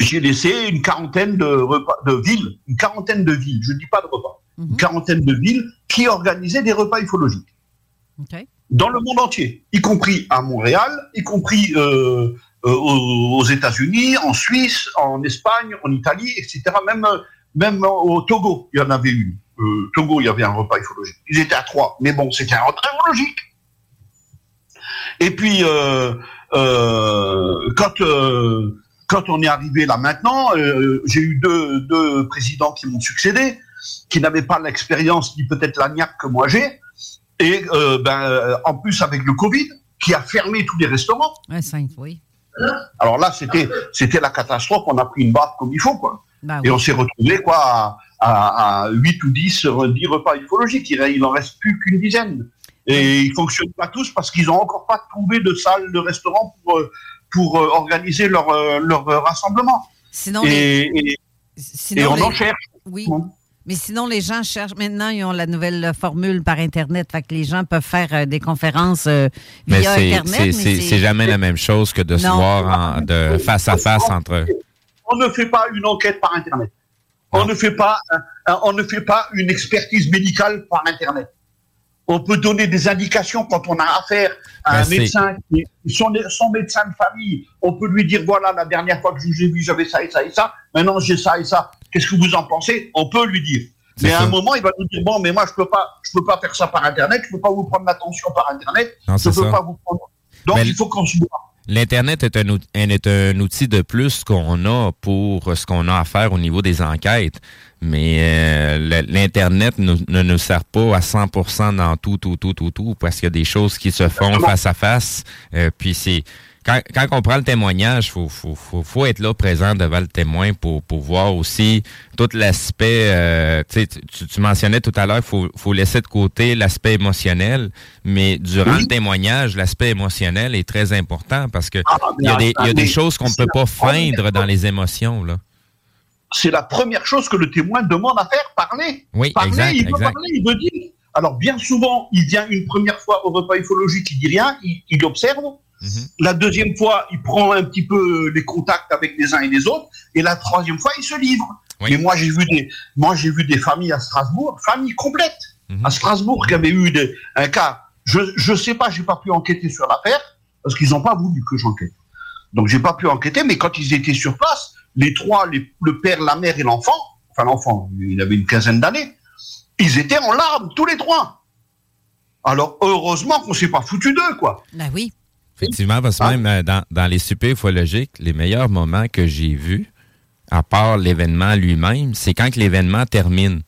j'ai laissé une quarantaine de repas de villes, une quarantaine de villes, je dis pas de repas, une quarantaine de villes qui organisaient des repas ufologiques dans le monde entier, y compris à Montréal, y compris aux, États-Unis, en Suisse, en Espagne, en Italie, etc. Même, même au Togo, il y en avait une. Euh, Togo, il y avait un repas ufologique. Ils étaient à trois, mais bon, c'était un repas ufologique. Et puis, euh, euh, quand, quand on est arrivé là maintenant, j'ai eu deux, deux présidents qui m'ont succédé, qui n'avaient pas l'expérience ni peut-être la niaque que moi j'ai, et ben, en plus avec le Covid, qui a fermé tous les restaurants. Ouais, cinq, oui. Alors là, c'était c'était la catastrophe. On a pris une barre comme il faut, quoi. Ben Et on s'est retrouvé quoi à, à, à 8 ou 10, euh, 10 repas ufologiques. Il, il en reste plus qu'une dizaine. Et ils fonctionnent pas tous parce qu'ils ont encore pas trouvé de salle de restaurant pour euh, pour euh, organiser leur leur rassemblement. Sinon, et, les- et- sinon, et on les- en cherche. Oui. Mais sinon, les gens cherchent. Maintenant, ils ont la nouvelle formule par Internet. Fait que les gens peuvent faire euh, des conférences euh, Mais via c'est- Internet. mais c'est- c'est jamais la même chose que de se voir en- de face à face entre. on ne fait pas une enquête par Internet. On ne fait pas, un- un- on ne fait pas une expertise médicale par Internet. On peut donner des indications quand on a affaire à Ben, un médecin, qui son, son médecin de famille. On peut lui dire voilà, la dernière fois que je vous ai vu, j'avais ça et ça et ça. Maintenant, j'ai ça et ça. Qu'est-ce que vous en pensez? On peut lui dire. Mais à un moment, il va nous dire bon, mais moi, je peux pas, je peux pas faire ça par Internet. Je peux pas vous prendre l'attention par Internet. Non, je peux ça. pas vous prendre. Donc, Mais il faut qu'on se voit. L'Internet est un, est un outil de plus qu'on a pour ce qu'on a à faire au niveau des enquêtes. Mais euh, l'Internet nous- ne nous sert pas à 100% dans tout, tout, tout, tout, tout, parce qu'il y a des choses qui se font face à face. Euh, puis c'est quand, quand on prend le témoignage, faut, faut, faut, faut être là présent devant le témoin pour, pour voir aussi tout l'aspect. euh, tu, tu, mentionnais tout à l'heure, faut, faut laisser de côté l'aspect émotionnel, mais durant le témoignage, l'aspect émotionnel est très important parce que il y a des, il y a des choses qu'on ne peut pas feindre dans les émotions là. c'est la première chose que le témoin demande à faire, parler. Oui, parler, exact, il veut exact. parler, il veut dire. Alors bien souvent, il vient une première fois au repas ufologique, il dit rien, il, il observe, La deuxième fois, il prend un petit peu les contacts avec les uns et les autres. Et la troisième fois, il se livre. Mais moi, j'ai vu des, moi, j'ai vu des familles à Strasbourg, familles complètes à Strasbourg qui avaient eu des- un cas. Je, je sais pas, j'ai pas pu enquêter sur l'affaire parce qu'ils n'ont pas voulu que j'enquête. Donc, j'ai pas pu enquêter. Mais quand ils étaient sur place, les trois, les- le père, la mère et l'enfant, enfin l'enfant, il avait une quinzaine d'années, ils étaient en larmes tous les trois. Alors, heureusement qu'on s'est pas foutu d'eux, quoi. Ben oui. Effectivement, parce que même euh, dans, dans les super ufologiques, les meilleurs moments que j'ai vus, à part l'événement lui-même, c'est quand que l'événement termine.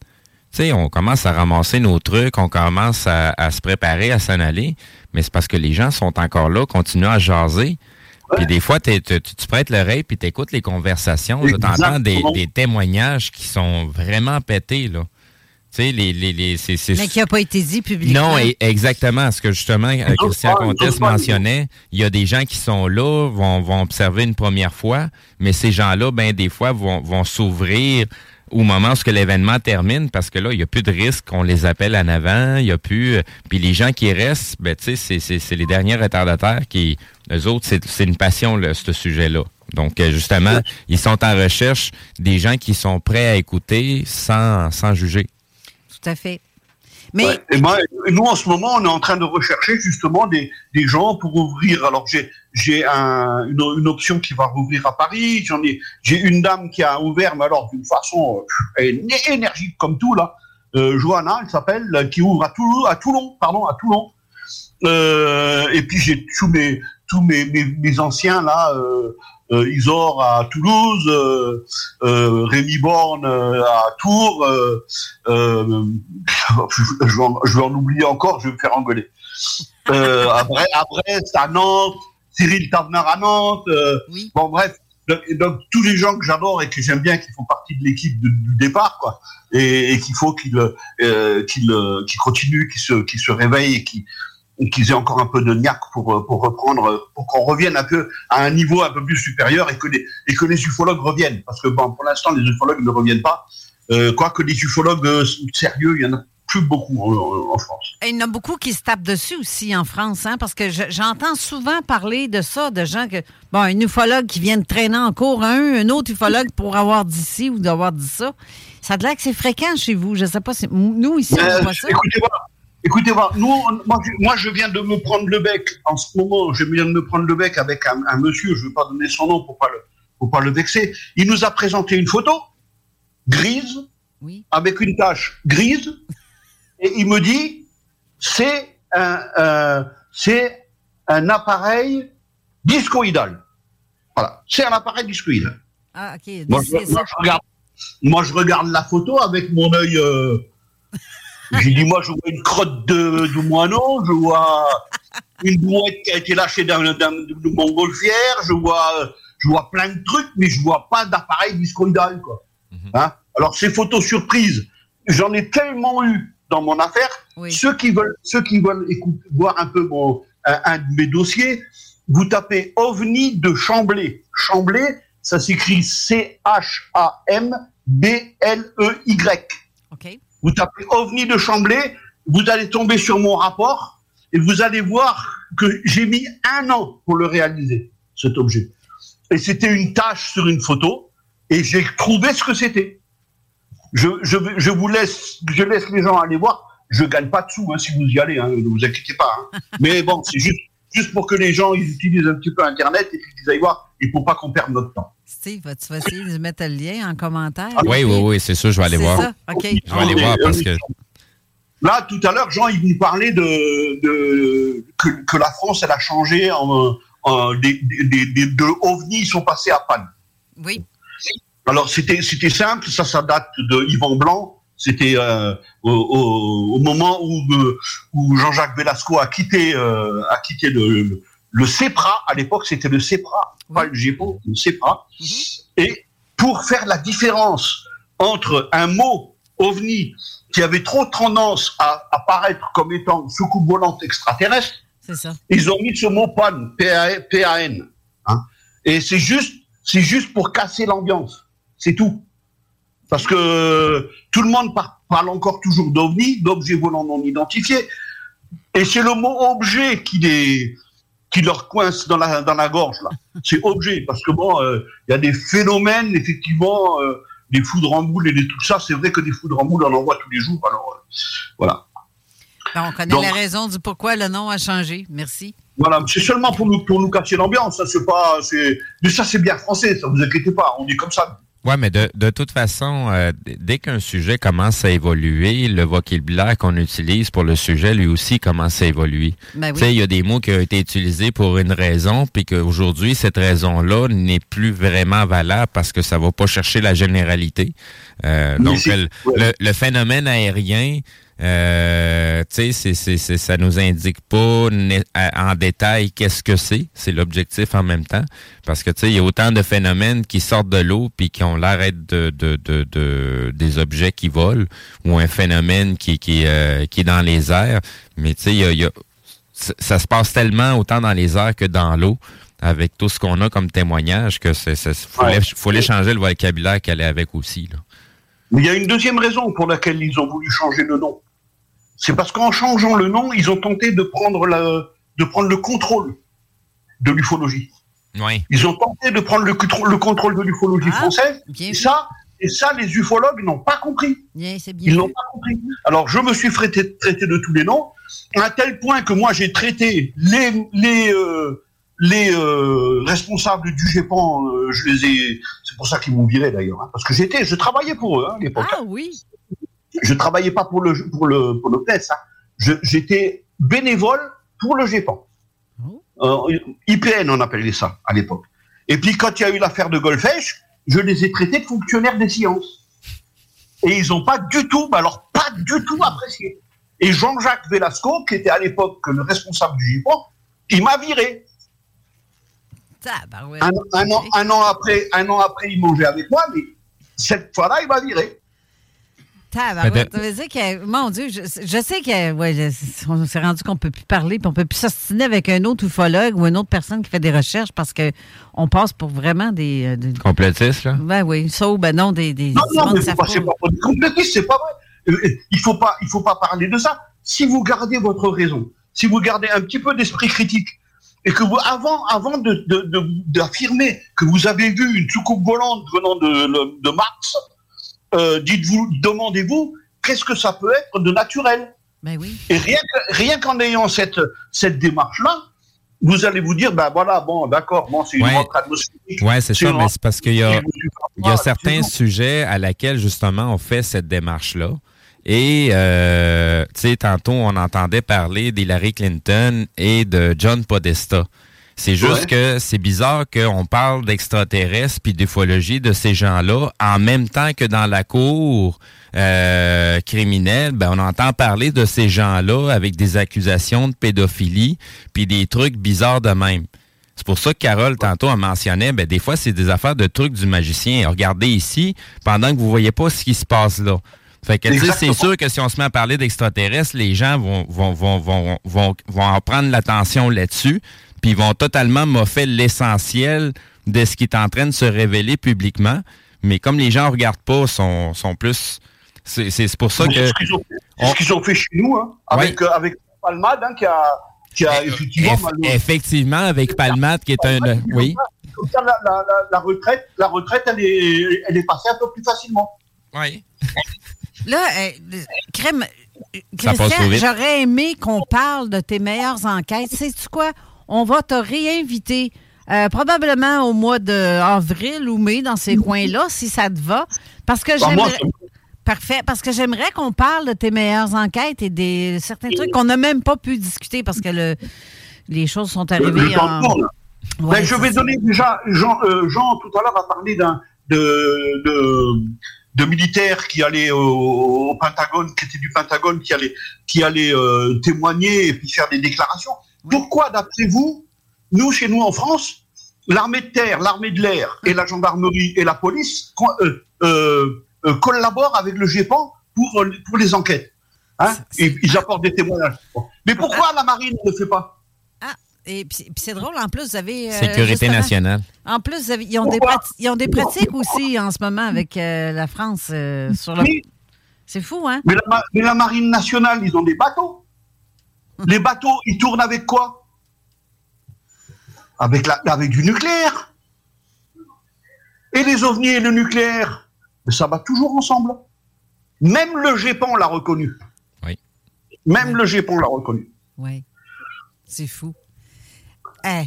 Tu sais, on commence à ramasser nos trucs, on commence à, à se préparer, à s'en aller, mais c'est parce que les gens sont encore là, continuent à jaser. Puis des fois, t'es- tu, tu prêtes l'oreille puis tu écoutes les conversations. Tu entends des, des témoignages qui sont vraiment pétés. Là. Sais, les, les, les, c'est- c'est- Mais qui n'a pas été dit publiquement. non, et- exactement. Ce que justement euh, Christian Comtesse mentionnait, il y a des gens qui sont là, vont, vont observer une première fois, mais ces gens-là, ben des fois, vont, vont s'ouvrir au moment où ce que l'événement termine, parce que là, il n'y a plus de risque qu'on les appelle en avant, il n'y a plus... euh, Puis les gens qui restent, ben, tu sais, c'est- c'est c'est les derniers retardataires qui... Eux autres, c'est c'est une passion, là, ce sujet-là. Donc, euh, justement, ils sont en recherche des gens qui sont prêts à écouter sans, sans juger. Tout à fait. Mais moi, et nous, en ce moment, on est en train de rechercher justement des, gens pour ouvrir. Alors, j'ai un- une, option qui va rouvrir à Paris. Ai j'ai une dame qui a ouvert, mais alors d'une façon euh, éner- énergique comme tout là. Euh, Johanna, elle s'appelle, euh, qui ouvre à Toulon, à Toulon, pardon, à Toulon. Et puis j'ai tous mes tous mes anciens là. Euh, Isor à Toulouse, euh, euh, Rémi Borne euh, à Tours, euh, euh, (laughs) je, vais en, je vais en oublier encore, je vais me faire engueuler. Euh, après, après à Nantes, Cyril Tavener à Nantes. euh, Bon, bref, donc, donc, tous les gens que j'adore et que j'aime bien, qui font partie de l'équipe du départ, quoi, et, et qu'il faut qu'ils euh, qu'ils euh, qu'ils continuent, qu'ils se, qu'ils se réveillent et qu'ils et qu'ils aient encore un peu de niaque pour, euh, pour reprendre, euh, pour qu'on revienne un peu à un niveau un peu plus supérieur et que les, et que les ufologues reviennent. Parce que bon, pour l'instant, les ufologues ne reviennent pas. Euh, quoique les ufologues euh, sérieux, il y en a plus beaucoup en, en France. Et il y en a beaucoup qui se tapent dessus aussi en France, hein, parce que je- j'entends souvent parler de ça, de gens que, bon, un ufologue qui vient de traîner en cours un, un autre ufologue pour avoir dit ci ou d'avoir dit ça. Ça a l'air que c'est fréquent chez vous. Je sais pas si. Nous, ici, on Euh, voit pas ça. écoutez voir, écoutez voir, nous, on- moi, je, moi, je viens de me prendre le bec. En ce moment, je viens de me prendre le bec avec un, un monsieur, je ne vais pas donner son nom pour pas le, pour pas le vexer. Il nous a présenté une photo grise, avec une tache grise, et il me dit, c'est un, euh, c'est un appareil discoïdal. Voilà, c'est un appareil discoïdal. Ah, OK. Moi, c'est je, moi, ça. je regarde, moi, je regarde la photo avec mon œil. euh, J'ai dit, moi, je vois une crotte de, de moineau, je vois une brouette qui a été lâchée d'un, d'un, de montgolfière, je vois, euh, je vois plein de trucs, mais je vois pas d'appareil discoïdal, quoi. Hein? Alors, ces photos surprises, j'en ai tellement eu dans mon affaire. Ceux qui veulent, ceux qui veulent écouter, voir un peu mon, un, un de mes dossiers, vous tapez OVNI de Chamblay. Chamblay, ça s'écrit C-H-A-M-B-L-E-Y. Vous tapez OVNI de Chamblay, vous allez tomber sur mon rapport et vous allez voir que j'ai mis un an pour le réaliser, cet objet. Et c'était une tâche sur une photo et j'ai trouvé ce que c'était. Je, je, je vous laisse, je laisse les gens aller voir. Je gagne pas de sous hein, si vous y allez, hein, ne vous inquiétez pas. hein. (laughs) Mais bon, c'est juste, juste pour que les gens ils utilisent un petit peu Internet et puis qu'ils aillent voir. Il faut pas qu'on perde notre temps. Steve, tu vas essayer de mettre le lien en commentaire? Oui, oui, oui, c'est sûr, je vais aller C'est voir. ça? OK. Je vais aller voir parce que. Là, tout à l'heure, Jean, il nous parlait de, de que, que la France, elle a changé en, en- des, des, des- de OVNI, ils sont passés à panne. Oui. Alors c'était c'était simple, ça ça date de Yvan Blanc. C'était euh, au, au- au moment où euh, où Jean-Jacques Velasco a quitté euh, a quitté le, le, le CEPRA. À l'époque, c'était le CEPRA, pas le GEPO, le CEPRA. Et pour faire la différence entre un mot ovni qui avait trop tendance à apparaître comme étant une soucoupe volante extraterrestre, ça. ils ont mis ce mot PAN, P-A-N. hein. Et c'est juste, c'est juste pour casser l'ambiance. C'est tout. Parce que tout le monde par- parle encore toujours d'OVNI, d'objets volants non identifiés. Et c'est le mot objet qui les, qui leur coince dans la, dans la gorge, là. C'est objet, parce que bon, euh, il y a des phénomènes, effectivement, euh, des foudres en boule et des tout ça. C'est vrai que des foudres en boule, on en voit tous les jours. Alors, euh, voilà. Ben, on connaît Donc- la raison du pourquoi le nom a changé. Merci. Voilà, c'est seulement pour nous, pour nous casser l'ambiance. Ça, c'est pas, mais ça, c'est bien français. Ça, vous inquiétez pas. On est comme ça. Ouais, mais de, de toute façon, euh, dès qu'un sujet commence à évoluer, le vocabulaire qu'on utilise pour le sujet, lui aussi, commence à évoluer. Ben oui. Tu sais, il y a des mots qui ont été utilisés pour une raison, puis qu'aujourd'hui, cette raison-là n'est plus vraiment valable parce que ça va pas chercher la généralité. Euh, donc, c'est- le, le- le phénomène aérien, euh, tu sais, c'est- ça nous indique pas en détail qu'est-ce que c'est. C'est l'objectif en même temps. Parce que, tu sais, il y a autant de phénomènes qui sortent de l'eau puis qui ont l'air de, de, de, de- des objets qui volent ou un phénomène qui, qui, euh, qui est dans les airs. Mais, tu sais, il y a, y a- ça, se passe tellement autant dans les airs que dans l'eau avec tout ce qu'on a comme témoignage que c'est, faut, Ouais. faut les changer le vocabulaire qu'elle est avec aussi. Là. Mais il y a une deuxième raison pour laquelle ils ont voulu changer le nom. C'est parce qu'en changeant le nom, ils ont tenté de prendre, la, de prendre le contrôle de l'ufologie. Oui. Ils ont tenté de prendre le, le contrôle de l'ufologie française. Et ça, et ça, les ufologues n'ont pas compris. Bien, c'est bien. Ils n'ont pas compris. Alors, je me suis traité, traité de tous les noms, à tel point que moi, j'ai traité les, les, euh, les euh, responsables du GEPAN, euh, je les ai. C'est pour ça qu'ils m'ont viré d'ailleurs, hein, parce que j'étais, je travaillais pour eux hein, à l'époque. Ah oui. Je travaillais pas pour le pour le pour le PES, hein. J'étais bénévole pour le GEPAN. Euh, IPN, on appelait ça à l'époque. Et puis quand il y a eu l'affaire de Golfech, je les ai traités de fonctionnaires des sciences. Et ils n'ont pas du tout, alors pas du tout apprécié. Et Jean-Jacques Velasco, qui était à l'époque le responsable du GIPON, il m'a viré. Un, un an, un, an après, un an après, il mangeait avec moi, mais cette fois-là, il m'a viré. Tabarouette. Ça veut dire que, mon Dieu, je, je sais que, ouais, on s'est rendu qu'on peut plus parler, puis on peut plus s'ostiner avec un autre ufologue ou une autre personne qui fait des recherches parce que on passe pour vraiment des. euh, des- Complotiste, là? ben oui, ça ou ben non, des. des Non, non, mais passer pas. par des complotistes, c'est pas vrai. Euh, euh, Il faut pas, il faut pas parler de ça. Si vous gardez votre raison, si vous gardez un petit peu d'esprit critique, et que vous, avant, avant de, de- de- d'affirmer que vous avez vu une soucoupe volante venant de, de Mars, euh, dites-vous, demandez-vous, qu'est-ce que ça peut être de naturel Ben oui. Et rien, que- rien qu'en ayant cette, cette démarche-là, vous allez vous dire, ben voilà, bon, d'accord, bon, c'est une Ouais. atmosphérique. Oui, c'est ça, mais c'est parce qu'il y a, il y a certains sujets à laquelle, justement, on fait cette démarche-là. Et, euh, tu sais, tantôt, on entendait parler d'Hillary Clinton et de John Podesta. C'est juste Ouais. que c'est bizarre qu'on parle d'extraterrestres puis d'ufologie de ces gens-là en même temps que dans la cour euh, criminelle, ben on entend parler de ces gens-là avec des accusations de pédophilie puis des trucs bizarres de même. C'est pour ça que Carole, tantôt, a mentionné, ben, des fois, c'est des affaires de trucs du magicien. Regardez ici, pendant que vous voyez pas ce qui se passe là. Fait que, c'est sûr que si on se met à parler d'extraterrestres, les gens vont, vont, vont, vont, vont, vont en prendre l'attention là-dessus, puis ils vont totalement moffer l'essentiel de ce qui est en train de se révéler publiquement. Mais comme les gens regardent pas, sont, sont plus... C'est c'est pour ça que... C'est ce qu'ils ont, fait chez nous, hein, avec, euh, avec Palmade, hein, qui a, qui a effectivement. Eff- malheureusement- effectivement, avec Palmate, qui est un... Oui. La, la- la- la retraite, la retraite, elle est, elle est passée un peu plus facilement. Oui. (laughs) Là, euh, Crème, euh, Christian, j'aurais aimé qu'on parle de tes meilleures enquêtes. Sais-tu quoi? On va te réinviter. euh, probablement au mois d'avril ou mai dans ces coins-là, si ça te va. Parce que moi, j'aimerais. Parfait. Parce que j'aimerais qu'on parle de tes meilleures enquêtes et des certains trucs qu'on n'a même pas pu discuter parce que le, les choses sont arrivées en. Ouais, Ben, je vais donner déjà, Jean, euh, Jean tout à l'heure a parlé d'un de, de, de militaires qui allaient au, au Pentagone, qui étaient du Pentagone, qui allaient, qui allaient euh, témoigner et puis faire des déclarations. Pourquoi, d'après vous, nous, chez nous en France, l'armée de terre, l'armée de l'air et la gendarmerie et la police euh, euh, euh, collaborent avec le GEPAN pour, pour les enquêtes hein Et ils apportent des témoignages. Mais pourquoi la marine ne le fait pas? Ah, et puis c'est drôle, en plus, vous avez. euh, Sécurité nationale. En plus, vous avez- ils, ont des prati- ils ont des pratiques aussi en ce moment avec euh, la France euh, sur le. Oui. C'est fou, hein? Mais la, ma- mais la marine nationale, ils ont des bateaux. Les bateaux, ils tournent avec quoi? Avec, la, avec du nucléaire. Et les ovnis et le nucléaire, ça va toujours ensemble. Même le GEPAN l'a reconnu. Oui. Même le GEPAN l'a reconnu. Oui. C'est fou. Eh.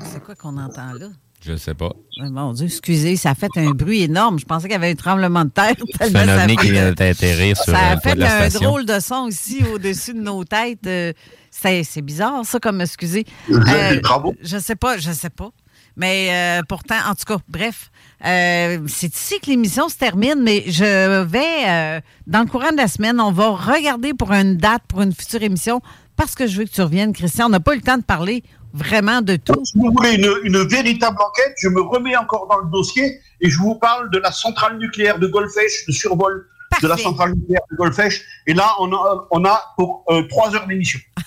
C'est quoi qu'on entend là? Je sais pas. Oh, Mon Dieu, excusez, ça a fait un bruit énorme. Je pensais qu'il y avait un tremblement de terre. C'est un ovni qui vient d'atterrir sur Ça euh, a toit fait la un station. drôle de son ici au-dessus de nos têtes. Euh, C'est bizarre, ça, comme excusez. Vous avez Euh, des travaux? Je sais pas, je sais pas. Mais euh, pourtant, en tout cas, bref, euh, c'est ici que l'émission se termine, mais je vais, euh, dans le courant de la semaine, on va regarder pour une date, pour une future émission, parce que je veux que tu reviennes, Christian. On n'a pas eu le temps de parler vraiment de tout. Si vous voulez une, une véritable enquête, je me remets encore dans le dossier et je vous parle de la centrale nucléaire de Golfech, le survol de la centrale nucléaire de Golfech. Et là, on a, on a pour euh, trois heures d'émission. (laughs)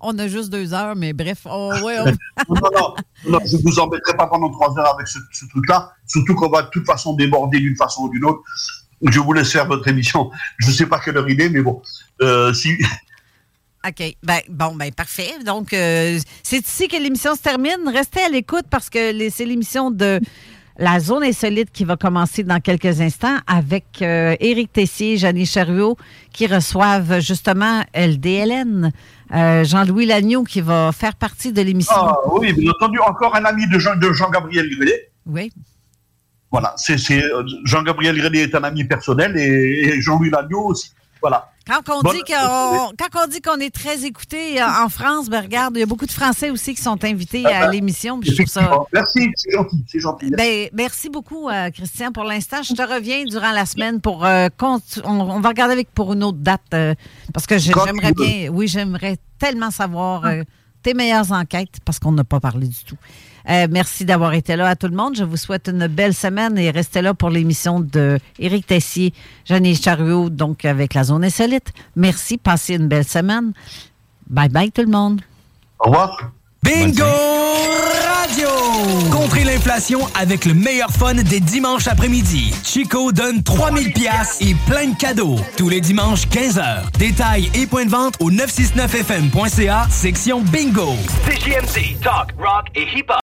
On a juste deux heures, mais bref, on, ouais, on- non, non, non, non, je ne vous embêterai pas pendant trois heures avec ce, ce truc-là, surtout qu'on va de toute façon déborder d'une façon ou d'une autre. Je vous laisse faire votre émission. Je ne sais pas quelle heure il est, mais bon, euh, si, OK. Ben, bon, ben, parfait. Donc, euh, c'est ici que l'émission se termine. Restez à l'écoute parce que c'est l'émission de La Zone Insolite qui va commencer dans quelques instants avec euh, Éric Tessier, Jeannie Chariot qui reçoivent justement LDLN. Euh, Jean-Louis Lagneau qui va faire partie de l'émission. Ah oui, bien entendu, encore un ami de Jean- de Jean-Gabriel Grélet. Oui. Voilà, c'est euh, Jean-Gabriel Grélet est un ami personnel et, et Jean-Louis Lagneau aussi. Voilà. Quand on, Bon, dit qu'on, quand on dit qu'on est très écouté en en France, ben regarde, il y a beaucoup de Français aussi qui sont invités à l'émission. Je trouve ça. Effectivement. Merci, c'est gentil, c'est gentil. Ben, merci beaucoup, euh, Christian, pour l'instant. Je te reviens durant la semaine pour. euh, on, on va regarder avec pour une autre date. euh, parce que j'aimerais bien. Oui, j'aimerais tellement savoir euh, tes meilleures enquêtes parce qu'on n'a pas parlé du tout. Euh, merci d'avoir été là à tout le monde. Je vous souhaite une belle semaine et restez là pour l'émission de Éric Tessier, Jeanne Chariot, donc avec la zone insolite. Merci, passez une belle semaine. Bye bye tout le monde. Au revoir. Bingo Radio! Contrez l'inflation avec le meilleur fun des dimanches après-midi. Chico donne 3000 pièces et plein de cadeaux. Tous les dimanches 15h. Détails et points de vente au 969fm.ca, section Bingo. CJMD, talk, rock et hip-hop.